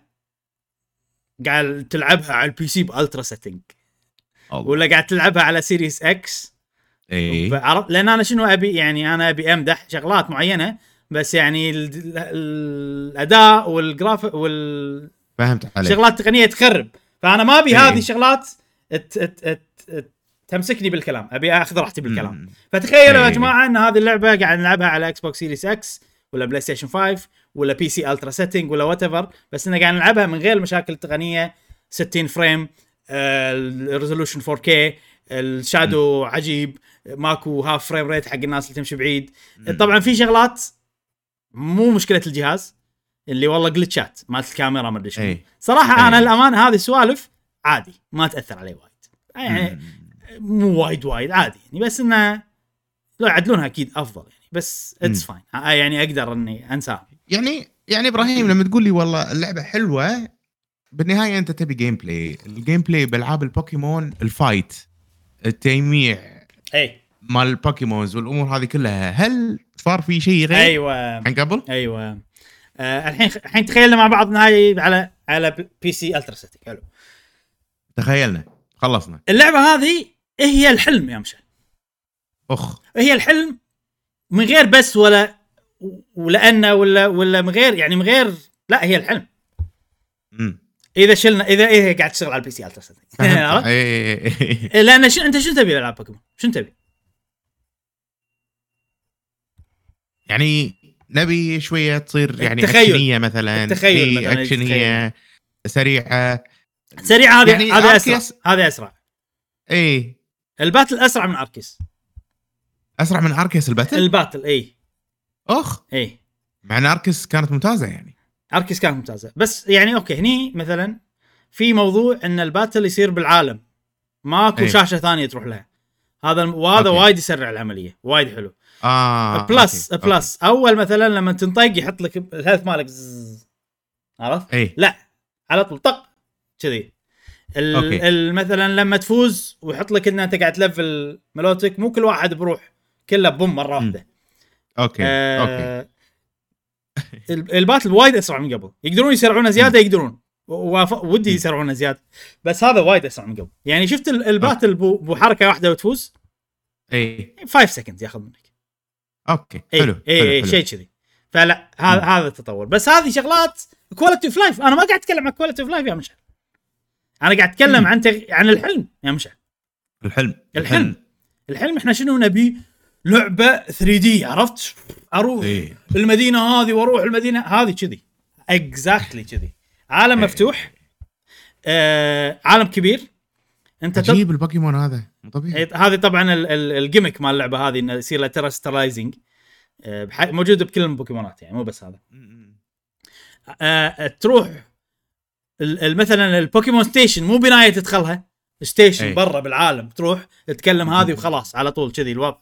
قاعد تلعبها على ال PC ب ultra setting الله. ولا قاعد تلعبها على Series X اي لأن أنا شنو ابي يعني أنا أبي أمدح شغلات معينة بس يعني ال- ال- الأداء وال graph والشغلات فهمت عليك التقنيه تخرب فأنا ما أبي إيه. هذه شغلات ت- ت- ت- تمسكني بالكلام أبي أخذ راحتي بالكلام مم. فتخيلوا يا إيه. جماعة إن هذه اللعبة قاعد نلعبها على إكس بوكس Series X ولا بلاي ستيشن 5 ولا PC ultra setting ولا whatever بس انه قاعد نلعبها من غير المشاكل التقنيه 60 frame ال resolution 4K ال shadow عجيب ماكو half frame rate حق الناس اللي تمشي بعيد. طبعا في شغلات مو مشكلة الجهاز اللي والله glitchات مالت الكاميرا ما أدري شنو إيه. صراحة أنا إيه. الامانه هذه السوالف عادي ما تأثر علي وايد يعني. مو وايد وايد عادي يعني بس إنه لو يعدلونها أكيد أفضل يعني بس it's مم. fine يعني أقدر إني أنساها يعني يعني إبراهيم لما تقول لي والله اللعبة حلوة بالنهاية أنت تبي gameplay ال gameplay بألعاب البوكيمون ال fight التيميع أي. مال البوكيمونز والأمور هذه كلها هل صار في شيء غير؟ أيوه. عن قبل؟ أيوه. آه الحين الحين تخيلنا مع بعض نهاية على على PC ultra setting حلو. تخيلنا. خلصنا. اللعبة هذه هي الحلم يا مشعل. أخ. هي الحلم من غير بس ولا ولأنه ولا ولا من غير يعني من غير لا هي الحلم. مم. إذا شلنا اذا إذا قاعد تشتغل على ال PC. *laughs* عرفت؟ إيه، إيه، إيه. لأن شو أنت شو تبي بألعاب بوكيمون؟ شو تبي؟ يعني نبي شوية تصير يعني التخيل. actionية مثلا. إيه، مثلاً، actionية سريعة. سريع هذه يعني هذه أسرع. هذه أسرع. اي ال battle أسرع من أركيوس. أسرع من Arceus ال battle؟ ال battle اي أخ. اي مع إن Arceus كانت ممتازة يعني. Arceus كانت ممتازة. بس يعني okay هني مثلا في موضوع إن ال battle يصير بالعالم. ماكو إيه. شاشة ثانية تروح لها. هذا وهذا okay. وايد يسرع العملية. وايد حلو. آه plus okay، plus أول مثلا لما تنطق يحط لك ال health مالك. عرفت؟ okay. اي لا. على طول طق. كذي. أوكي. مثلا لما تفوز ويحط لك ان أنت قاعد تلفل مالوتك مو كل واحد بروح. كله بوم مرة واحدة. okay okay آه ال- *laughs* ال battle وايد أسرع من قبل. يقدرون يسرعونه زيادة يقدرون. ودي. يسرعونه زيادة. بس هذا وايد أسرع من قبل. يعني شفت ال- ال battle بو, بو حركه واحدة وتفوز؟ إي. 5 second ياخذ منك. okay حلو إي إي حلو. شيء كذي. فلا هذا. هذا التطور. بس هذه شغلات quality of life أنا ما قاعد أتكلم عن quality of life يا مشعل. أنا قاعد أتكلم. عن تغ... عن الحلم يا مشعل. الحلم. الحلم. الحلم إحنا شنو نبي؟ لعبة 3D عرفت؟ أروح اي المدينة هذه وأروح المدينة هذه كذي. exactly كذي. عالم إيه. مفتوح آه عالم كبير. أنت تط... عجيب البوكيمون هذا. مو طبيعي. إيه، هذه طبعا ال- ال- ال gimmick مال اللعبة هذه إنه يصير له terastallizing موجود بكل البوكيمونات يعني مو بس هذا. آه تروح ال- ال- مثلا البوكيمون station مو بناية تدخلها station أي. برا بالعالم تروح تتكلم هذه *laughs* وخلاص على طول كذي الوضع.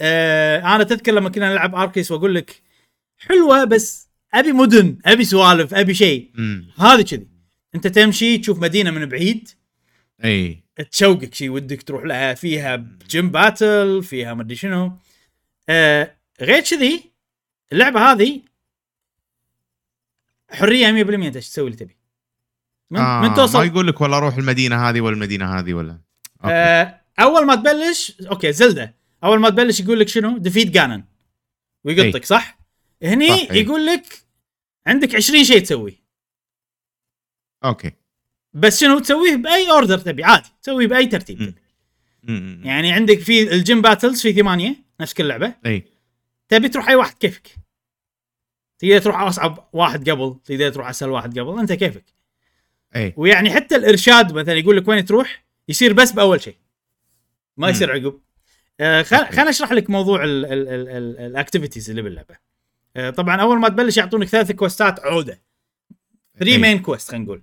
آه أنا تذكر لما كنا نلعب Arceus وأقول لك حلوة بس أبي مدن أبي سوالف أبي شيء. م. هذه كذي. أنت تمشي تشوف مدينة من بعيد. إي. تشوقك شي ودك تروح لها فيها gym battle فيها مدري شنو. آه غير كذي اللعبة هذه حرية 100% إنت إيش تسوي اللي تبي؟ من, آه من ما توصل. يقول لك والله روح المدينة هذه ولا المدينة هذه ولا. okay. آه أول ما تبلش okay زلدا. أول ما تبلش يقول لك شنو؟ defeat Ganon ويقطك صح؟ هني صح،. يقول لك عندك 20 شيء تسوي. okay. بس شنو تسويه؟ بأي order تبي عادي. تسويه بأي ترتيب. تبي. يعني عندك في ال gym battles في ثمانية نفس كل لعبه إي. تبي تروح أي واحد كيفك؟ تقدر تروح أصعب واحد قبل تقدر تروح أسهل واحد قبل أنت كيفك. إي. ويعني حتى الإرشاد مثلا يقول لك وين تروح يصير بس بأول شيء. ما. يصير عقب. خليني أشرح لك موضوع ال activities اللي باللعبة. آه طبعا أول ما تبلش يعطونك ثلاث questات عودة. 3 إي. main quest خلينا نقول.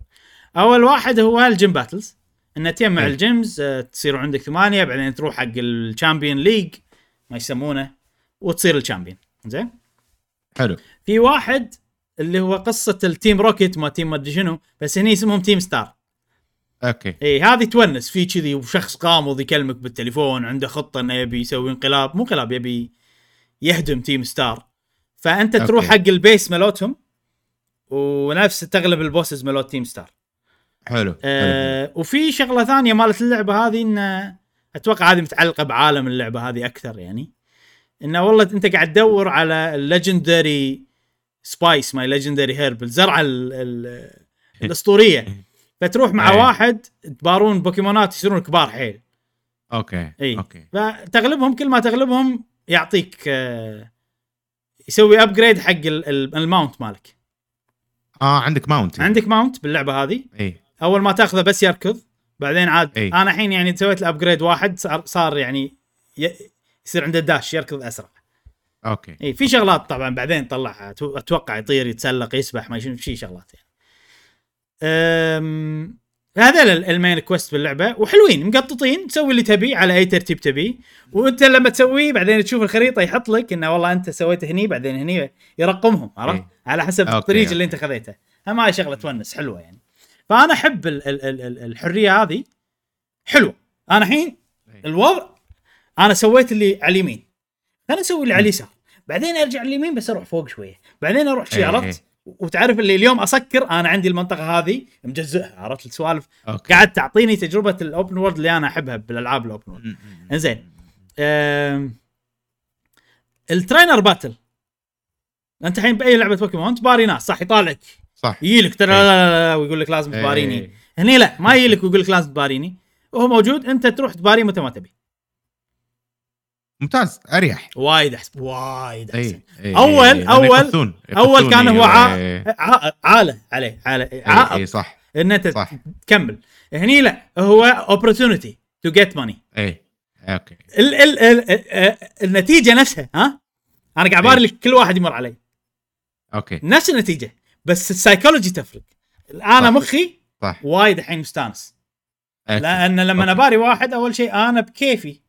أول واحد هو ال gym battles إن تجمع. ال gyms آه تصير عندك ثمانية بعدين تروح حق ال champion league ما يسمونه وتصير ال champion زين حلو. في واحد اللي هو قصة ال Team Rocket ما team ما أدري شنو بس هني اسمهم Team Star okay. اي هذه تونس. في كذي وشخص غامض يكلمك بالتليفون عنده خطة إنه يبي يسوي انقلاب. مو انقلاب يبي يهدم Team Star. فأنت okay. تروح حق ال base مالتهم ونفس تغلب ال bosses مالوت Team Star. حلو حلو. آه وفي شغلة ثانية مالت اللعبة هذه انه أتوقع هذه متعلقة بعالم اللعبة هذه أكثر يعني. انه والله أنت قاعد تدور على ال legendary spice ماي legendary herb الزرعه ال- ال- *laughs* الأسطورية. *laughs* فتروح مع أي. واحد تبارون بوكيمونات يصيرون كبار حيل. okay اي okay. فتغلبهم كل ما تغلبهم يعطيك آه، يسوي upgrade حق ال- ال- ال mount مالك. آه عندك ماونت عندك ماونت باللعبة هذه. اي أول ما تأخذه بس يركض بعدين عاد. إي. أنا الحين يعني سويت ال upgrade واحد صار, صار يعني ي... يصير عنده dash يركض أسرع. okay. اي في شغلات طبعا بعدين طلعها أتوقع يطير يتسلق يسبح ما شنو في شغلات يعني. أم... هذا ال main quest باللعبة. وحلوين مقططين تسوي اللي تبيه على أي ترتيب تبيه وأنت لما تسويه بعدين تشوف الخريطة يحط لك إنه والله أنت سويت هني بعدين هني يرقمهم عرفت؟ إي. على حسب الطريق اللي. أنت خذيته. هم هاي شغلة تونس حلوة يعني. فأنا أحب ال ال ال ال الحرية هذه. حلوة أنا الحين إي. الوضع أنا سويت اللي على اليمين. خليني أسوي اللي على اليسار. بعدين أرجع اليمين بس أروح فوق شوية. بعدين أروح شي إيه، عرفت؟ وتعرف اللي اليوم أسكر أنا عندي المنطقة هذه مجزئها عرفت السوالف؟ قاعد تعطيني تجربة ال open world اللي أنا أحبها بالألعاب ال open world إنزين. ال trainer battle أنت الحين بأي لعبة بوكيمون تباري ناس صح يطالعك. صح. يجي لك ترى لا لا لا, لا ويقول لك لازم إيه. تباريني هني لا ما يجي لك ويقول لك لازم تباريني. وهو موجود أنت تروح تباريه متى ما تبي. ممتاز أريح. وايد أحسن وايد أحسن. إي إي أول- إي، لأن أول- يقصون- أول كان يقصون، هو عا- إي، ع- عاله عليه عاله عائق إي صح ان انت صح. تكمل هني لا هو opportunity to get money إي أوكي. ال ال ال ال النتيجة نفسها ها؟ أنا قاعد أباري لك كل واحد يمر علي. okay. نفس النتيجة بس السايكولوجي تفرق. أنا صح. مخي صح. وايد الحين مستانس. okay. لأن لما okay. اباري واحد أول شيء أنا بكيفي.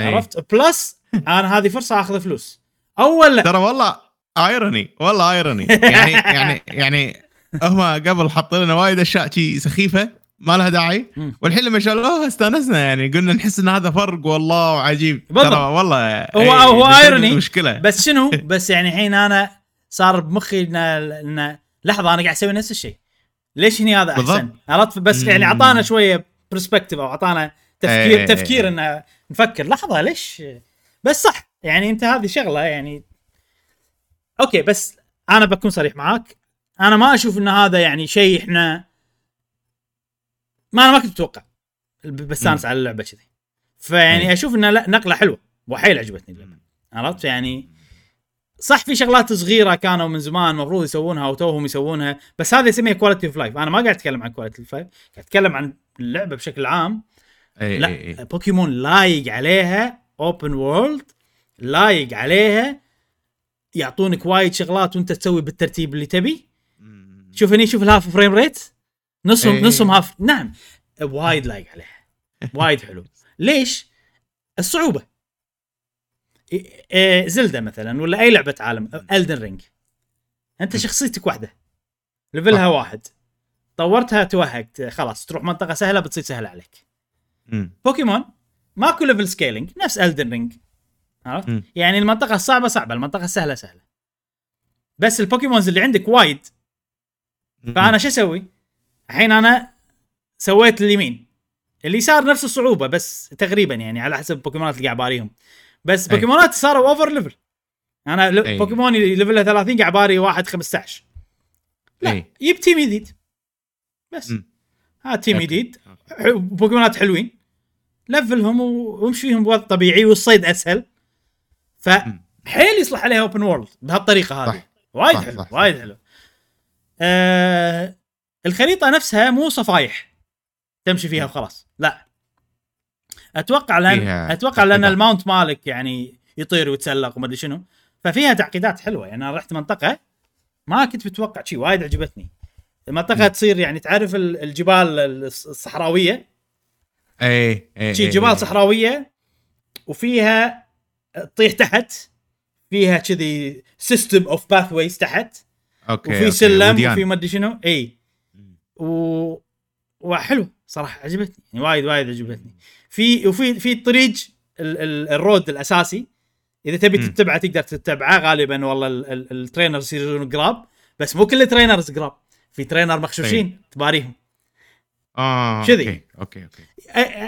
إي. عرفت plus أنا هذه فرصة أخذ فلوس اول ترى والله ايروني والله ايروني *laughs* يعني يعني يعني هم قبل حطوا لنا وايد أشياء شي سخيفة ما لها داعي. والحين لما شالوها استانسنا يعني قلنا نحس إن هذا فرق والله بالضبط. ترى والله هو- إي، هو irony. المشكلة بس شنو *laughs* بس يعني الحين أنا صار بمخي ان لحظة أنا قاعد أسوي نفس الشيء ليش هني هذا أحسن. عرفت بس يعني. أعطانا شوية perspective أو أعطانا تفكير إيه. تفكير إنه نفكر لحظة ليش؟ بس صح يعني أنت هذه شغلة يعني okay بس أنا بكون صريح معاك. أنا ما أشوف إن هذا يعني شيء إحنا ما أنا ما كنت أتوقع بستانس على اللعبة كذي. فيعني إيه. أشوف انها لا نقلة حلوة وحيل عجبتني اللعبة. عرفت؟ يعني صح في شغلات صغيرة كانوا من زمان المفروض يسوونها وتوهم يسوونها بس هذا يسميها quality of life أنا ما قاعد أتكلم عن quality of life قاعد أتكلم عن اللعبة بشكل عام. إي، لا إي، إي. بوكيمون لايق عليها open world لايق عليها يعطونك وايد شغلات وانت تسوي بالترتيب اللي تبي. شوف هني شوف ال half frame rate نصهم إيه. نصهم half نعم وايد لايق عليها وايد حلو ليش؟ الصعوبة إيه- إيه، زلدة مثلا ولا أي لعبة عالم Elden Ring أنت شخصيتك واحدة level ها واحد طورتها توهقت خلاص تروح منطقة سهلة بتصير سهلة عليك. بوكيمون ماكو level scaling نفس Elden Ring عرفت؟ يعني المنطقة الصعبه صعبة المنطقة السهله سهلة بس البوكيمونز اللي عندك وايد فأنا شو أسوي؟ الحين أنا سويت اليمين اليسار نفس الصعوبة بس تقريبا يعني على حسب البوكيمونات اللي قاعد باريهم بس. بوكيمونات صاروا over level أنا. أي. بوكيمون اللي level ها 30 قاعد باري واحد 15 لا. جيب team جديد بس مم. هات team. جديد. بوكيمونات حلوين. level هم وامشي فيهم بوضع طبيعي والصيد أسهل. فحيل يصلح عليها open world بهالطريقة هذه. وايد حلو. وايد حلو. آه الخريطة نفسها مو صفايح. تمشي فيها وخلاص. لا. أتوقع لأن أتوقع لأن. ال mount مالك يعني يطير ويتسلق وما أدري شنو. ففيها تعقيدات حلوة. يعني أنا رحت منطقة ما كنت متوقع شيء وايد عجبتني. المنطقة تصير يعني تعرف ال- الجبال الص- الصحراوية اي اي شي إي، جبال إي. صحراوية وفيها تطيح تحت فيها كذي system of pathways تحت أوكي وفي. سلم. وفي ما أدري شنو اي و وحلو صراحة عجبتني يعني وايد وايد عجبتني في وفي في طريق ال- ال- ال road الأساسي إذا تبي. تتبعه تقدر تتبعه غالبا والله ال- ال- ال trainers يصيرون قراب بس مو كل ال trainers قراب في trainer مخشوشين تباريهم. آه كذي. okay okay okay.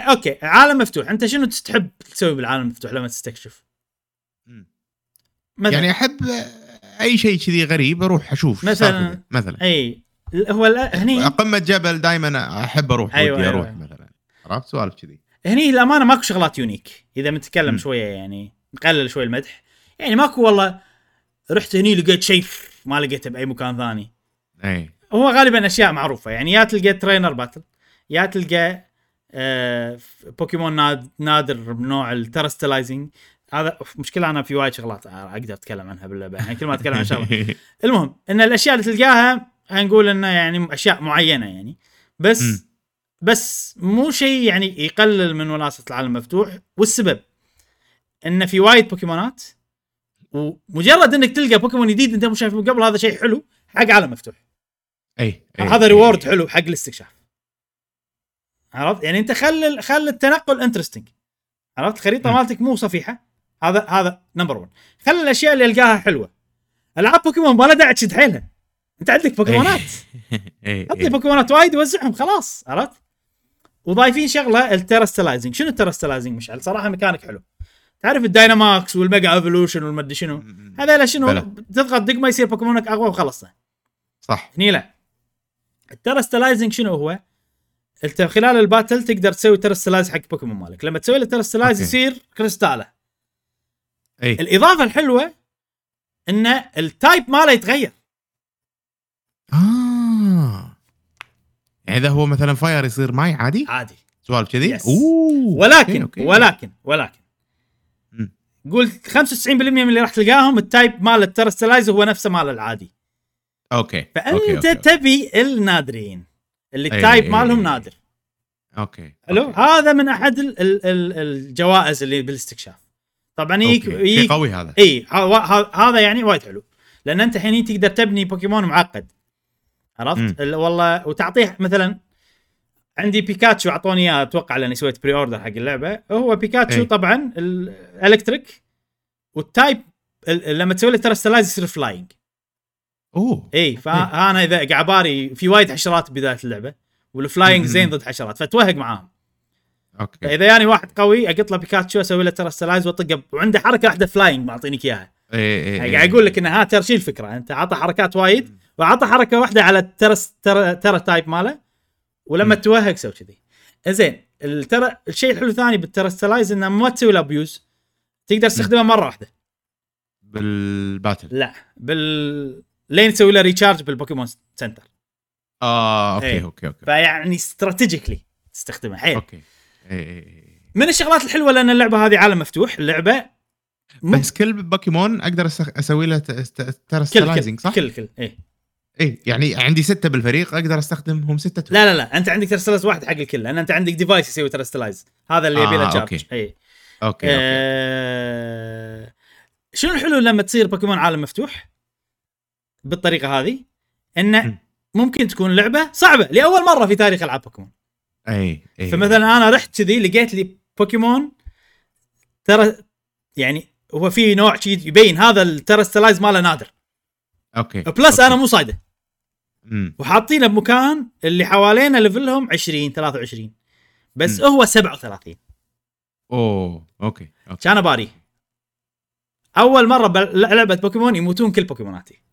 okay عالم مفتوح. أنت شنو تحب تسوي بالعالم المفتوح لما تستكشف. مثلا. يعني أحب أي شيء كذي غريب أروح أشوف مثلاً-. مثلا. أي هو هني. قمه جبل دائما أحب أروح أيوة، ودي أيوة، أروح أيوة. مثلا. عرفت؟ سوالف كذي. هني الامانه ماكو شغلات unique. إذا بنتكلم. شوية يعني نقلل شوي المدح. يعني ماكو والله رحت هني لقيت شيء ما لقيته بأي مكان ثاني. اي هو غالبا أشياء معروفة يعني يا تلقى trainer battle يا تلقى آه بوكيمون ناد نادر من نوع ال terastallizing هذا مشكلة أنا في وايد شغلات أقدر أتكلم عنها باللعبه يعني كل ما أتكلم عن شغلة. *laughs* المهم إن الأشياء اللي تلقاها هنقول انه يعني أشياء معينة يعني. بس مم. بس مو شيء يعني يقلل من وناسه العالم المفتوح والسبب؟ إن في وايد بوكيمونات ومجرد إنك تلقى بوكيمون جديد أنت مو شايفه من قبل هذا شيء حلو حق عالم مفتوح. اي أي. هذا. reward حلو حق الاستكشاف. عرفت؟ يعني أنت خل خل التنقل interesting عرفت؟ الخريطة. مالتك مو صفيحة. هذا هذا number 1 خلي الأشياء اللي ألقاها حلوة. ألعاب بوكيمون ما له داعي تشد حيلها. أنت عندك بوكيمونات اي حط لي بوكيمونات وايد وزعهم خلاص. عرفت؟ وضايفين شغلة ال terastallizing شنو ال terastallizing مشعل؟ صراحة ميكانيك حلو. تعرف ال Dynamax وال Mega Evolution والمدري شنو؟ هذا شنو. تضغط دقمه يصير بوكيمونك أقوى وخلصنا. صح. هني لا. ال terastallizing شنو هو؟ انت خلال ال battle تقدر تسوي terastallize حق بوكيمون مالك. لما تسوي له terastallize. يصير كريستاله. إي. الإضافة الحلوة إن ال type ماله يتغير. آه. يعني إذا هو مثلا fire يصير ماي عادي؟ عادي. سوالف كذي؟ Yes. أوه. ولكن okay،. ولكن ولكن. قول 95% من اللي راح تلقاهم ال type مال ال terastallize هو نفسه مال العادي. okay فأنت okay، okay. تبي النادرين اللي ال type أي، مالهم أي. نادر okay حلو. هذا من أحد ال ال ال الجوائز اللي بالاستكشاف طبعا يجيك يجيك قوي هذا اي هذا يعني وايد حلو لأن أنت الحين تقدر تبني بوكيمون معقد. عرفت ال- والله وتعطيه مثلا عندي بيكاتشو أعطوني إياه أتوقع لأني سويت pre-order حق اللعبة هو بيكاتشو إي. طبعا ال electric وال type ال- لما تسوي له terastallize يصير flying أوه. اي فانا إذا قاعد باري في وايد حشرات بدايه اللعبة وال flying. زين ضد حشرات فتوهق معاهم. okay. فإذا يعني واحد قوي أقط له بيكاتشو أسوي له terastallize وأطقه وعنده حركة واحدة flying معطينك إياها. اي اي يعني قاعد أقول لك ان ها ترى شي الفكرة أنت عطى حركات وايد وعطى حركة واحدة على ال Tera Tera Tera type ماله ولما. توهق سوي كذي. زين ال Tera الشيء الحلو الثاني بال terastallize إنه ما تسوي له abuse تقدر تستخدمه مرة واحدة. بال battle. لا بال لين تسوي له recharge بال Pokémon Center آه okay إي. okay okay. فيعني strategically تستخدمه. حيل. okay. اي اي اي من الشغلات الحلوة لأن اللعبة هذه عالم مفتوح اللعبة م- بس كل بوكيمون أقدر أسوي له ت- ت- كل terastallizing كل صح؟ كل كل إيه. اي يعني عندي ستة بالفريق أقدر استخدمهم ستة لا لا لا أنت عندك terastallize واحد حق الكل لأن أنت عندك device يسوي terastallize هذا اللي يبي له آه، charge okay. اي okay okay. آه... شنو الحلو لما تصير بوكيمون عالم مفتوح؟ بالطريقة هذه انه. ممكن تكون لعبة صعبة لأول مرة في تاريخ ألعاب بوكيمون. أي أي. فمثلا أنا رحت كذي لقيت لي بوكيمون Tera يعني هو في نوع شي يبين هذا ال terastallize ماله نادر. okay plus أنا مو صايده. وحاطينه بمكان اللي حوالينا level هم 20 23 بس م. هو 37 أوه okay okay. كان أباري. أول مرة بلعبه بوكيمون يموتون كل بوكيموناتي.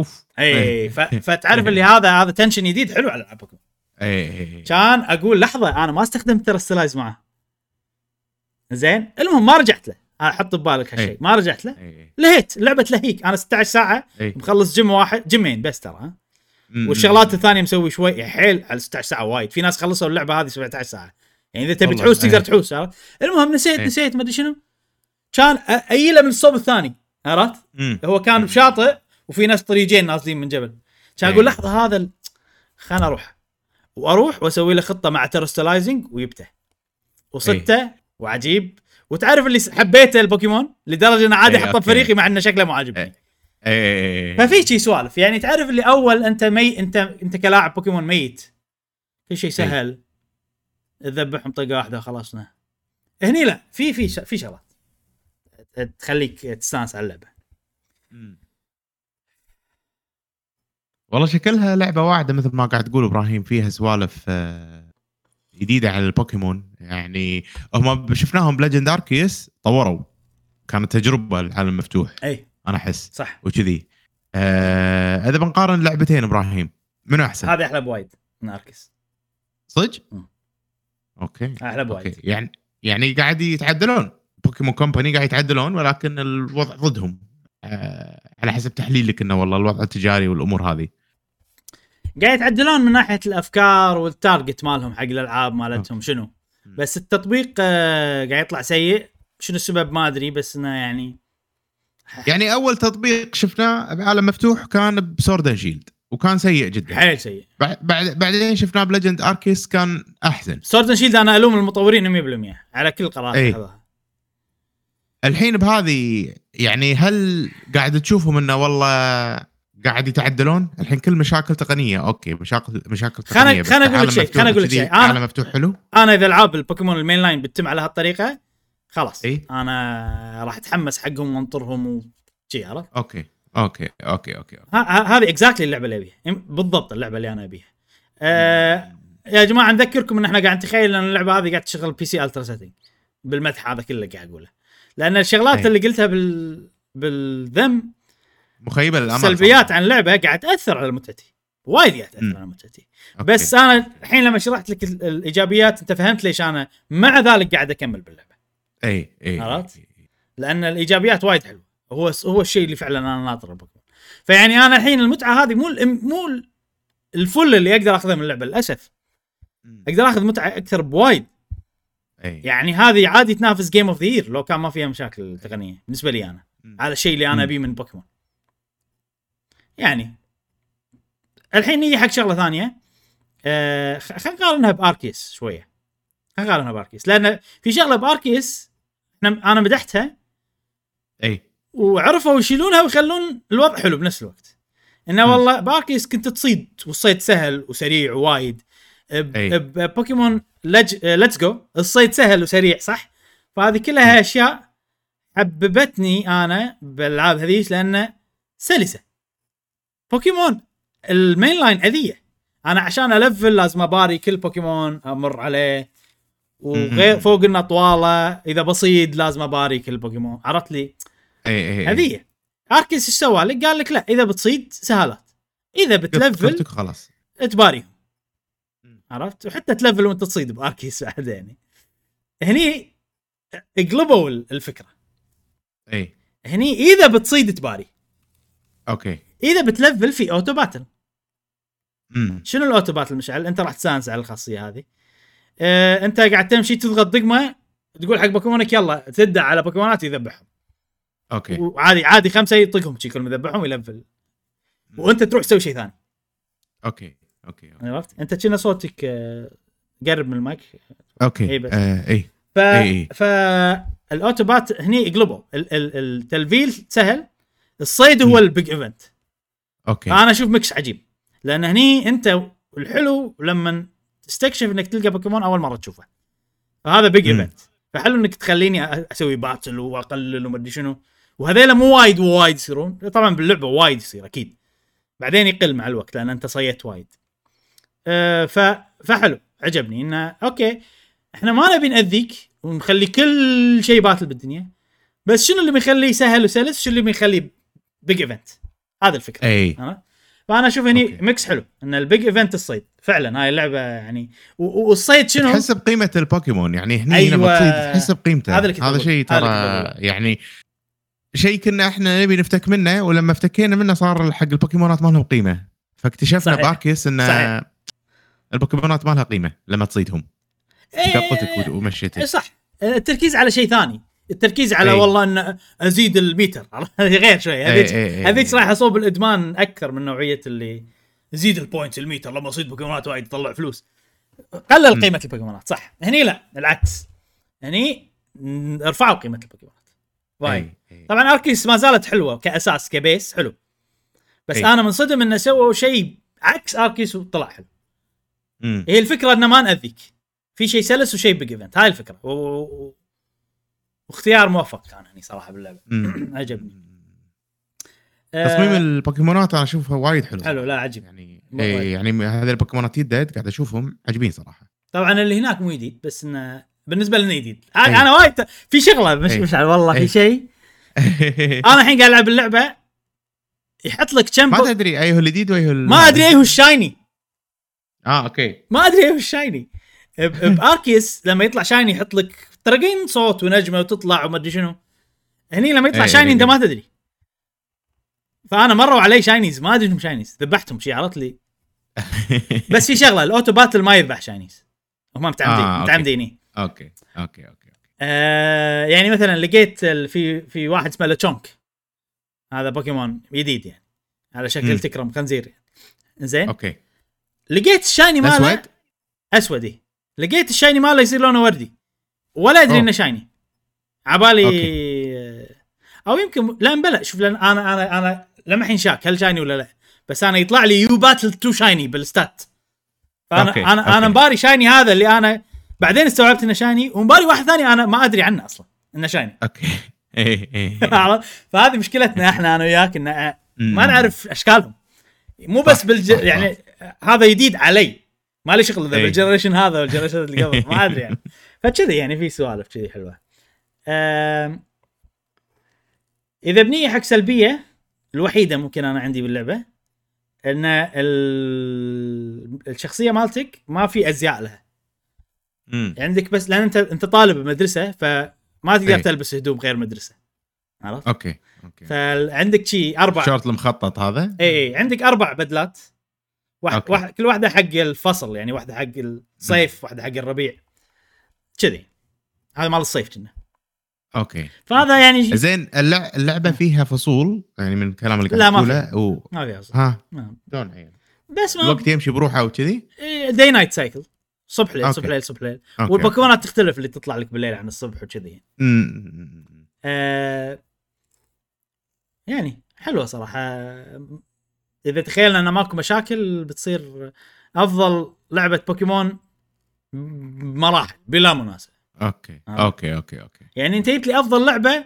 أوف. اي ف... فتعرف اللي هذا هذا tension جديد حلو على العاب بوكيمون اي كان أقول لحظة أنا ما استخدمت terastallize معه. زين؟ المهم ما رجعت له. حط ببالك هالشيء. أي. ما رجعت له. لهيت. لعبة لهيك. أنا 16 ساعة. اي مخلص جيم واحد. جيمين بس ترى ها. والشغلات الثانية مسوي شوي. حيل على 16 ساعة وايد. في ناس خلصوا اللعبة هذه 17 ساعة. يعني إذا تبي تحوس تقدر إيه. تحوس عرفت؟ المهم نسيت إيه. نسيت ما أدري شنو. كان ايله من الصوب الثاني عرفت. هو كان بشاطئ. وفي ناس طريقين نازلين من جبل. كان أقول إيه. لحظة هذا ال- خلنا أروح. وأروح وأسوي له خطة مع terastallizing ويبته. وصدته وعجيب. وتعرف اللي حبيته البوكيمون؟ لدرجة إنه عادي إيه، احطه okay. بفريقي مع إنه شكله مو عاجبني. إيه. ففي شي سوالف. يعني تعرف اللي أول أنت مي أنت أنت كلاعب بوكيمون ميت. كل شيء سهل. تذبحهم طقه واحدة خلصنا هني لا في في في شغلات. تخليك تستانس على اللعبة. والله شكلها لعبة واعدة مثل ما قاعد تقول إبراهيم فيها سوالف آه، جديدة على البوكيمون. يعني هم شفناهم ب Legends Arceus طوروا. كانت تجربة العالم المفتوح أي. أنا أحس. صح. وكذي. آه إذا بنقارن لعبتين إبراهيم منو أحسن؟ هذه أحلى بوايد من Arceus صدق؟ okay. أحلى بوايد. okay. يعني يعني قاعد يتعدلون. Pokémon Company قاعد يتعدلون ولكن الوضع ضدهم. آه على حسب تحليلك إنه والله الوضع التجاري والأمور هذه. قاعد يتعدلون من ناحية الأفكار وال target مالهم حق الألعاب مالتهم شنو. بس التطبيق آه، قاعد يطلع سيء. شنو السبب؟ ما أدري بس إنه يعني يعني أول تطبيق شفناه بعالم مفتوح كان ب Sword Shield وكان سيء جدا. حيل سيء. بعد بعد- بعدين شفناه ب Legends Arceus كان احسن Sword Shield أنا ألوم المطورين 100% على كل قرار إي. هذا الحين بهذه يعني هل قاعد تشوفهم إنه والله قاعد يتعدلون؟ الحين كل مشاكل تقنية. okay مشاكل مشاكل تقنية بس خلنا أقول لك شيء، خلنا أقول لك شيء. عالم مفتوح حلو. أنا إذا ألعاب البوكيمون ال main line بتتم على هالطريقة خلاص. إي. أنا راح أتحمس حقهم وأنطرهم وشي عرفت؟ okay okay okay okay, okay. هذه exactly اللعبة اللي أبيها. بالضبط اللعبة اللي أنا أبيها. آه يا جماعة نذكركم إن إحنا قاعد نتخيل إن اللعبة هذه قاعد تشتغل PC ultra setting بالمدح هذا كله قاعد أقوله. لأن الشغلات أي. اللي قلتها بال بالذم مخيبة للامال سلبيات. عن اللعبة قاعد تأثر على متعتي وايد قاعد تأثر. على متعتي okay. بس أنا الحين لما شرحت لك ال- الإيجابيات أنت فهمت ليش أنا مع ذلك قاعد أكمل باللعبة إي إي عرفت؟ لأن الإيجابيات وايد حلوة هو هو الشيء اللي فعلا أنا ناطره بوكيمون فيعني أنا الحين المتعة هذه مو مو ال- ال full اللي أقدر اخذه من اللعبة للأسف. أقدر أخذ متعة أكثر بوايد إي يعني هذه عادي تنافس game of the لو كان ما فيها مشاكل تقنية بالنسبة لي أنا. هذا الشيء اللي أنا. أبيه من بوكيمون يعني. الحين نيجي حق شغلة ثانية. آه خلينا نقارنها ب Arceus شوية. خلينا نقارنها ب Arceus. لأن في شغلة ب Arceus أنا مدحتها. أي. وعرفوا يشيلونها ويخلون الوضع حلو بنفس الوقت. إنه. والله ب Arceus كنت تصيد والصيد سهل وسريع ووايد ب- أي. ببوكيمون لج... Let's Go الصيد سهل وسريع صح؟ فهذه كلها أشياء حببتني أنا بالألعاب هذيش لأنه سلسة. بوكيمون ال main line أذية. أنا عشان ألفل لازم أباري كل بوكيمون أمر عليه. وغير. فوق إنه طوالة إذا بصيد لازم أباري كل بوكيمون. عرفت لي؟ إي إي هذيه Arceus إيش سوى؟ لك؟ قال لك لا إذا بتصيد سهالات إذا بتلفل خلاص. تباريهم. عرفت؟ وحتى تلفل وانت تصيد ب Arceus *laughs* بعد يعني هني قلبوا الفكرة. إي. هني إذا بتصيد تباري. okay. إذا بتلفل في auto battle امم شنو ال auto battle مشعل؟ أنت راح تستانس على الخاصية هذه. آه أنت قاعد تمشي تضغط دقمة تقول حق بوكيمونك يلا تدع على بوكيمونات يذبحهم. okay. وعادي عادي خمسة يطقهم شي كل ما يذبحهم يلفل. وأنت تروح تسوي شيء ثاني. okay okay okay. عرفت؟ أنت كنا صوتك آه، قرب من المايك. okay. إي بس. آه، إي. ف إي. ف ال auto battle هني ال- التلفيل سهل. الصيد هو مم. ال big event okay. فانا أشوف mix عجيب. لأن هني أنت الحلو لما تستكشف إنك تلقى بوكيمون أول مرة تشوفه. فهذا big. event فحلو إنك تخليني أسوي battle وأقلل وما أدري شنو. وهذيلا مو وايد وايد يصيرون. طبعا باللعبة وايد يصير أكيد. بعدين يقل مع الوقت لأن أنت صيدت وايد. أه ف فحلو. عجبني. إنه okay. إحنا ما نبي نأذيك ونخلي كل شيء battle بالدنيا. بس شنو اللي بيخليه سهل وسلس؟ شنو اللي بيخليه big event هذا الفكرة. أي. فأنا أشوف هني okay. mix حلو إن ال big event الصيد. فعلا هاي اللعبة يعني والصيد شنو؟ تحس بقيمة البوكيمون يعني هني أيوة. لما تصيد تحس بقيمته. هذا هذا. شيء ترى يعني شيء كنا إحنا نبي نفتك منه ولما افتكينا منه صار حق البوكيمونات ما لهم قيمة. فاكتشفنا صحيح. إن صحيح. البوكيمونات ما لها قيمة لما تصيدهم. قطتك إيه ومشيتك. صح. التركيز على شيء ثاني. التركيز على أي. والله إن أزيد الميتر. *laughs* هذه غير شوي. هذيك أي- أي- هذيك أي. صراحة صوب الإدمان أكثر من نوعية اللي زيد ال points ال meter لما أصيد بوكيمونات وايد يطلع فلوس. قلل م. قيمة البوكيمونات صح. هني لا العكس. هني م، رفعوا قيمة البوكيمونات. وايد. طبعا Arceus ما زالت حلوة كأساس ك base حلو. بس أي. أنا منصدم إنه سووا شيء عكس Arceus وطلع حلو. هي الفكرة إنه ما نأذيك. في شيء سلس وشيء big event هاي الفكرة. و... واختيار موفق. كان هني صراحة باللعبة. *clears throat* عجبني. تصميم آه، البوكيمونات أنا أشوفها وايد حلو حلو لا عجيب. يعني وايد. إيه يعني هذه البوكيمونات يدد قاعد أشوفهم عجيبين صراحة. طبعا اللي هناك مو جديد بس إنه بالنسبة لنا جديد أنا أي. أنا وايد في شغلة مش أي. مش والله في. شيء. *laughs* أنا الحين قاعد ألعب اللعبة يحط لك كم ما تدري اي هو الجديد واي هو ال- ما أدري إيه هو ال shiny. آه okay. ما أدري إيه هو ال shiny. ب Arceus لما يطلع shiny يحط لك ترقين صوت ونجمة وتطلع وما أدري شنو هني لما يطلع إيه، shiny إيه، أنت إيه. ما تدري فأنا مروا علي shinies ما أدري انهم shinies ذبحتهم شي عرفت لي *laughs* بس في شغلة ال auto battle ما يذبح shinies هم متعمدين آه، okay. متعمدين إيه. okay okay okay آه يعني مثلا لقيت في في واحد اسمه Lechonk هذا بوكيمون جديد يعني على شكل مم. تكرم خنزير يعني. زين okay لقيت ال shiny ماله أسود اسود إيه. لقيت ال shiny ماله يصير لونه وردي. ولا أدري. إنه shiny. عبالي okay. أو يمكن لا مبلا شوف لأن أنا أنا أنا لما الحين شاك هل shiny ولا لا. بس أنا يطلع لي you battle two shiny بال stats. فأنا okay، أنا أنا okay. مباري shiny هذا اللي أنا بعدين استوعبت إنه shiny ومباري واحد ثاني أنا ما أدري عنه أصلا إنه shiny. okay. *laughs* إيه إيه *laughs* عرفت؟ فهذه مشكلتنا إحنا أنا وياك ان ما. نعرف أشكالهم. مو بس بالج... يعني هذا جديد علي. ما لي شغل اذا. بال generation هذا وال generation اللي قبل ما *laughs* أدري يعني فكذي يعني في سوالف كذي حلوة. إذا بنيي حق سلبية الوحيدة ممكن أنا عندي باللعبة إن ال... الشخصية مالتك ما في أزياء لها امم عندك بس لأن أنت أنت طالب بمدرسة فما تقدر إيه. تلبس هدوم غير مدرسة عرفت؟ okay okay فعندك شي أربع الشورت المخطط هذا اي اي عندك أربع بدلات واحد. واحد كل واحدة حق الفصل يعني واحدة حق الصيف واحدة حق الربيع. كذي. هذا مال الصيف كنا. okay. فهذا يعني زين اللع- اللعبة فيها فصول يعني من الكلام اللي لا، قاعد ما تقوله و... ما في أصلاً. ها؟ شلون يعني بس ما الوقت يمشي بروحه وكذي؟ day night cycle صبح ليل. صبح ليل صبح ليل. والبوكيمونات تختلف اللي تطلع لك بالليل عن الصبح وكذي. آه يعني حلوة صراحة. إذا تخيلنا أن ماكو مشاكل بتصير أفضل لعبة بوكيمون بمراحل بلا منازع okay آه. okay okay okay. يعني أنت جبت لي أفضل لعبة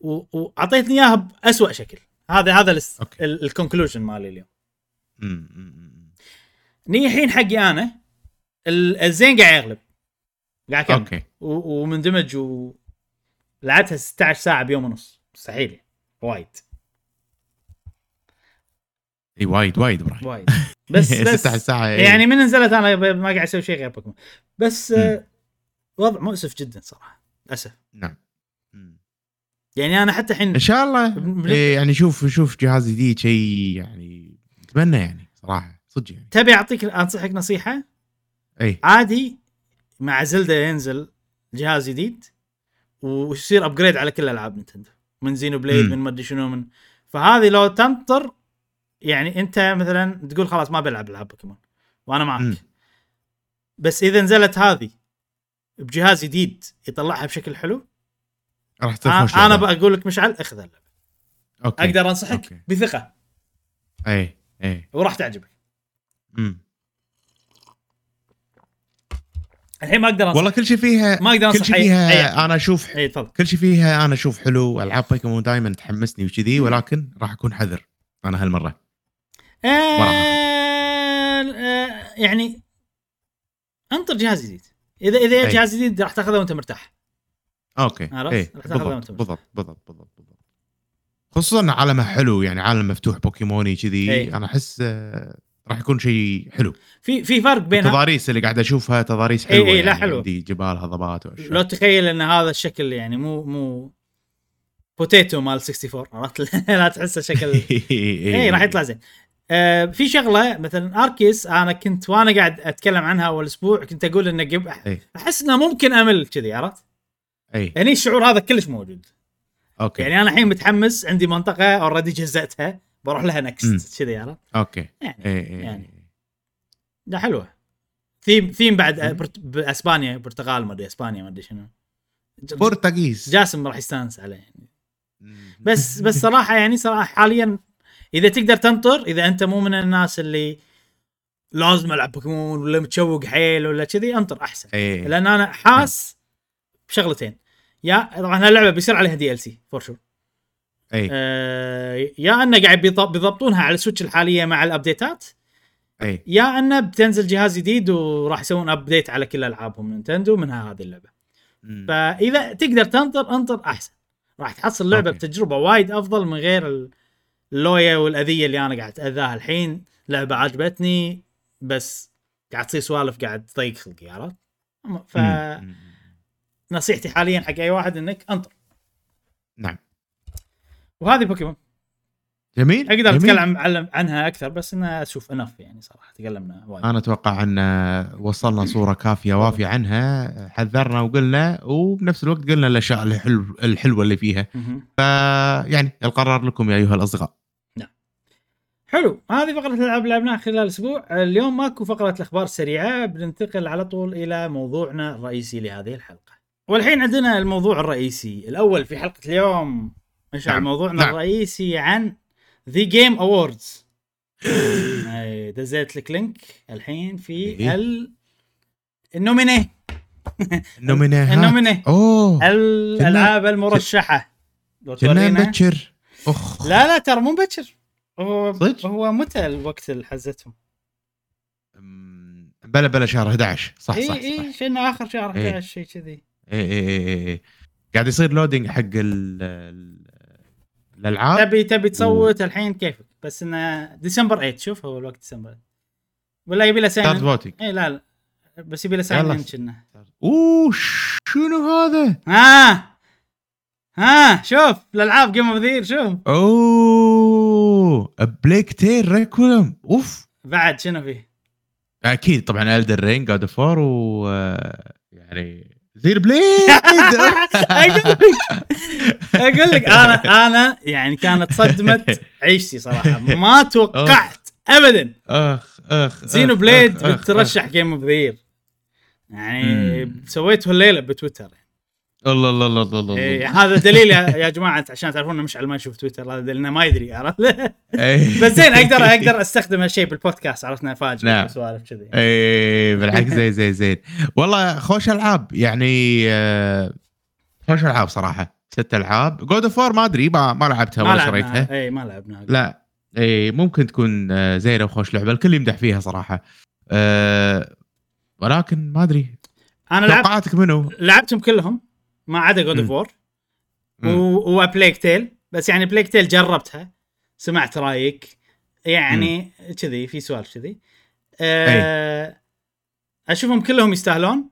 واعطيتني إياها باسوء شكل. هذا هذا. ال conclusion مالي اليوم. نيجي الحين حقي أنا ال- الزين قاعد يغلب. قاعد أكمل. okay. ومندمج و لعبتها 16 ساعة بيوم ونص. مستحيل. وايد. إي وايد وايد إبراهيم. وايد. بس *laughs* بس 16 ساعة إيه. يعني من نزلت أنا ما قاعد أسوي شيء غير بوكيمون بس آه، وضع مؤسف جدا صراحة للأسف. نعم. يعني أنا حتى الحين إن شاء الله إيه يعني شوف شوف جهاز جديد شيء يعني أتمنى يعني صراحة صدق يعني. تبي أعطيك أنصحك نصيحة؟ إي. عادي مع زلدا ينزل جهاز جديد ويصير upgrade على كل ألعاب نينتندو من Xenoblade مم. من ما أدري شنو من فهذه لو تنطر يعني انت مثلا تقول خلاص ما بلعب العاب بوكيمون وأنا معك. مم. بس إذا نزلت هذه بجهاز جديد يطلعها بشكل حلو راح تصير خوش أنا. بقول لك مشعل اخذ اللعبة. okay. أقدر أنصحك okay. بثقة. اي اي وراح تعجبك. أمم. الحين ما أقدر أنصح. والله كل شيء فيها ما أقدر كل انصح شيء أي- فيها أي- أنا أشوف أي تفضل. كل شيء فيها أنا أشوف حلو ألعاب بوكيمون دائما تحمسني وكذي ولكن راح أكون حذر أنا هالمرة. آه آه يعني انطر جهاز جديد. اذا إذا أي. جهاز جديد راح تاخذه وأنت مرتاح. okay. عرفت؟ اي راح تاخذها وأنت بالضبط بالضبط بالضبط بالضبط بالضبط. خصوصا عالمه حلو يعني عالم مفتوح بوكيموني كذي. أنا أحس آه، راح يكون شيء حلو. في في فرق بينها. التضاريس اللي قاعد أشوفها تضاريس حلوة أي، لا يعني حلوة. عندي جبال هضبات. لو تخيل إن هذا الشكل يعني مو مو potato مال 64 عرفت؟ *laughs* لا تحسه شكل. اي *laughs* اي راح يطلع زين. آه في شغلة مثلا Arceus أنا كنت وأنا قاعد أتكلم عنها أول أسبوع كنت أقول إنه قب... أي. أحس إنه ممكن أمل كذي عرفت؟ اي يعني الشعور هذا كلش موجود okay يعني أنا الحين متحمس عندي منطقة already جزأتها بروح لها. next كذي عرفت؟ okay يعني اي اي يعني. يعني. لا حلوة theme theme بعد مم. برت... باسبانيا برتغال ما أدري إسبانيا ما أدري شنو Portuguese جاسم راح يستانس عليه يعني. بس بس صراحة يعني صراحة حاليا إذا تقدر تنطر إذا أنت مو من الناس اللي لازم ألعب بوكيمون ولا متشوق حيل ولا كذي انطر أحسن. اي لأن أنا حاس بشغلتين. يا طبعا هاللعبه بيصير عليها DLC for sure اي آه يا أنه قاعد بيض- بيضبطونها على ال Switch الحالية مع الابديتات اي يا أنه بتنزل جهاز جديد وراح يسوون update على كل ألعابهم Nintendo منها هذه اللعبة. مم. فإذا تقدر تنطر انطر أحسن. راح تحصل لعبة okay. بتجربة وايد أفضل من غير ال- اللويا والأذية اللي أنا قاعد اتاذاها الحين لعبة عجبتني بس قاعد تصير سوالف قاعد تضيق خلقي عرفت؟ مم. فنصيحتي حاليا حق أي واحد إنك أنطر نعم وهذه بوكيمون جميل أقدر جميل. أتكلم عن- عنها أكثر بس انها أشوف انف يعني صراحة تكلمنا وايد أنا أتوقع أن وصلنا صورة كافية وافية عنها حذرنا وقلنا وبنفس الوقت قلنا الأشياء الحلو الحلوة اللي فيها. فيعني القرار لكم يا أيها الأصدقاء حلو هذه فقرة الألعاب اللي لعبناها خلال الأسبوع اليوم ماكو فقرة الأخبار السريعة بننتقل على طول إلى موضوعنا الرئيسي لهذه الحلقة. والحين عندنا الموضوع الرئيسي الأول في حلقة اليوم. إيش نعم، موضوعنا نعم. الرئيسي عن The Game Awards دزيت لك link الحين في. ال nominee. *laughs* النومينيهات ال nominee. أوه. الألعاب المرشحة. لو كنا مبكر اخ لا لا ترى مو مبكر هو صدق؟ هو متى الوقت اللي حزتهم. بلا بلا شهر 11 صح إي صح, إي صح. شنو آخر شهر إيه. 11 شيء كذي. إي إي إي إي قاعد يصير لودينج حق ال- ال- الألعاب؟ تبي تبي تصوت الحين كيفك؟ بس إنه ديسمبر 8 شوف هو الوقت ديسمبر 8 ولا يبي له ساين فوتنج إي لا لا. بس يبي له ساين كنا. أوه شنو هذا؟ ها! ها! شوف الألعاب جيم اوف ذير شوف. أوه. Plague Tale Requiem اوف بعد شنو فيه؟ أكيد طبعا Elden Ring God of War و آه، يعني Xenoblade *laughs* أقول لك أقول لك أنا أنا يعني كانت صدمة عيشتي صراحة. ما توقعت ابدا. أخ أخ Xenoblade بترشح Game of the Year يعني. سويته الليلة بتويتر. الله الله الله الله الله إيه هذا دليل *laughs* يا, جماعة عشان تعرفون مشعل ما يشوف تويتر هذا دليل إنه ما يدري عرفت؟ إيه. *laughs* بس زين أقدر *laughs* أقدر أستخدم هالشيء بالبودكاست عرفنا افاجئ نعم. سوالف كذي. إيه بالعكس زين زين زين. والله خوش ألعاب يعني آه، خوش ألعاب صراحة. ست ألعاب. God of ما أدري ما ما لعبتها ولا شريتها. اي ما لعبنا. لا. إيه ممكن تكون آه، زينة وخوش لعبة الكل يمدح فيها صراحة. أه ولكن ما أدري. أنا لعبت توقعاتك منو؟ لعبتهم كلهم. ما عدا God of. War. و Plague Tale بس يعني Plague Tale جربتها سمعت رأيك يعني كذي في سوالف كذي أه أشوفهم كلهم يستاهلون.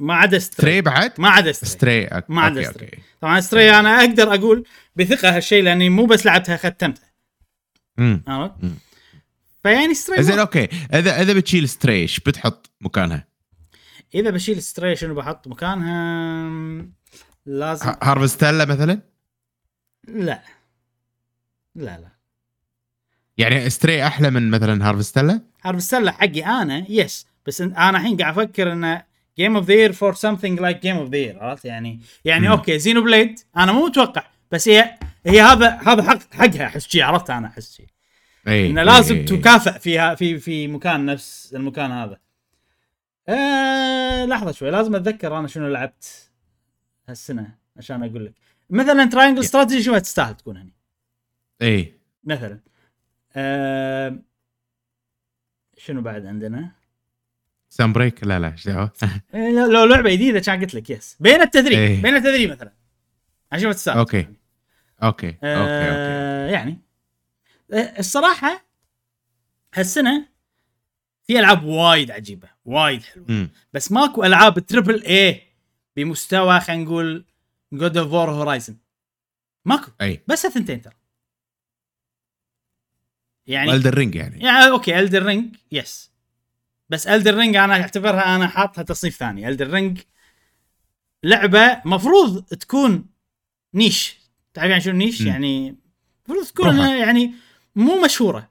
ما عدا Stray بعد؟ ما عدا Stray. ما عدا Stray. طبعا Stray أنا أقدر أقول بثقة هالشيء لأني مو بس لعبتها ختمتها. عرفت؟ فيعني Stray زين okay اذا إذا بتشيل Stray إيش بتحط مكانها؟ إذا بشيل Stray شنو بحط مكانها لازم ه- Harvestella مثلا؟ لا لا لا يعني Stray أحلى من مثلا Harvestella؟ عارف السله حقي أنا yes بس أنا الحين قاعد أفكر إنه Game of the Year for something like Game of the Year عرفت يعني يعني مم. okay Xenoblade أنا مو متوقع بس هي هي هذا هذا حق حقها أحس شي عرفت أنا أحس شي اي إنه لازم إيه. تكافئ فيها في في مكان نفس المكان هذا آه لحظة شوي لازم أتذكر أنا شنو لعبت هالسنة عشان أقول لك. مثلا Triangle. Strategy شو تستاهل تكون هني؟ إي. مثلا آه شنو بعد عندنا؟ Sunbreak لا لا إيش دعوة؟ *laughs* إيه، لو لعبة جديدة كان قلت لك yes بين التدريب إيه. بين التدريب مثلا. عشان ما تستاهل. okay okay okay. آه يعني. آه، الصراحة هالسنة في ألعاب وايد عجيبة. وايد حلوة. مم. بس ماكو ألعاب triple A بمستوى خلينا نقول God of War Horizon ماكو. أي. بس الثنتين ترى. يعني و Elden Ring يعني. يعني okay Elden Ring yes بس Elden Ring أنا أعتبرها أنا حاطها تصنيف ثاني. Elden Ring لعبة مفروض تكون niche تعرف يعني شنو niche مم. يعني المفروض تكون. يعني مو مشهورة.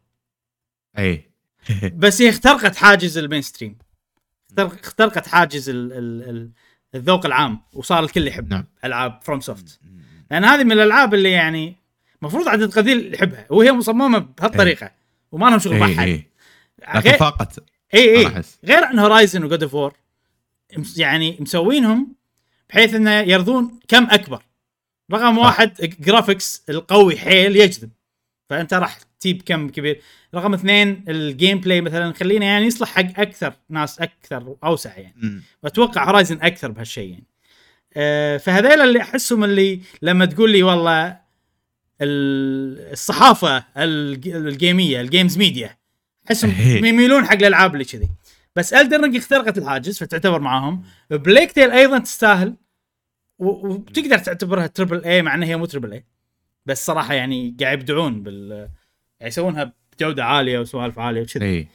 أي. بس هي اخترقت حاجز ال mainstream اخترقت حاجز ال ال ال الذوق العام وصار الكل يحب نعم. ألعاب FromSoft لأن هذه من الألعاب اللي يعني المفروض عدد قليل يحبها وهي مصممة بهالطريقة وما لهم شغل اي بحد اي لكن غير- فاقت اي اي غير عن Horizon و God of War يعني مسوينهم بحيث إنه يرضون كم أكبر. رقم واحد graphics القوي حيل يجذب. فأنت راح تجيب كم كبير. رقم اثنين ال gameplay مثلا خلينا يعني يصلح حق أكثر ناس أكثر اوسع يعني. واتوقع Horizon أكثر بهالشيء يعني. أه فهذيل اللي أحسهم اللي لما تقول لي والله ال- الصحافة الج- الجيمية ال games media أحسهم يميلون حق الألعاب اللي كذي. بس Elden Ring اخترقت الحاجز فتعتبر معاهم. Plague Tale أيضا تستاهل وتقدر تعتبرها triple A مع إنها هي مو triple A بس صراحة يعني قاعد يبدعون بال يعني يسوونها بجودة عالية وسوالف عالية وكذي إي.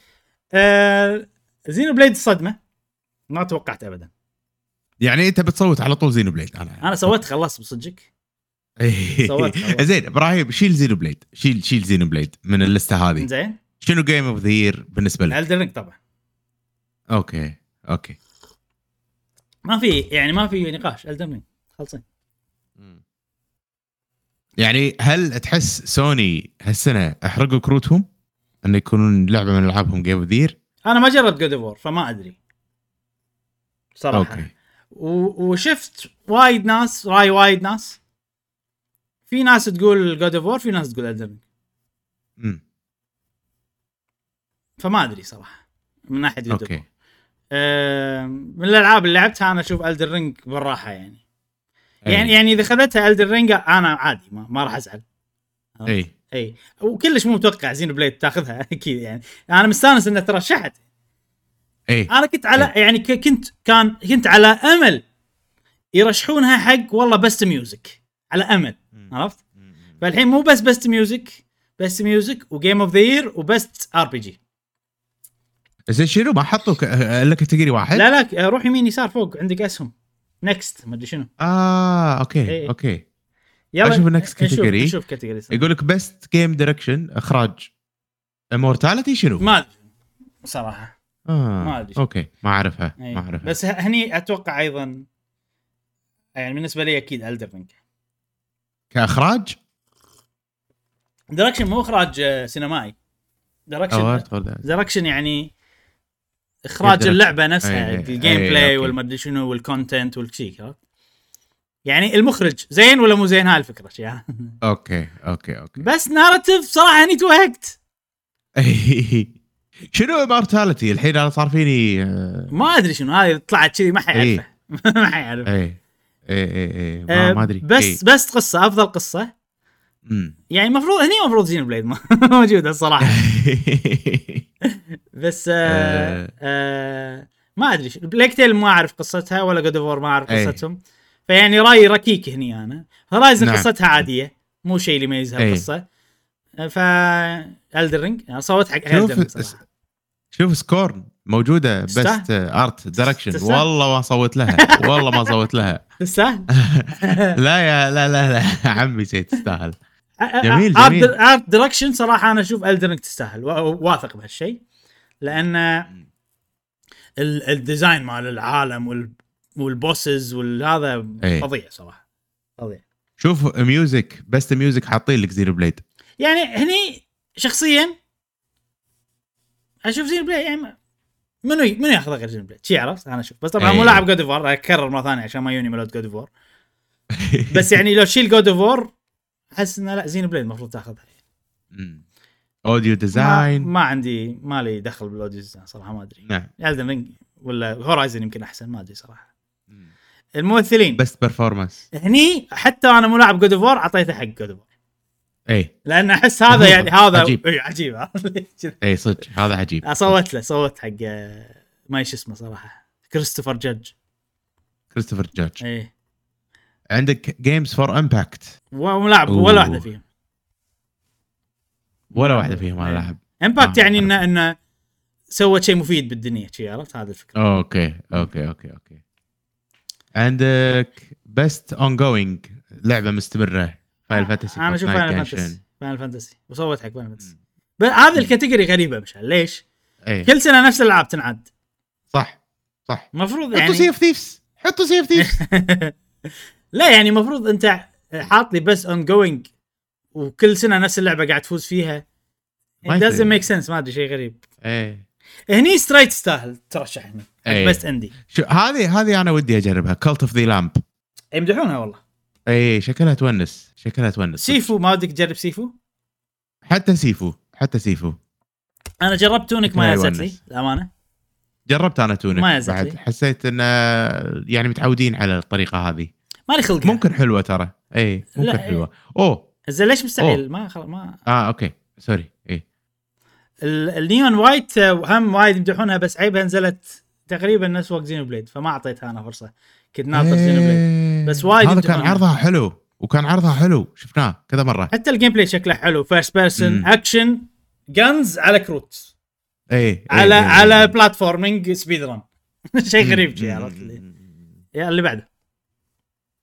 آه Xenoblade صدمه ما توقعت ابدا. يعني أنت بتصوت على طول Xenoblade. أنا أنا سويت خلصت بصدقك. سويت خلاص. زين إبراهيم شيل Xenoblade. شيل شيل Xenoblade من اللستة هذه. زين. شنو game of the year بالنسبة لك؟ Elden Ring طبعا. أوكي أوكي. ما في يعني ما في نقاش. Elden Ring خلصين. يعني هل تحس سوني هالسنة أحرقوا كروتهم؟ انه يكونون لعبة من ألعابهم game of the year؟ أنا ما جربت God of فما أدري. صراحة. أوكي. و... وشفت وايد ناس راي وايد ناس. في ناس تقول God of في ناس تقول امم فما أدري صراحة من ناحية God أوكي. من الألعاب اللي لعبتها أنا أشوف Elden Ring بالراحة يعني. يعني يعني إذا خذتها Elden Ring أنا عادي ما, ما راح أزعل. اي اي وكلش مو متوقع Xenoblade تاخذها *laughs* أكيد يعني. أنا مستانس انها ترشحت. اي أنا كنت على يعني ك- كنت كان كنت على أمل يرشحونها حق والله best music على أمل. عرفت؟ فالحين مو بس best music best music و game of the year و best RPG زين شنو ما حطوا ك- الا category واحد؟ لا لا روح يمين يسار فوق عندك اسهم. next ما أدري شنو آه okay إيه. okay يلا أشوف ال next category. نشوف category يقول لك best game direction إخراج Immortality شنو؟ ما أدري صراحة آه. ما أدري. okay ما أعرفها أي. ما أعرفها بس هني أتوقع أيضا يعني بالنسبة لي أكيد Elden Ring كإخراج؟ direction مو إخراج آه، سينمائي direction أو direction يعني إخراج. اللعبة نفسها أي- أي- ال game أي، play. والمدري شنو وال content والشيك عرفت؟ يعني المخرج زين ولا مو زين هاي الفكرة ها؟ *laughs* okay okay okay بس narrative صراحة أني توهقت *laughs* شنو Immortality الحين أنا صار فيني آه، ما أدري شنو هاي طلعت كذي ما حيعرفه إيه. *laughs* ما حيعرف اي اي اي ما, آه، ما أدري بس إيه. بس قصة أفضل قصة. يعني المفروض هني المفروض Xenoblade موجودة الصراحه بس آه آه. آه ما أدري Plague Tale ما أعرف قصتها ولا God of ما أعرف أي. قصتهم فيعني رأيي ركيك هني أنا Horizon نعم. قصتها عادية مو شيء اللي يميزها أي. القصة ف Elden Ring صوت حق شوف Elden Ring صراحة شوف Scorn موجودة. best art direction. والله ما صوت لها *laughs* والله ما صوت لها تستاهل *laughs* لا يا لا لا لا عمي زي تستاهل جميل، جميل. art direction صراحة أنا أشوف Elden Ring تستاهل وا- واثق بهالشيء لأن ال- ال design مال العالم وال وال bosses والهذا أي. فظيع صراحة. فظيع. شوف music best music حاطين لك Xenoblade يعني هني شخصيا أشوف Xenoblade يعني منو منو ياخذ غير Xenoblade شي عرفت؟ أنا أشوف. بس طبعا. مو لاعب God of اكرر مرة ثانية عشان ما يوني ملود God of *laughs* بس يعني لو شيل God of أحس إنه لا Xenoblade المفروض تاخذها. audio design. ما عندي ما لي دخل بال audio design صراحة ما أدري. نعم. Elden Ring ولا Horizon يمكن أحسن ما أدري صراحة. الممثلين. best performance هني حتى أنا مو لاعب God of أعطيته حق God of اي لأن أحس هذا. يعني هذا عجيب. إي، عجيب؟ *laughs* اي صدق هذا عجيب. صوت له صوت حق آه، ما إيش اسمه صراحة. كريستوفر جادج كريستوفر جادج إيه. عندك games for impact وملاعب. ولا واحدة فيهم. ولا واحدة فيهم أنا لاعب. impact آه، يعني. انه انه سوت شيء مفيد بالدنيا شي عرفت؟ هذا الفكرة. okay okay okay okay. عندك best ongoing لعبة مستمرة Final Fantasy أنا أشوف Final Fantasy Final Fantasy وصوت حق Final Fantasy هذه ال category غريبة مشعل ليش؟ اي كل سنة نفس الألعاب تنعد. صح صح. المفروض حطوا Sea يعني of Thieves حطوا Sea of Thieves لا يعني المفروض أنت حاط لي بس ongoing وكل سنة نفس اللعبة قاعد تفوز فيها. يصير. make sense ما أدري شيء غريب. إيه. هني Stray تستاهل ترشح هنا إيه. بس indie شو هذه هذه أنا ودي أجربها. Cult of the Lamb يمدحونها والله. اي شكلها تونس. شكلها تونس. Sifu ما ودك تجرب Sifu؟ حتى Sifu حتى Sifu. أنا جربت تونك ما يزت لي يونس. الامانه جربت أنا تونك ما بعد. لي. حسيت إن يعني متعودين على الطريقة هذه. مالي خلق. ممكن حلوة ترى. اي ممكن حلوة. أوه. زين ليش مستحيل؟ ما خل... ما آه okay. Sorry. اي ال- ال Neon White آه، هم وايد يمدحونها بس عيبها نزلت تقريبا نفس وقت Xenoblade فما اعطيتها أنا فرصة. كنت ناطر Xenoblade إيه. بس وايد هذا كان. عرضها حلو وكان عرضها حلو. شفناه كذا مرة. حتى ال gameplay شكله حلو. first person. Action guns على كروت. اي على إي، إي، على. platforming speed run شيء غريب شي مم، عرفت اللي اللي بعده.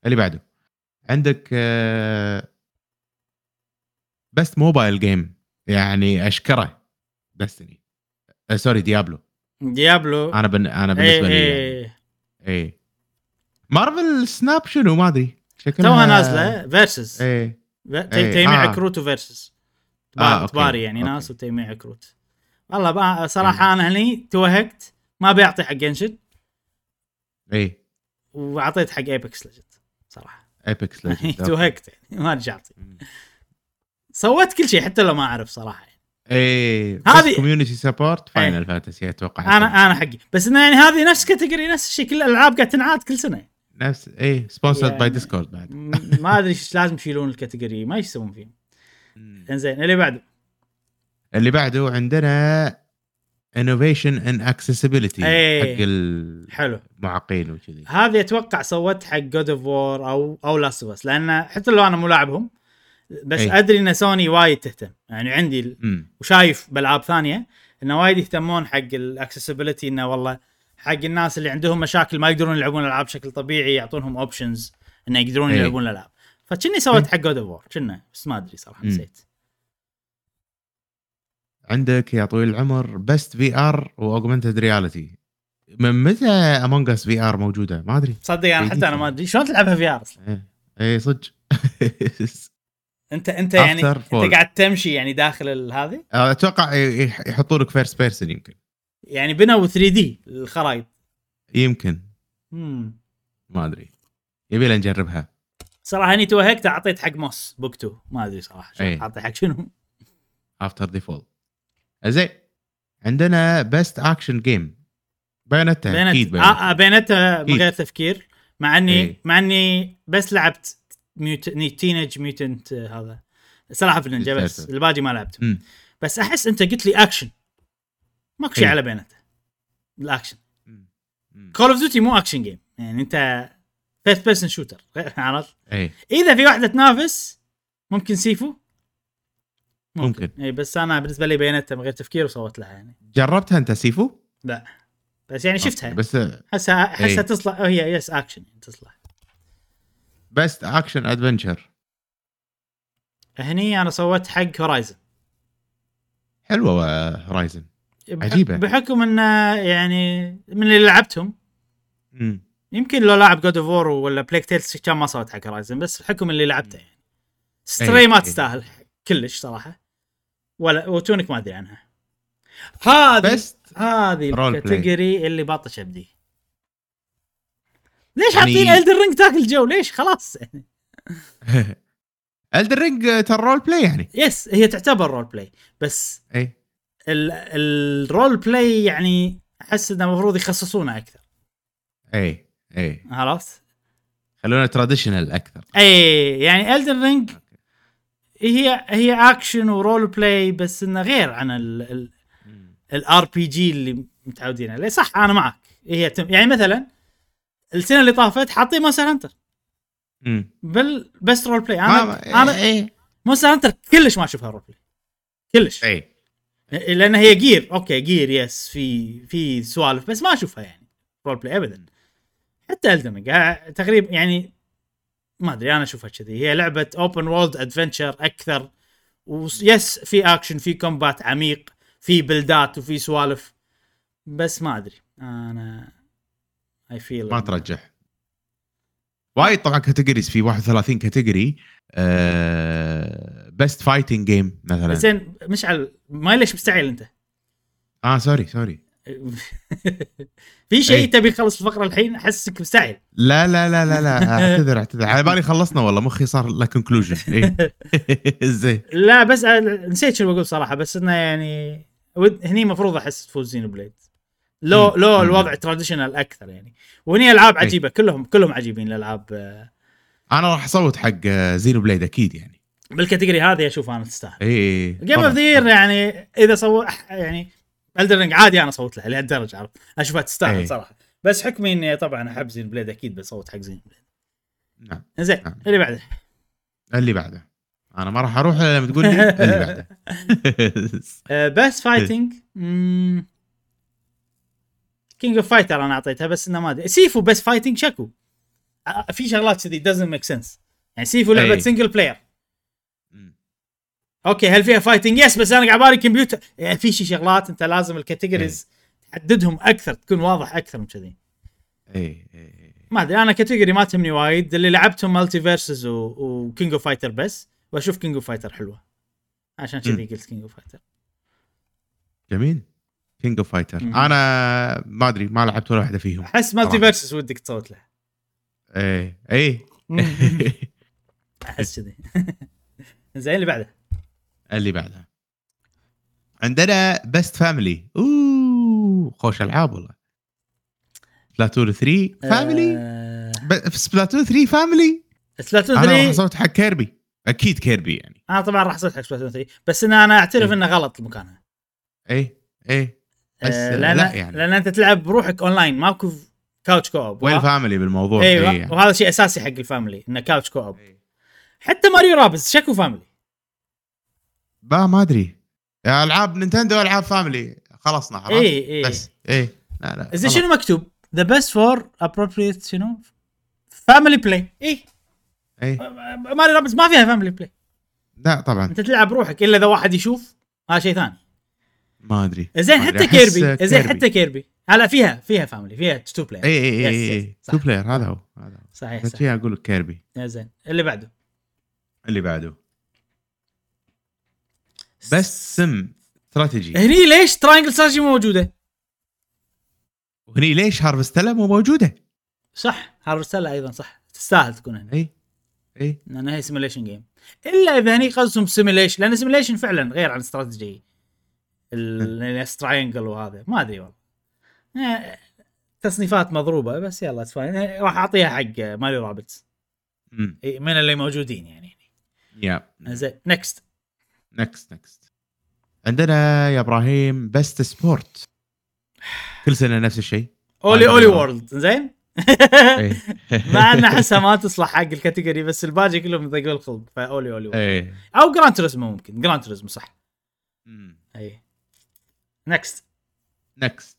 اللي بعده. عندك best mobile game. يعني أشكره. Destiny sorry Diablo. Diablo. أنا بن... أنا إيه بالنسبة لي يعني. إيه. اي Marvel Snap شنو؟ ما أدري. شكلها توها نازلة versus اي إيه، تيميع آه. كروت و versus آه، تباري يعني okay. ناس وتيميع كروت. والله بقى صراحة أنا هني توهقت. ما بيعطي حق Genshin اي وأعطيت حق Apex Legends صراحة. ايبكس *laughs* توهقت يعني ما اعطي سويت كل شيء حتى لو ما أعرف صراحة. يعني. اي هذه- community support. Final Fantasy أتوقع أنا أنا حقي. بس إنه يعني هذه نفس category نفس الشيء كل الألعاب قاعد تنعاد كل سنة. نفس إيه sponsored by Discord بعد. ما أدري إيش لازم يشيلون ال category ما يسوون فيه إنزين اللي بعده. اللي بعده عندنا innovation in accessibility. حق حلو. المعاقين وكذي. هذه أتوقع صوت حق God of War أو أو Last of Us لأن حتى لو أنا مو لاعبهم بس أي. أدري إن سوني وايد تهتم. يعني عندي ال- وشايف بألعاب ثانية انه وايد يهتمون حق ال accessibility إنه والله حق الناس اللي عندهم مشاكل ما يقدرون يلعبون الالعاب بشكل طبيعي يعطونهم options إنه يقدرون إيه. يلعبون الألعاب. فكني سويت إيه. حق God of كنا بس ما أدري صراحة. نسيت. عندك يا طويل العمر best VR و augmented reality من متى Among Us VR موجودة؟ ما أدري. صدق أنا حتى أنا ما أدري. شلون تلعبها VR أصلا؟ إيه. إيه صدق. *laughs* *laughs* انت انت يعني انت. قاعد تمشي يعني داخل هذه؟ أتوقع يح- يحطوا لك first person يمكن. يعني بنوا 3D الخرائط. يمكن. امم ما أدري. يبي لنا نجربها. صراحة إني توهقت أعطيت حق Moss Book 2 ما أدري صراحة إيه. أعطي حق شنو. After the Fall زين. عندنا best action game Bayonetta أكيد آه آه Bayonetta بينت من غير تفكير مع اني إيه. مع إني بس لعبت Mut... Teenage Mutant هذا. سلاحف في النينجا بس. الباقي ما لعبت مم. بس أحس أنت قلت لي اكشن ماكو شيء إيه. على بينت ال action. Call of Duty مو action game يعني أنت first person shooter عرفت؟ إيه. إذا في واحدة تنافس ممكن Sifu؟ ممكن. اي بس أنا بالنسبة لي بينتها من غير تفكير وصوت لها يعني. جربتها أنت Sifu؟ لا. بس يعني شفتها. بس احسها إيه. تصلح. هي yes action تصلح. best action adventure هني أنا صوت حق هورايزن حلوة Horizon عجيبة. بحكم انه يعني من اللي لعبتهم مم. يمكن لو لاعب God of War ولا Plague Tale كان ما صوت حق Horizon بس بحكم اللي لعبته يعني Stray ما إيه. تستاهل كلش صراحة ولا وتونك ما أدري عنها هذه هذه. ال category اللي باطش أبدي ليش يعني- حاطين الدر رينج تاكل جو ليش خلاص يعني Elden Ring ترى role play يعني yes هي تعتبر role play بس اي ال- ال role play يعني احس انه المفروض يخصصونه أكثر اي اي عرفت؟ خلونا traditional أكثر اي يعني Elden Ring هي هي action و role play بس انه غير عن ال RPG اللي متعودين عليه صح أنا معك هي تم يعني مثلا السنة اللي طافت حاطين Monster Hunter مم. بال best role play ما- أنا أنا اي Monster Hunter كلش ما أشوفها role play كلش. اي لأن هي gear okay gear yes في في سوالف بس ما أشوفها يعني role play ابدا. حتى الدمج تقريبا يعني ما أدري أنا أشوفها كذي. هي لعبة open world adventure أكثر. و yes في اكشن في combat عميق في builds وفي سوالف. بس ما أدري. أنا I feel ما ترجح. وايد طبعا categories في 31 category best fighting game مثلا. زين مشعل ما ليش مستعجل أنت؟ آه sorry sorry *laughs* في شيء إيه. تبي تخلص الفقرة الحين؟ أحسك مستعجل. لا لا لا لا لا *laughs* أعتذر أعتذر. على بالي خلصنا والله مخي صار له conclusion *laughs* زين. لا بس أنا نسيت شو بقول صراحة بس إنه يعني ود هني المفروض أحس تفوز Xenoblade لو. لو. الوضع traditional أكثر يعني. وهني ألعاب. عجيبة كلهم كلهم عجيبين الالعاب آه، أنا راح أصوت حق Xenoblade أكيد يعني. بال category هذه أشوف أنا تستاهل. إي جيم اوف ذا يعني إذا سو يعني الدرينج عادي أنا صوت لها لهالدرجة عرفت؟ أشوفها تستاهل إيه. صراحة. بس حكمي إني طبعا أحب Xenoblade أكيد بصوت حق Xenoblade نعم. زين نعم. اللي بعده؟ اللي بعده. أنا ما راح أروح لما تقول لي *laughs* اللي بعده. *laughs* *laughs* best fighting King of Fighter أنا أعطيتها بس إنه ما أدري. سيفو best fighting شكو. في شغلات كذي doesn't make sense يعني سيفو لعبة أي. single player okay هل فيها fighting yes بس أنا قاعد بالي كمبيوتر يعني في شي شغلات أنت لازم ال categories تحددهم أكثر تكون واضح أكثر من كذي اي اي ما أدري أنا category ما تهمني وايد. اللي لعبتهم MultiVersus و King of Fighter بس وأشوف King of Fighter حلوة. عشان كذي. قلت كينج اوف فايتر جميل. King of Fighter. أنا ما أدري ما لعبت ولا واحدة فيهم. أحس مالتي. فيرسز ودك تصوت له. اي اي *laughs* *laughs* أحس كذي. *laughs* زين اللي بعده. اللي بعده. عندنا best family أوه خوش ألعاب والله. Splatoon 3 family في Splatoon 3 family Splatoon أنا راح 3 اصوت حق Kirby أكيد Kirby يعني. أنا طبعا راح اصوت حق Splatoon 3 بس إن أنا أعترف إيه. إنه غلط مكانها اي اي آه، آه، لأن لا يعني. لأن أنت تلعب بروحك اونلاين ماكو couch co-op وين ال family بالموضوع أيوه إي يعني. وهذا شيء أساسي حق ال family إنه couch co-op إي. حتى Mario Rabbids شكو family؟ با ما أدري. ألعاب Nintendo ألعاب family. خلصنا عرفت؟ اي اي بس اي لا لا زين خلاص. شنو مكتوب؟ the best for appropriate شنو؟ family play اي اي Mario Rabbids ما فيها family play لا طبعا. أنت تلعب روحك إلا إذا واحد يشوف هذا شيء ثاني. ما أدري. زين حتى Kirby زين حتى Kirby هلا فيها فيها family فيها two player اي اي اي. two player هذا هو هذا هو. صحيح بس شيء أقول لك Kirby يا زين. اللي بعده؟ اللي بعده. بس سم استراتيجي هني ليش Triangle Strategy مو موجودة؟ وهني ليش Harvestella مو موجودة؟ صح Harvestella أيضا صح. تستاهل تكون هنا. اي اي لأن هي simulation game إلا إذا هني قصدهم simulation لأن simulation فعلا غير عن strategy ال Triangle وهذا. ما أدري والله. آه، تصنيفات مضروبة بس يلا it's fine راح أعطيها حق Mario Rabbids امم إي، من اللي موجودين يعني. يا زين نكست نكست نكست عندنا يا إبراهيم best sport كل سنة نفس الشيء. OlliOlli. World زين؟ إيه. *laughs* مع إن احسها ما تصلح حق ال category بس الباقي كلهم يضيقون الخلق ف OlliOlli World أو Gran Turismo ممكن. Gran Turismo صح. اي نكست نكست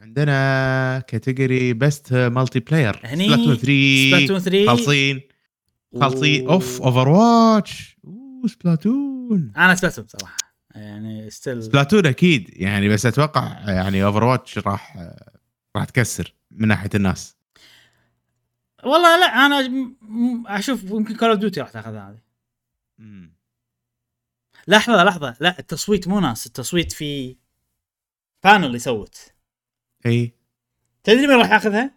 عندنا category best multiplayer هني Splatoon 3 Splatoon 3 خالصين خالصين اوف Overwatch أوه سبلاتون أنا سبلاتون صراحة. يعني still Splatoon أكيد. يعني بس أتوقع يعني Overwatch راح راح تكسر من ناحية الناس. والله لا أنا أشوف يمكن Call of Duty راح تاخذ هذه. لحظة لحظة. لا التصويت مو ناس. التصويت في panel يصوت إي تدري مين راح ياخذها؟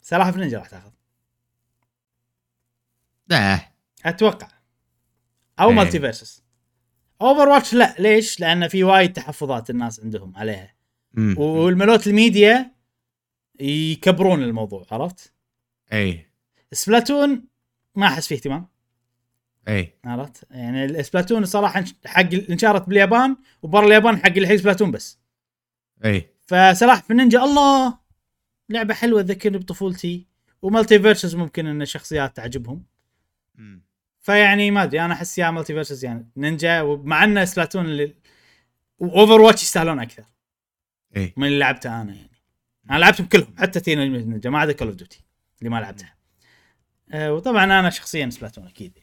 سلاحف نينجا راح تاخذ لا أتوقع أو. MultiVersus Overwatch لا ليش؟ لأن في وايد تحفظات الناس عندهم عليها مم. والملوت الميديا يكبرون الموضوع عرفت؟ إي Splatoon ما أحس فيه اهتمام إي. عرفت؟ يعني ال Splatoon الصراحه حق uncharted باليابان وبرا اليابان حق يحب Splatoon بس. إي. فسلاحف النينجا الله! لعبة حلوة تذكرني بطفولتي و MultiVersus ممكن إن الشخصيات تعجبهم. مم. فيعني ما أدري أنا أحس يا MultiVersus يعني نينجا ومع إن Splatoon اللي و Overwatch يستاهلون أكثر. إي. من اللي لعبته أنا يعني. أنا لعبتهم كلهم حتى تين نينجا ما عدا Call of Duty اللي ما لعبتها. أه وطبعا أنا شخصيا Splatoon أكيد.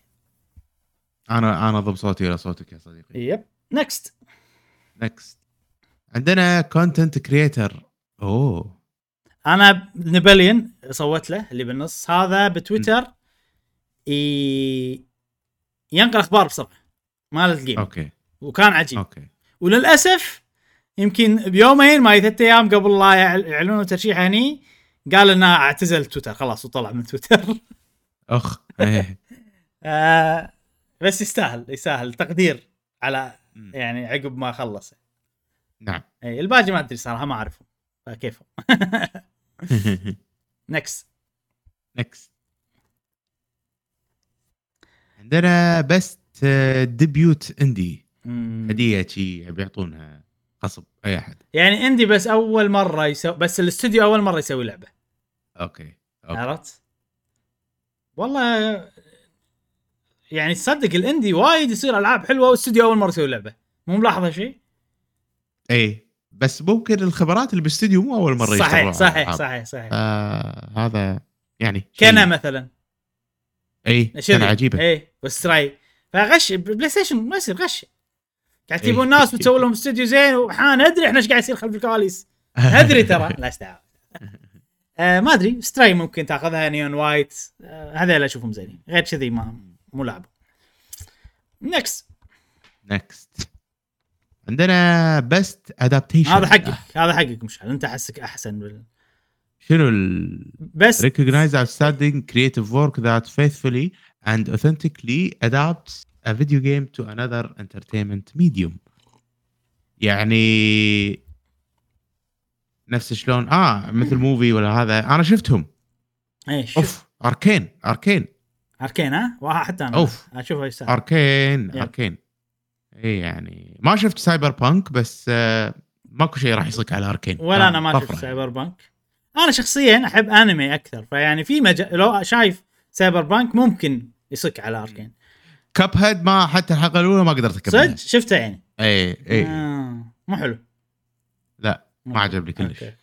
أنا أنا أضم صوتي إلى صوتك يا صديقي. yep next next عندنا content creator أوه. أنا Nibellion صوت له اللي بالنص. هذا بتويتر. ي... ينقل أخبار بسرعة. مال ال game okay. وكان عجيب. أوكي. وللأسف يمكن بيومين ما ثلاث أيام قبل لا يعل- يعلنون ترشيحه هني قال إنه اعتزل تويتر. خلاص وطلع من تويتر. أخ إيه. *laughs* آه بس يستاهل يستاهل تقدير على. يعني عقب ما خلص. نعم. اي الباقي ما أدري صراحة ما اعرفهم فكيفهم نكست *laughs* نكست عندنا best debut indie هدية شي بيعطونها غصب أي أحد. يعني indie بس أول مرة يسوي بس الاستوديو أول مرة يسوي لعبة. okay okay. عرفت؟ والله يعني تصدق ال indie وايد يصير ألعاب حلوة والاستوديو أول مرة يسوي لعبة. مو ملاحظ هالشيء؟ اي بس ممكن الخبرات اللي بالاستديو مو أول مرة صحيح صحيح. صحيح صحيح. آه هذا يعني شيء- كنا مثلا. اي. كان عجيبة. اي و Stray فغش بلاي ستيشن ما يصير غش. قاعد إيه. تجيبون ناس بتسوي لهم استوديو زين وحان أدري إحنا إيش قاعد يصير خلف الكواليس. *laughs* أدري ترى لا استعاب آه ما أدري ستراي ممكن تأخذها نيون وايت. آه هذول اشوفهم زينين. غير كذي ما مو لعب نكست نكست عندنا بست ادابتيشن هذا حقك هذا حقك مشعل أنت احسك أحسن بال... شنو ال بس recognize outstanding creative work that faithfully and authentically adapts a video game to another entertainment medium. يعني نفس شلون آه مثل movie ولا هذا. أنا شفتهم. اي شوف أوف اركين اركين أركين ها؟ حتى أنا. أوف. اشوفه يستاهل Arcane yep. Arcane. اي يعني ما شفت Cyberpunk بس آه ماكو شيء راح يصك على Arcane. ولا أنا ما شفت. Cyberpunk أنا شخصيا أحب أنمي أكثر فيعني في مجال لو شايف Cyberpunk ممكن يصك على Arcane. Cuphead ما حتى الحلقة الأولى ما قدرت أكملها. صدق؟ شفته يعني اي اي آه. مو حلو. لا ما. عجبني كلش. okay.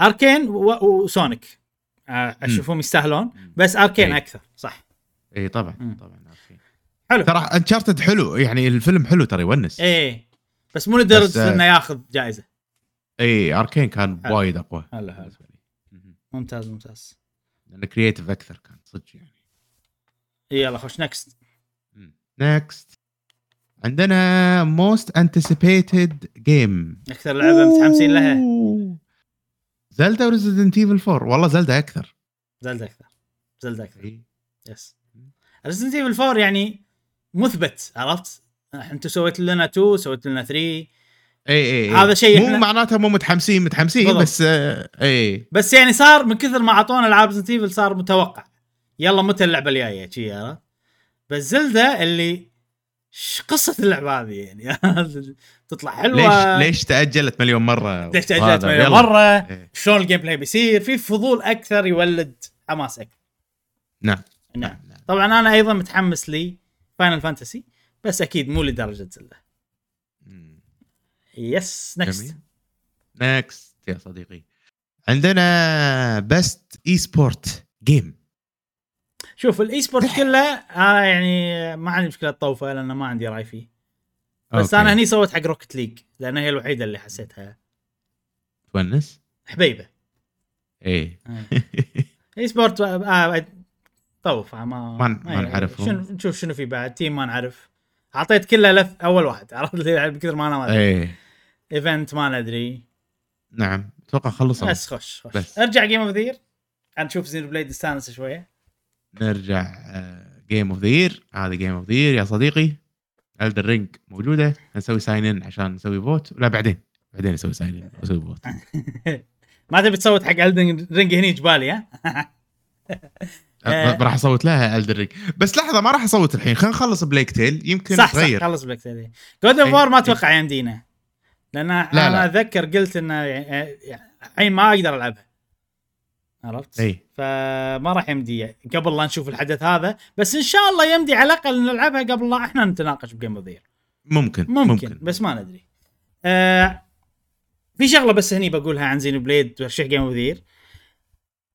Arcane و Sonic. أشوفهم يستاهلون. بس Arcane إي. أكثر صح. اي طبعا مم. طبعا Arcane حلو. ترى Uncharted حلو يعني الفيلم حلو ترى يونس. إيه بس مو لدرجه آه، إنه ياخذ جائزه اي Arcane كان. وايد أقوى. هلا هلا. ممتاز ممتاز. لأنه creative أكثر كان صدق يعني. إيه، يلا خش نكست نكست عندنا most anticipated game أكثر لعبة متحمسين لها. Zelda و Resident Evil 4 والله Zelda أكثر. Zelda أكثر. Zelda أكثر. اي yes Resident Evil 4 يعني مثبت عرفت؟ أنتم سويت لنا 2 سويت لنا 3 اي اي هذا شيء مو إحنا- معناته مو متحمسين متحمسين بالضبط. بس آه، اي بس يعني صار من كثر ما أعطونا ألعاب Resident Evil صار متوقع. يلا متى اللعبة الجاية؟ شي عرفت؟ بس Zelda اللي ش قصة اللعبة هذه يعني؟ *laughs* تطلع حلوة. ليش ليش تأجلت مليون مرة؟ ليش تأجلت مليون يلا. مرة؟ إيه. شلون ال gameplay بيصير؟ في فضول أكثر يولد حماس أكثر. نعم. نعم. طبعا أنا أيضا متحمس لي Final Fantasy بس أكيد مو لدرجة مم. يس نكست نكست يا صديقي. عندنا best esport game شوف ال esport كله أنا يعني ما عندي مشكلة طوفه لأن ما عندي رأي فيه. بس أنا هني صوت حق Rocket League لأن هي الوحيدة اللي حسيتها. تونس؟ حبيبة. إيه. اي سبورت آه طوف ما ما- ما نعرفهم. شنو نشوف شنو في بعد تيم ما نعرف. أعطيت كله لف أول واحد عرفت اللي بكثر ما أنا ما أدري. إيه. ايفنت ما ندري. نعم. أتوقع خلصوا بس خش خش بس. أرجع جيم اوف ذير نشوف زينو بليد استانس شوية. نرجع جيم اوف ذا يير هذه جيم اوف ذا يير يا صديقي. الدر رينج موجودة. نسوي ساين ان عشان نسوي فوت لا بعدين. بعدين نسوي ساين ان نسوي فوت *laughs* ما تبي تصوت حق الدن رينج هني؟ جبالي ها؟ أه، راح أصوت لها الدر رينج بس لحظة ما راح أصوت الحين. خلينا نخلص بلاك تيل يمكن صح صح. تغير خلص بلاك تيل جود اوف إيه. وور ما أتوقع يمدينا. لأن لا. أنا أتذكر قلت إنه يعني يعني الحين ما أقدر ألعبها. عرفت؟ إي. فما راح يمدي قبل لا نشوف الحدث هذا بس إن شاء الله يمدي على الأقل نلعبها قبل لا إحنا نتناقش بجيم اوف ممكن ممكن, ممكن. بس ما ندري. آه في شغلة بس هني بقولها عن Xenoblade ترشيح game of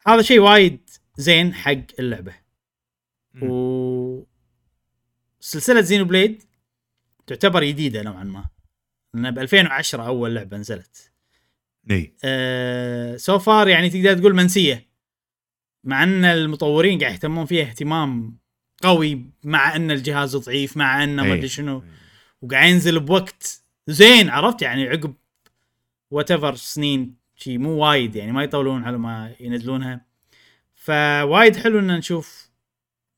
هذا شيء وايد زين حق اللعبة. مم. و سلسلة Xenoblade تعتبر جديدة نوعا ما. لأن ب 2010 أول لعبة نزلت. إي. آه so far يعني تقدر تقول منسية. مع أن المطورين قاعد يهتمون فيها اهتمام قوي مع أن الجهاز ضعيف مع انه ما. أدري شنو. وقاعد ينزل بوقت زين عرفت؟ يعني عقب whatever سنين شي مو وايد يعني ما يطولون على ما ينزلونها. فوايد حلو إن نشوف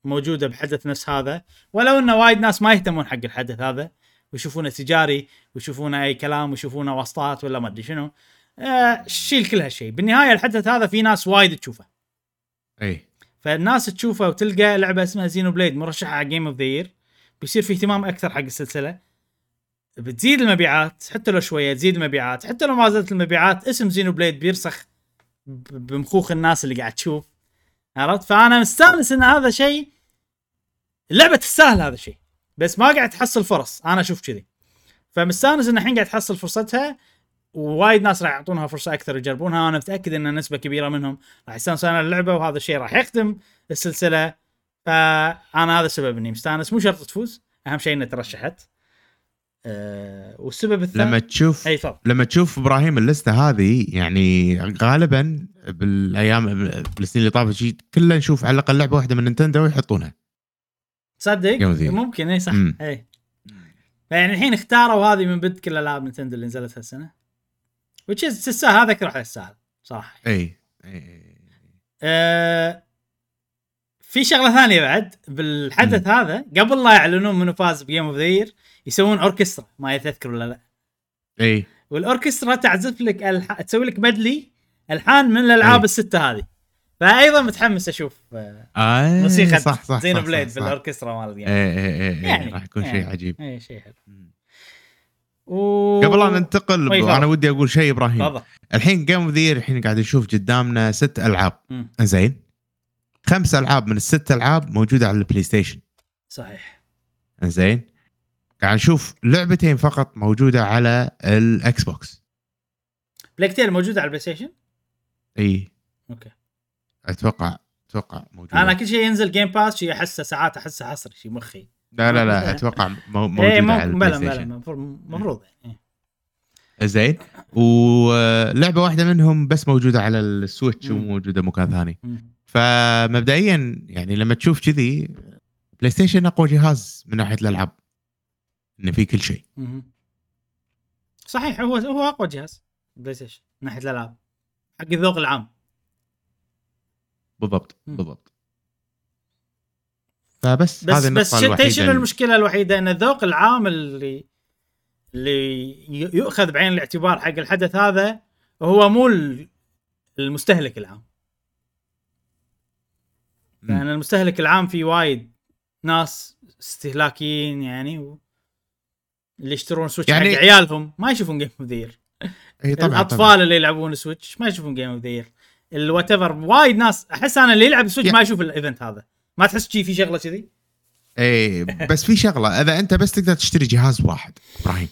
موجودة بحدث نفس هذا. ولو انه وايد ناس ما يهتمون حق الحدث هذا ويشوفونه تجاري ويشوفونه أي كلام ويشوفونه واسطات ولا ما أدري شنو. آه شيل كل هالشيء. بالنهاية الحدث هذا في ناس وايد تشوفه. إي. فالناس تشوفه وتلقى لعبة اسمها Xenoblade مرشحة على game of the year بيصير في اهتمام أكثر حق السلسلة. بتزيد المبيعات حتى لو شوية تزيد المبيعات حتى لو ما زادت المبيعات اسم Xenoblade بيرسخ بمخوخ الناس اللي قاعد تشوف. عرفت؟ فأنا مستانس إن هذا شيء اللعبة تستاهل هذا الشيء. بس ما قاعد تحصل فرص. أنا أشوف كذي. فمستانس إن الحين قاعد تحصل فرصتها. ووايد ناس راح يعطونها فرصة أكثر يجربونها وأنا متأكد ان نسبة كبيرة منهم راح يستانسون على اللعبة وهذا الشيء راح يخدم السلسلة. فأنا هذا السبب إني مستأنس. مو شرط تفوز أهم شيء انها ترشحت. أه والسبب الثاني لما تشوف أي لما تشوف إبراهيم اللستة هذه يعني غالبا بالايام بالسنين اللي طافت شي كله نشوف على الأقل لعبة واحدة من نينتندو يحطونها. Year. ممكن إي صح. إي. يعني الحين اختاروا هذه من بد كل العاب نينتندو اللي نزلت هالسنة. Which is تستاهل هذا أكثر واحد يستاهل صراحة إي إي أه في شغلة ثانية بعد بالحدث هذا قبل لا يعلنون منو فاز ب Game of the يسوون أوركسترا ما تذكر ولا لا إي والاوركسترا تعزف لك الح... تسوي لك medley ألحان من الألعاب أي. الستة هذه فايضا متحمس أشوف آه، آه موسيقى صح صح زينو صح played صح في صح. الاوركسترا مال ال game إيه إيه, إيه يعني- راح يكون شيء يعني. عجيب إي شيء حلو. و... قبل لا ننتقل طيب، أنا. ودي أقول شيء إبراهيم. تفضل. الحين Game of the الحين قاعد نشوف قدامنا ست ألعاب. زين. خمس ألعاب من الست ألعاب موجودة على البلاي ستيشن. صحيح. زين. قاعد نشوف لعبتين فقط موجودة على الإكس بوكس. Plague Tale موجودة على البلاي ستيشن؟ إي. أوكي. أتوقع أتوقع موجودة. أنا كل شيء ينزل Game Pass شيء أحسه ساعات أحسه حصري شيء مخي. لا لا لا أتوقع مو- إيه موجودة ممكن على البلاي بلا بلا ستيشن المفروض يعني إيه. زين ولعبة واحدة منهم بس موجودة على السويتش مم. وموجودة مكان ثاني. فمبدئيا يعني لما تشوف كذي بلاي ستيشن أقوى جهاز من ناحية الألعاب انه في كل شيء. صحيح هو هو أقوى جهاز بلاي ستيشن من ناحية الألعاب حق الذوق العام بالضبط. بالضبط فبس بس هذه بس شنو المشكلة الوحيدة؟ إن الذوق العام اللي اللي يؤخذ بعين الاعتبار حق الحدث هذا هو مو ال- المستهلك العام. لأن المستهلك العام في وايد ناس استهلاكيين يعني و... اللي يشترون سويتش يعني يعني- حق عيالهم ما يشوفون Game of the Year إي طبعا الأطفال طبعا اللي يلعبون سويتش ما يشوفون Game of the Year ال whatever وايد ناس أحس أنا اللي يلعب سويتش يا- ما يشوف ال event هذا. ما تحس شي في شغلة كذي؟ اي بس في شغلة. إذا أنت بس تقدر تشتري جهاز واحد إبراهيم.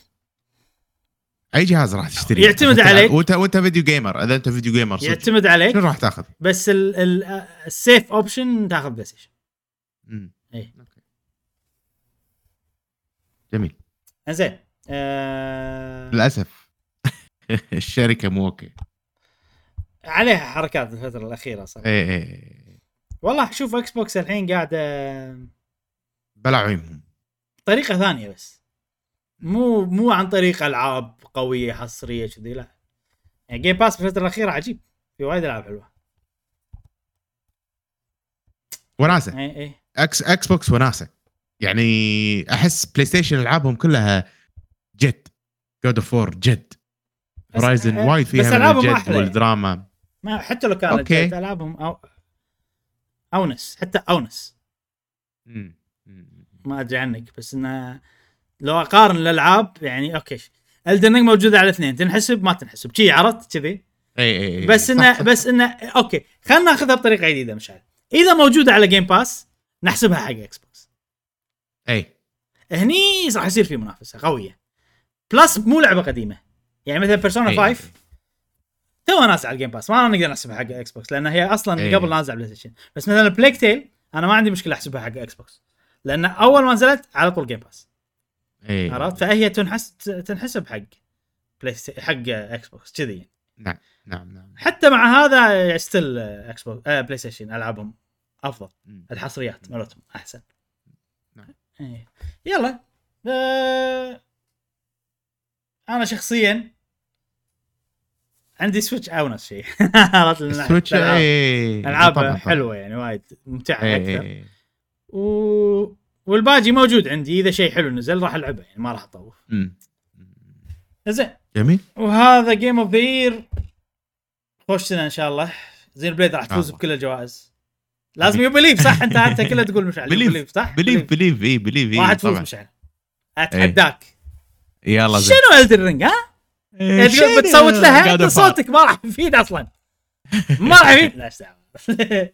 أي جهاز راح تشتريه؟ يعتمد. عليك. وانت وأنت video gamer إذا أنت video gamer صدق. يعتمد عليك. شنو راح تاخذ؟ بس ال- ال- ال safe option تاخذ بلاي ستيشن. مم. اي. جميل. زين آه... للأسف. *laughs* الشركة مو أوكي. عليها حركات الفترة الأخيرة صراحة. اي اي والله شوف إكس بوكس الحين قاعدة بلع عيونهم طريقة ثانية بس. مو مو عن طريق ألعاب قوية حصرية كذي لا. يعني Game Pass بالفترة الأخيرة عجيب. في وايد ألعاب حلوة. وناسة. اي اي إكس إكس بوكس وناسة. يعني أحس بلاي ستيشن ألعابهم كلها جد. جود اوف وور جد. بس- هورايزن وايد بس فيها من ألعابهم الجد أحلى. والدراما. ما حتى لو كانت أوكي. جد ألعابهم أو... أونس حتى أونس. ما أدري عنك بس إنه لو أقارن الألعاب يعني أوكي. الدن موجودة على اثنين تنحسب ما تنحسب. شي عرفت كذي. إي إي بس إنه. بس إنه أوكي. خلينا ناخذها بطريقة جديدة مشعل إذا موجودة على Game Pass نحسبها حق إكس بوكس إي. هني راح يصير في منافسة قوية. plus مو لعبة قديمة. يعني مثلا Persona أي. 5 تو نازل على ال Game Pass ما نقدر نحسبها حق إكس بوكس لأن هي أصلا أي. قبل نازل على بلاي ستيشن بس مثلا Plague Tale أنا ما عندي مشكلة أحسبها حق إكس بوكس لأن أول ما نزلت على طول Game Pass اي عرفت؟ فهي تنحس تنحسب حق بلاي ستيشن حق إكس بوكس كذي. نعم نعم نعم. حتى مع هذا still إكس بوكس آه بلاي ستيشن ألعابهم أفضل. الحصريات مالتهم أحسن. نعم. إيه. يلا. آه... أنا شخصيا عندي سويتش اونس شيء. من ناحية السويتش الألعاب. اي ألعاب. حلوة يعني وايد ممتعة أكثر. إي. و... والباقي موجود عندي إذا شيء حلو نزل راح ألعبه يعني ما راح أطوف. زين. جميل. وهذا Game of the خوش سنه إن شاء الله. زين بليد راح تفوز الله. بكل الجوائز. لازم you believe صح؟ أنت أنت كله تقول مشعل. believe believe صح؟ بليف بليف اي بليف راح اي تفوز طبعا. مشعل. أتحداك. يلا زين. شنو Elden Ring ها؟ إيه، تقول شنو بتصوت لها؟ انت؟ صوتك ما راح يفيد أصلا. *laughs* ما راح يفيد. لا.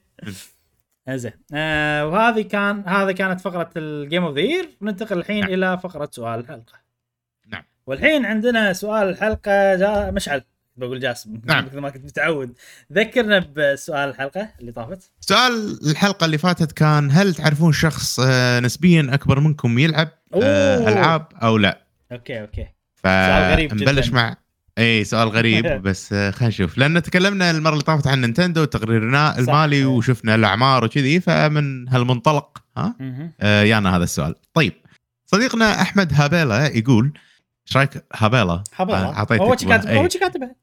*laughs* زين آه وهذه كان هذا كانت فقرة ال Game of the Year ننتقل الحين نعم. إلى فقرة سؤال الحلقة. نعم. والحين عندنا سؤال الحلقة جا مشعل. بقول جاسم. نعم. *laughs* مثل ما كنت متعود. ذكرنا بسؤال الحلقة اللي طافت. سؤال الحلقة اللي فاتت كان هل تعرفون شخص آه، نسبيا أكبر منكم يلعب آه، أوه. ألعاب أو لا؟ أوكي أوكي. سؤال غريب فنبلش جداً. مع اي سؤال غريب بس خلينا نشوف لأن تكلمنا المرة اللي طافت عن نينتندو تقريرنا المالي إيه. وشفنا الأعمار وكذي فمن هالمنطلق ها. آه، يانا هذا السؤال. طيب صديقنا أحمد هابيلا يقول إيش رأيك؟ هابيلا. حبيبي آه، أعطيتك هو كاتب إيه. هو شي كاتبها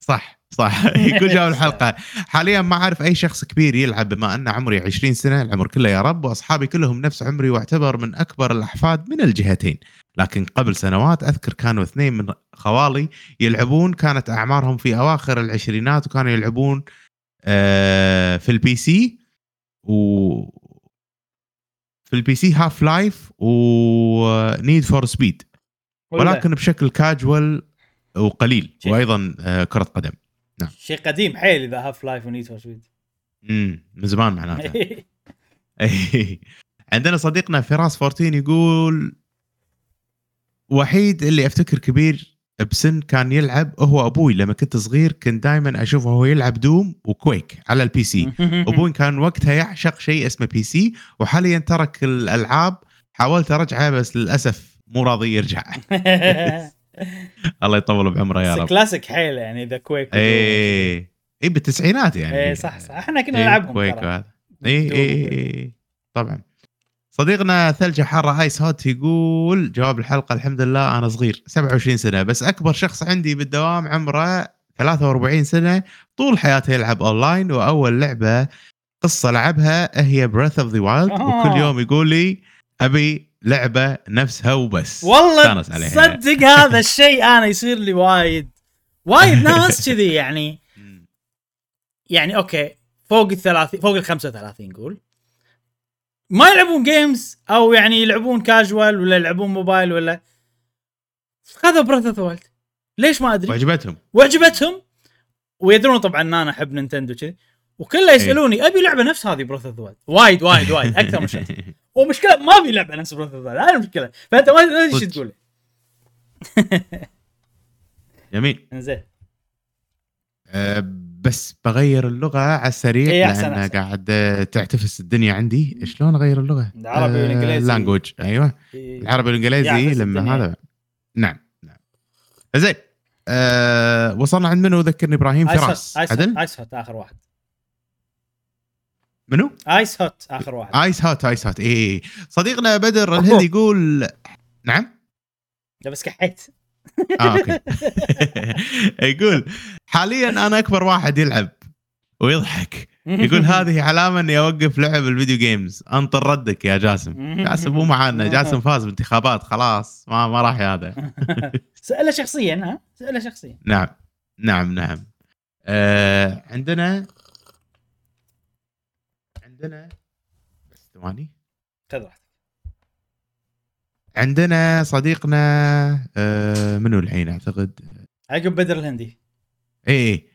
صح صح. *laughs* *laughs* يقول جاوب الحلقة. حاليا ما أعرف أي شخص كبير يلعب بما أن عمري 20 سنة العمر كله يا رب وأصحابي كلهم نفس عمري واعتبر من أكبر الأحفاد من الجهتين. لكن قبل سنوات أذكر كانوا اثنين من خوالي يلعبون كانت أعمارهم في أواخر العشرينات وكانوا يلعبون آه، في ال PC و في ال PC Half-Life و Need for Speed ولكن بشكل كاجوال وقليل. وأيضا آه، كرة قدم. شيء قديم حيل إذا Half-Life و Need for Speed امم من زمان معناته. *laughs* إيه. عندنا صديقنا فراس 14 يقول وحيد اللي أفتكر كبير بسن كان يلعب هو أبوي. لما كنت صغير كنت دائما أشوفه هو يلعب Doom و Quake على ال PC *laughs* أبوي كان وقتها يعشق شيء اسمه PC وحاليا ترك الألعاب. حاولت ارجعه بس للأسف مو راضي يرجع. *laughs* الله يطول بعمره يا رب. كلاسيك حيل يعني ذا Quake إيه. اي بالتسعينات يعني. إيه صح صح. إحنا كنا إيه، نلعبهم Quake اي اي اي إي. طبعا. صديقنا ثلجة حارة Ice Hot يقول جواب الحلقة الحمد لله أنا صغير 27 سنة بس أكبر شخص عندي بالدوام عمره 43 سنة طول حياته يلعب اونلاين وأول لعبة قصة لعبها هي Breath of the Wild. وكل يوم يقول لي أبي لعبة نفسها وبس والله استانس عليها. صدق هذا الشيء أنا يصير لي وايد وايد ناس كذي يعني. *laughs* يعني أوكي فوق ال 30 فوق ال 35 قول ما يلعبون games أو يعني يلعبون كاجوال ولا يلعبون موبايل ولا خذوا Breath of ليش ما أدري؟ وعجبتهم وعجبتهم ويدرون طبعا إن أنا أحب Nintendo كذي وكله إيه. يسألوني أبي لعبة نفس هذه Breath of Wild وايد وايد أكثر من شيء. *laughs* ومشكلة ما في لعبة نفس Breath of هذه المشكلة. فأنت ما تدري إيش. تقول جميل. *laughs* زين أه، بس بغير اللغة على السريع إيه، أحسن،. قاعد تعتفس الدنيا عندي. شلون أغير اللغة؟ العربي والإنجليزي. language أيوه. العربي والإنجليزي لما الدنيا. هذا. نعم نعم. زين. أه وصلنا عند منو؟ ذكرني إبراهيم. فراس. عدل؟ Hot Ice Hot آخر واحد. منو؟ Ice Hot آخر واحد. Ice Hot Ice Hot اي صديقنا بدر. الهندي يقول نعم؟ لا بس كحيت. آه أوكي. *laughs* يقول حاليا أنا أكبر واحد يلعب ويضحك. يقول *laughs* هذه علامة إني أوقف لعب الفيديو جيمز أنطر ردك يا جاسم. جاسم مو معانا. *laughs* جاسم فاز بانتخابات. خلاص ما ما راح هذا. سأله شخصيا ها؟ سأله شخصيا. نعم. نعم نعم. آه عندنا عندنا بس ثواني. خذ راحتك عندنا صديقنا آه منو الحين أعتقد؟ عقب بدر الهندي. اي اي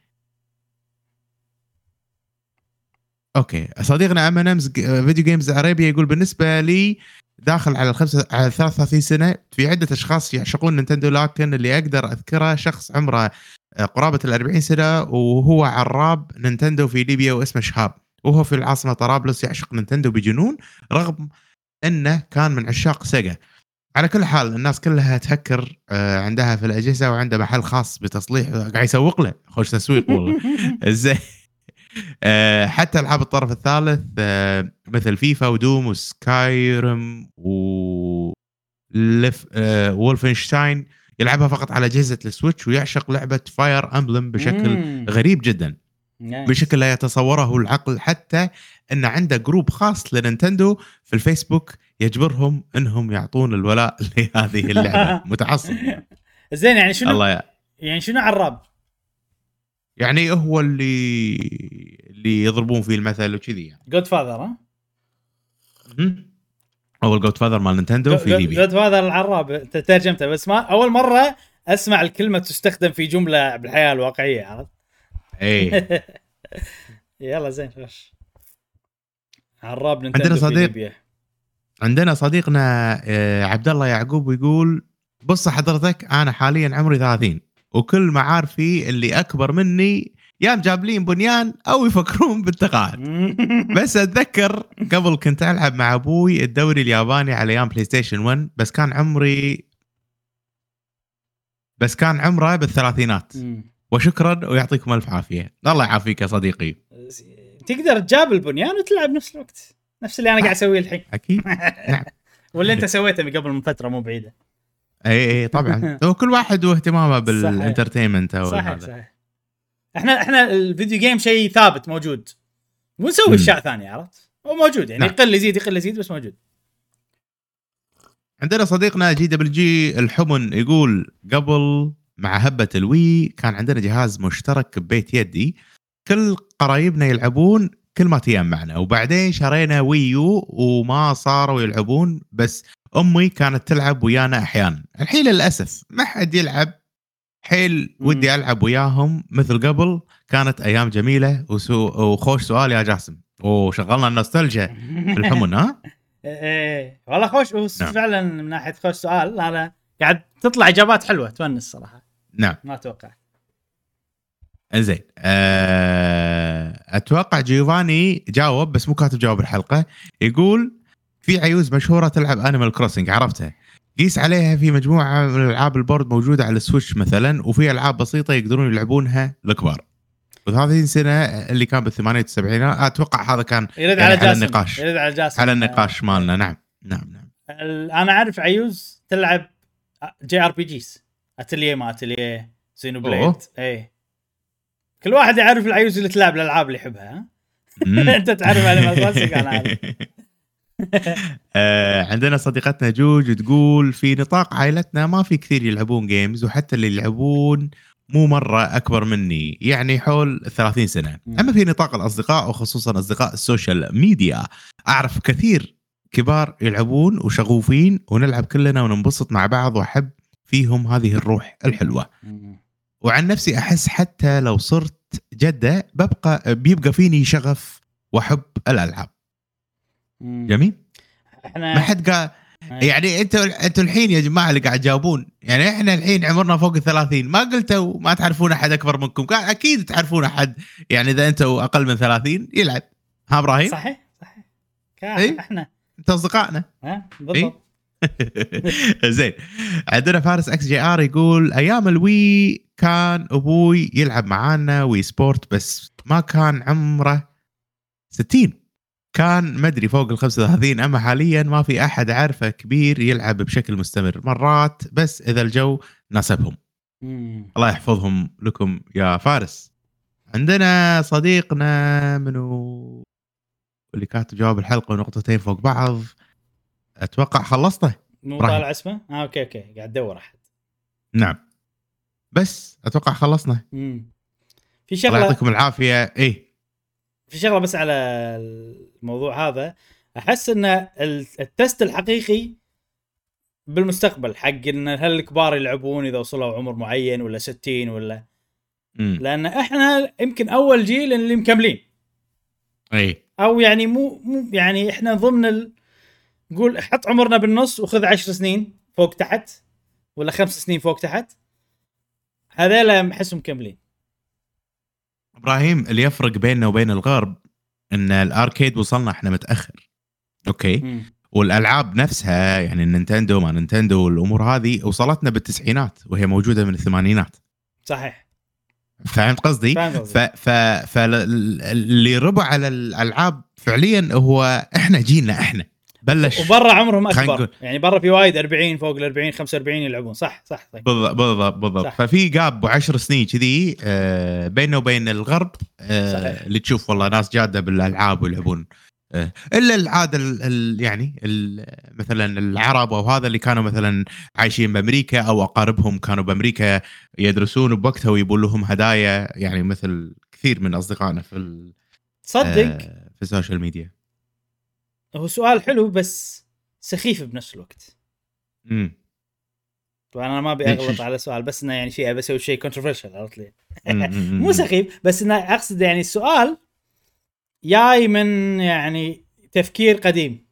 أوكي. صديقنا MN Video Games عربية يقول بالنسبة لي داخل على الخمسة على 33 سنة في عدة أشخاص يعشقون Nintendo لكن اللي أقدر أذكره شخص عمره آه، قرابة ال 40 سنة وهو عراب Nintendo في ليبيا واسمه شهاب. وهو في العاصمة طرابلس يعشق Nintendo بجنون رغم إنه كان من عشاق Sega. على كل حال الناس كلها تهكر آه، عندها في الأجهزة وعنده محل خاص بتصليح قاعد يسوق له خوش تسويق والله *laughs* *laughs* زين آه، حتى ألعاب الطرف الثالث آه، مثل FIFA و Doom و Skyrim و لف Wolfenstein يلعبها فقط على أجهزة ال Switch ويعشق لعبة Fire Emblem بشكل مم. غريب جدا nice. بشكل لا يتصوره العقل حتى إن عنده group خاص ل Nintendo في الفيسبوك يجبرهم إنهم يعطون الولاء *laughs* لهذه اللعبة متعصب *laughs* زين يعني شنو الله يا يعني شنو عراب؟ يعني هو اللي اللي يضربون فيه المثل وكذي يعني godfather ها؟ مهم. هو ال godfather مال Nintendo في ليبيا godfather العراب ترجمته بس ما أول مرة أسمع الكلمة تستخدم في جملة بالحياة الواقعية عرفت؟ اي *laughs* يلا زين خش عراب Nintendo عندنا في صديق. عندنا صديقنا آه، عبد الله يعقوب ويقول بص حضرتك أنا حاليا عمري 30 وكل معارفي اللي أكبر مني يا جابلين بنيان أو يفكرون *laughs* بالتقاعد. *laughs* بس أتذكر قبل كنت ألعب مع أبوي الدوري الياباني على أيام PlayStation 1 بس كان عمري بس كان عمره بالثلاثينات. وشكرا ويعطيكم ألف عافية. الله يعافيك يا صديقي. تقدر تجابل بنيان وتلعب نفس الوقت. نفس اللي أنا قاعد أسويه الحين. أكيد. *laughs* واللي أنت سويته من قبل من فترة مو بعيدة. إي إي طبعا. *laughs* هو كل واحد واهتمامه بال entertainment أو صحيح هذا. صحيح. إحنا إحنا ال video game شيء ثابت موجود. ونسوي. أشياء ثانية عرفت؟ هو موجود يعني نعم. يقل يزيد يقل يزيد بس موجود. عندنا صديقنا JWG الحمن يقول قبل مع هبة ال Wii كان عندنا جهاز مشترك ببيت يدي. كل قرايبنا يلعبون كل ما تيام معنا. وبعدين شرينا ويو وما صاروا يلعبون بس أمي كانت تلعب ويانا أحيانا. الحين للأسف ما حد يلعب. حيل. ودي ألعب وياهم. مثل قبل كانت أيام جميلة وسو وخوش سؤال يا جاسم. وشغلنا النوستالجيا في الحمن ها؟ *laughs* إيه والله خوش. نعم. فعلا من ناحية خوش سؤال أنا قاعد تطلع إجابات حلوة تونس صراحة. نعم. ما أتوقع. انزين أه... أتوقع جيوفاني جاوب بس مو كاتب جواب الحلقة. يقول في عيوز مشهورة تلعب Animal Crossing عرفتها. قيس عليها في مجموعة من العاب ال board موجودة على ال Switch مثلا وفي ألعاب بسيطة يقدرون يلعبونها الكبار. و30 سنه اللي كان بالثمانينات والسبعينات أتوقع هذا كان يرد يعني على على جاسم النقاش. يرد على جاسم. على النقاش مالنا. نعم نعم نعم. أنا أعرف عيوز تلعب JRPGs. Atelier ما Atelier Xenoblade. اي كل واحد يعرف العيوز اللي تلعب الألعاب اللي يحبها. *laughs* أنت تعرف على كلاسيك أنا عارف آه، عندنا صديقتنا جوج تقول في نطاق عائلتنا ما في كثير يلعبون games وحتى اللي يلعبون مو مرة أكبر مني يعني حول 30 سنة. أما في نطاق الأصدقاء وخصوصا أصدقاء ال social media أعرف كثير كبار يلعبون وشغوفين ونلعب كلنا وننبسط مع بعض وأحب فيهم هذه الروح الحلوة. وعن نفسي أحس حتى لو صرت جدة ببقى بيبقى فيني شغف واحب الألعاب. جميل؟ إحنا ما حد قال يعني أنتوا أنتوا الحين يا جماعة اللي قاعد تجاوبون يعني إحنا الحين عمرنا فوق ال 30 ما قلتوا ما تعرفون أحد أكبر منكم قال أكيد تعرفون أحد يعني إذا أنتوا أقل من 30 يلعب. ها إبراهيم؟ صحيح صحيح. إيه؟ كا- إحنا انت أصدقائنا. ها بالضبط. *laughs* زين. عندنا فارس XGR يقول أيام ال Wii كان أبوي يلعب معانا Wii Sports بس ما كان عمره 60 كان مدري فوق ال 35 أما حاليا ما في أحد اعرفه كبير يلعب بشكل مستمر. مرات بس إذا الجو ناسبهم. الله يحفظهم لكم يا فارس. عندنا صديقنا منو؟ اللي كاتب جواب الحلقة ونقطتين فوق بعض. أتوقع خلصته. مو. طالع اسمه؟ آه أوكي أوكي. قاعد أدور أحد. نعم. بس أتوقع خلصنا. مم. في الله شغله يعطيكم العافية. إيه. في شغلة بس على الموضوع هذا. أحس إن ال- التست الحقيقي بالمستقبل حق إن هل الكبار يلعبون إذا وصلوا عمر معين ولا 60 ولا امم لأن إحنا يمكن أول جيل اللي مكملين. إيه. أو يعني مو مو يعني إحنا ضمن ال... نقول حط عمرنا بالنص وخذ عشر سنين فوق تحت ولا خمس سنين فوق تحت. هذيلا احسهم مكملين. إبراهيم اللي يفرق بيننا وبين الغرب إن الأركيد وصلنا إحنا متأخر. أوكي؟ مم. والألعاب نفسها يعني النينتندو ما نينتندو والأمور هذه وصلتنا بالتسعينات وهي موجودة من الثمانينات. صحيح. فهمت قصدي؟ فاهم ف قصدك. ف فاللي ربع على الألعاب فعليا هو إحنا جيلنا إحنا. بلش. وبرا عمرهم أكبر. يعني برا في وايد 40 فوق ال 40 45 يلعبون. صح صح صح. بالضبط بالضبط. ففي gap عشر سنين كذي آه، بيننا وبين الغرب آه، صحيح. اللي تشوف والله ناس جادة بالألعاب ويلعبون. آه، إلا العادة ال- ال- يعني ال- مثلا العرب أو هذا اللي كانوا مثلا عايشين بأمريكا أو أقاربهم كانوا بأمريكا يدرسون بوقتها ويبون لهم هدايا يعني مثل كثير من أصدقائنا في تصدق آه، في ال social media. هو سؤال حلو بس سخيف بنفس الوقت. امم طبعا أنا ما أبي؟ أغلط على السؤال بس إنه يعني شيء أبي أسوي شيء controversial عرفت لي؟ مو سخيف بس إنه أقصد يعني السؤال جاي من يعني تفكير قديم.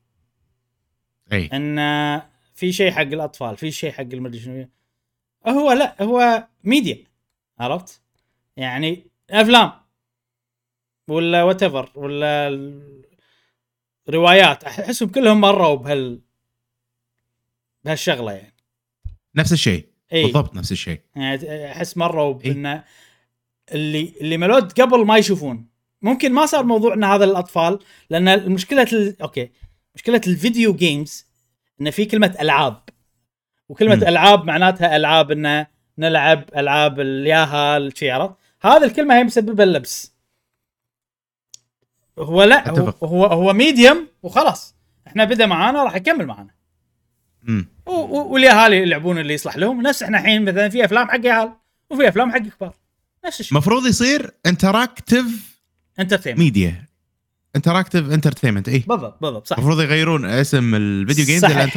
أي. إن في شيء حق الأطفال في شيء حق المدري شنو هو لا هو ميديا عرفت؟ يعني أفلام ولا وات ولا روايات. أحسهم كلهم مروا بهال بهالشغلة يعني. نفس الشيء. اي بالضبط نفس الشيء. يعني أحس مروا إيه. بأن اللي اللي ملود قبل ما يشوفون. ممكن ما صار موضوع إن هذا للاطفال لأن المشكلة ال... أوكي. مشكلة ال video games إن في كلمة ألعاب. وكلمة مم. ألعاب معناتها ألعاب إن نلعب ألعاب الياها الشي عرفت؟ هذه الكلمة هي مسببة اللبس. هو لا هو أتفق. هو, هو medium وخلاص. إحنا بدا معانا راح يكمل معانا. مم. و- و- والاهالي يلعبون اللي يصلح لهم. نفس إحنا الحين مثلا في أفلام حق عيال وفي أفلام حق كبار. نفس الشيء. المفروض يصير interactive entertainment media interactive entertainment اي بالضبط بالضبط صح. المفروض يغيرون اسم ال video games. إلى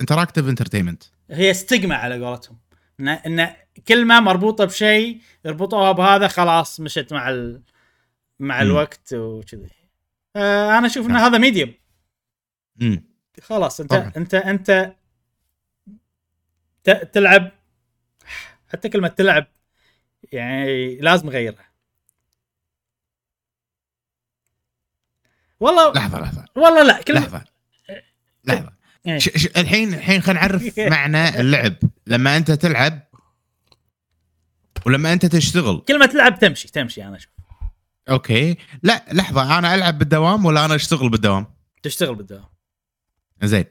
interactive entertainment هي stigma على قولتهم. ان إن كلمة مربوطة بشيء يربطوها بهذا خلاص مشت مع ال... مع. الوقت وكذي. آه أنا أشوف إن هذا ميديوم خلاص أنت طبعاً. أنت أنت تلعب. حتى كلمة تلعب يعني لازم نغيرها والله لحظة لحظة. والله لا كلمة لحظة. لحظة. إيه. ش ش الحين الحين خلينا نعرف *laughs* معنى اللعب. لما أنت تلعب ولما أنت تشتغل. كلمة تلعب تمشي تمشي أنا أشوف. أوكي لا لحظة أنا ألعب بالدوام ولا أنا أشتغل بالدوام تشتغل بالدوام زين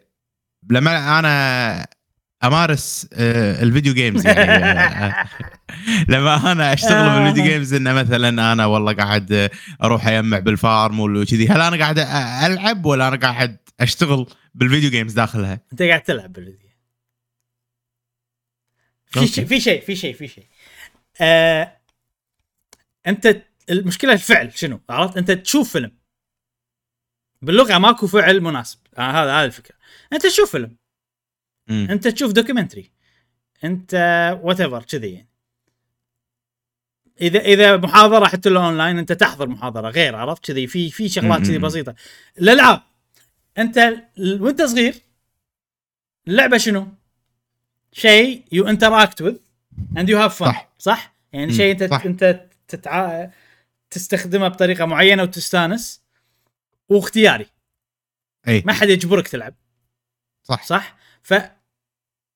لما أنا أمارس آه، ال video games يعني آه، *laughs* لما أنا أشتغل آه. بال video games إنه مثلا أنا والله قاعد أروح أجمع بال farm وكذي هل أنا قاعد ألعب ولا أنا قاعد أشتغل بال video games داخلها؟ أنت قاعد تلعب بالفيديو في. شيء في شيء في شيء في شيء آه أنت المشكلة الفعل شنو؟ عرفت؟ أنت تشوف فيلم. باللغة ماكو فعل مناسب. آه هذا هذا الفكرة. أنت تشوف فيلم. مم. أنت تشوف documentary. أنت whatever كذي يعني. اذا إذا محاضرة حتى لو اونلاين أنت تحضر محاضرة غير عرفت؟ كذي في في شغلات كذي. بسيطة. الالعاب أنت وأنت صغير اللعبة شنو؟ شيء you interact with and you have fun صح. يعني شيء انت صح. أنت تتع... تستخدمه بطريقة معينة وتستانس. واختياري. أي. ما حد يجبرك تلعب. صح. صح؟ ف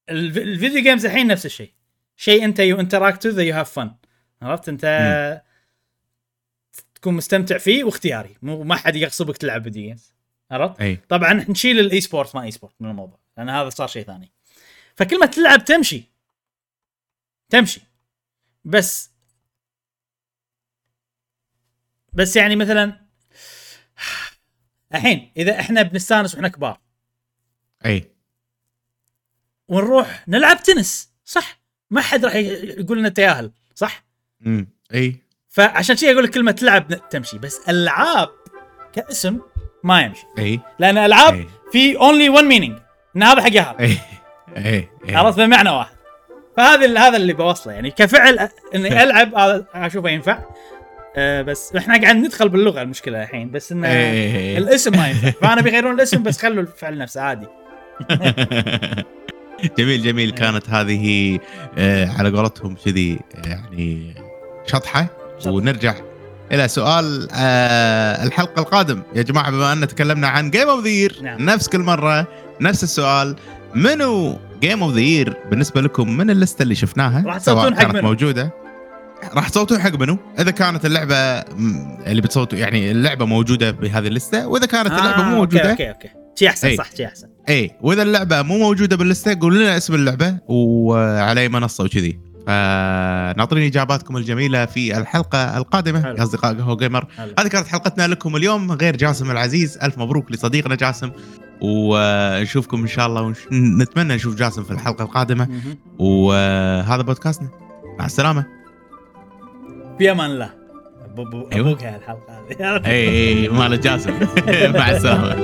الف- ال video games الحين نفس الشيء. شيء أنت you interact with you have fun عرفت؟ أنت تكون مستمتع فيه واختياري. مو ما حد يغصبك تلعب video games عرفت؟ أي. طبعا نشيل ال e-sport ما e-sport من الموضوع لأن هذا صار شيء ثاني. فكلمه تلعب تمشي. تمشي. بس بس يعني مثلا الحين إذا إحنا بنستانس وإحنا كبار. أي. ونروح نلعب تنس صح؟ ما حد راح يقول لنا جياهل صح؟ مم. أي. فعشان شيء أقول لك كلمة تلعب تمشي بس ألعاب كاسم ما يمشي. أي. لأن ألعاب أي. في only one meaning إن هذا حق هذا أي. أي. عرفت بمعنى واحد. فهذا هذا اللي بوصله يعني كفعل إني ألعب هذا أشوفه ينفع. أه بس إحنا قاعد ندخل باللغة المشكلة الحين بس انه إيه. الاسم ما ينفع. فأنا بيغيرون الاسم بس خلوا الفعل نفسه عادي. *laughs* جميل جميل. كانت هذه آه، على قولتهم كذي يعني شطحة. ونرجع إلى سؤال آه، الحلقة القادم. يا جماعة بما أن تكلمنا عن game of the نعم. نفس كل مرة نفس السؤال. منو game of the بالنسبة لكم؟ من ال list ة اللي شفناها؟ راح سواء تصوتون حق كانت منو؟ موجودة. راح تصوتون حق منو؟ إذا كانت اللعبة اللي بتصوتوا يعني اللعبة موجودة بهذه اللستة وإذا كانت اللعبة مو موجوده أوكي أوكي. أوكي شيء أحسن إي. صح شيء أحسن. اي وإذا اللعبة مو موجودة بال list ة قولوا لنا اسم اللعبة وعلى اي منصة وكذي. فناطرين إجاباتكم الجميلة في الحلقة القادمة. يا أصدقاء قهوة جيمر. هذه كانت حلقتنا لكم اليوم. غير جاسم العزيز ألف مبروك لصديقنا جاسم. ونشوفكم إن شاء الله ونتمنى نشوف جاسم في الحلقة القادمة. وهذا بودكاستنا. مع السلامة. أمان الله أبو- أبو- أيوة. أبوك هالحلقه هذه. اي اي مال جاسم. *laughs* مع السلامه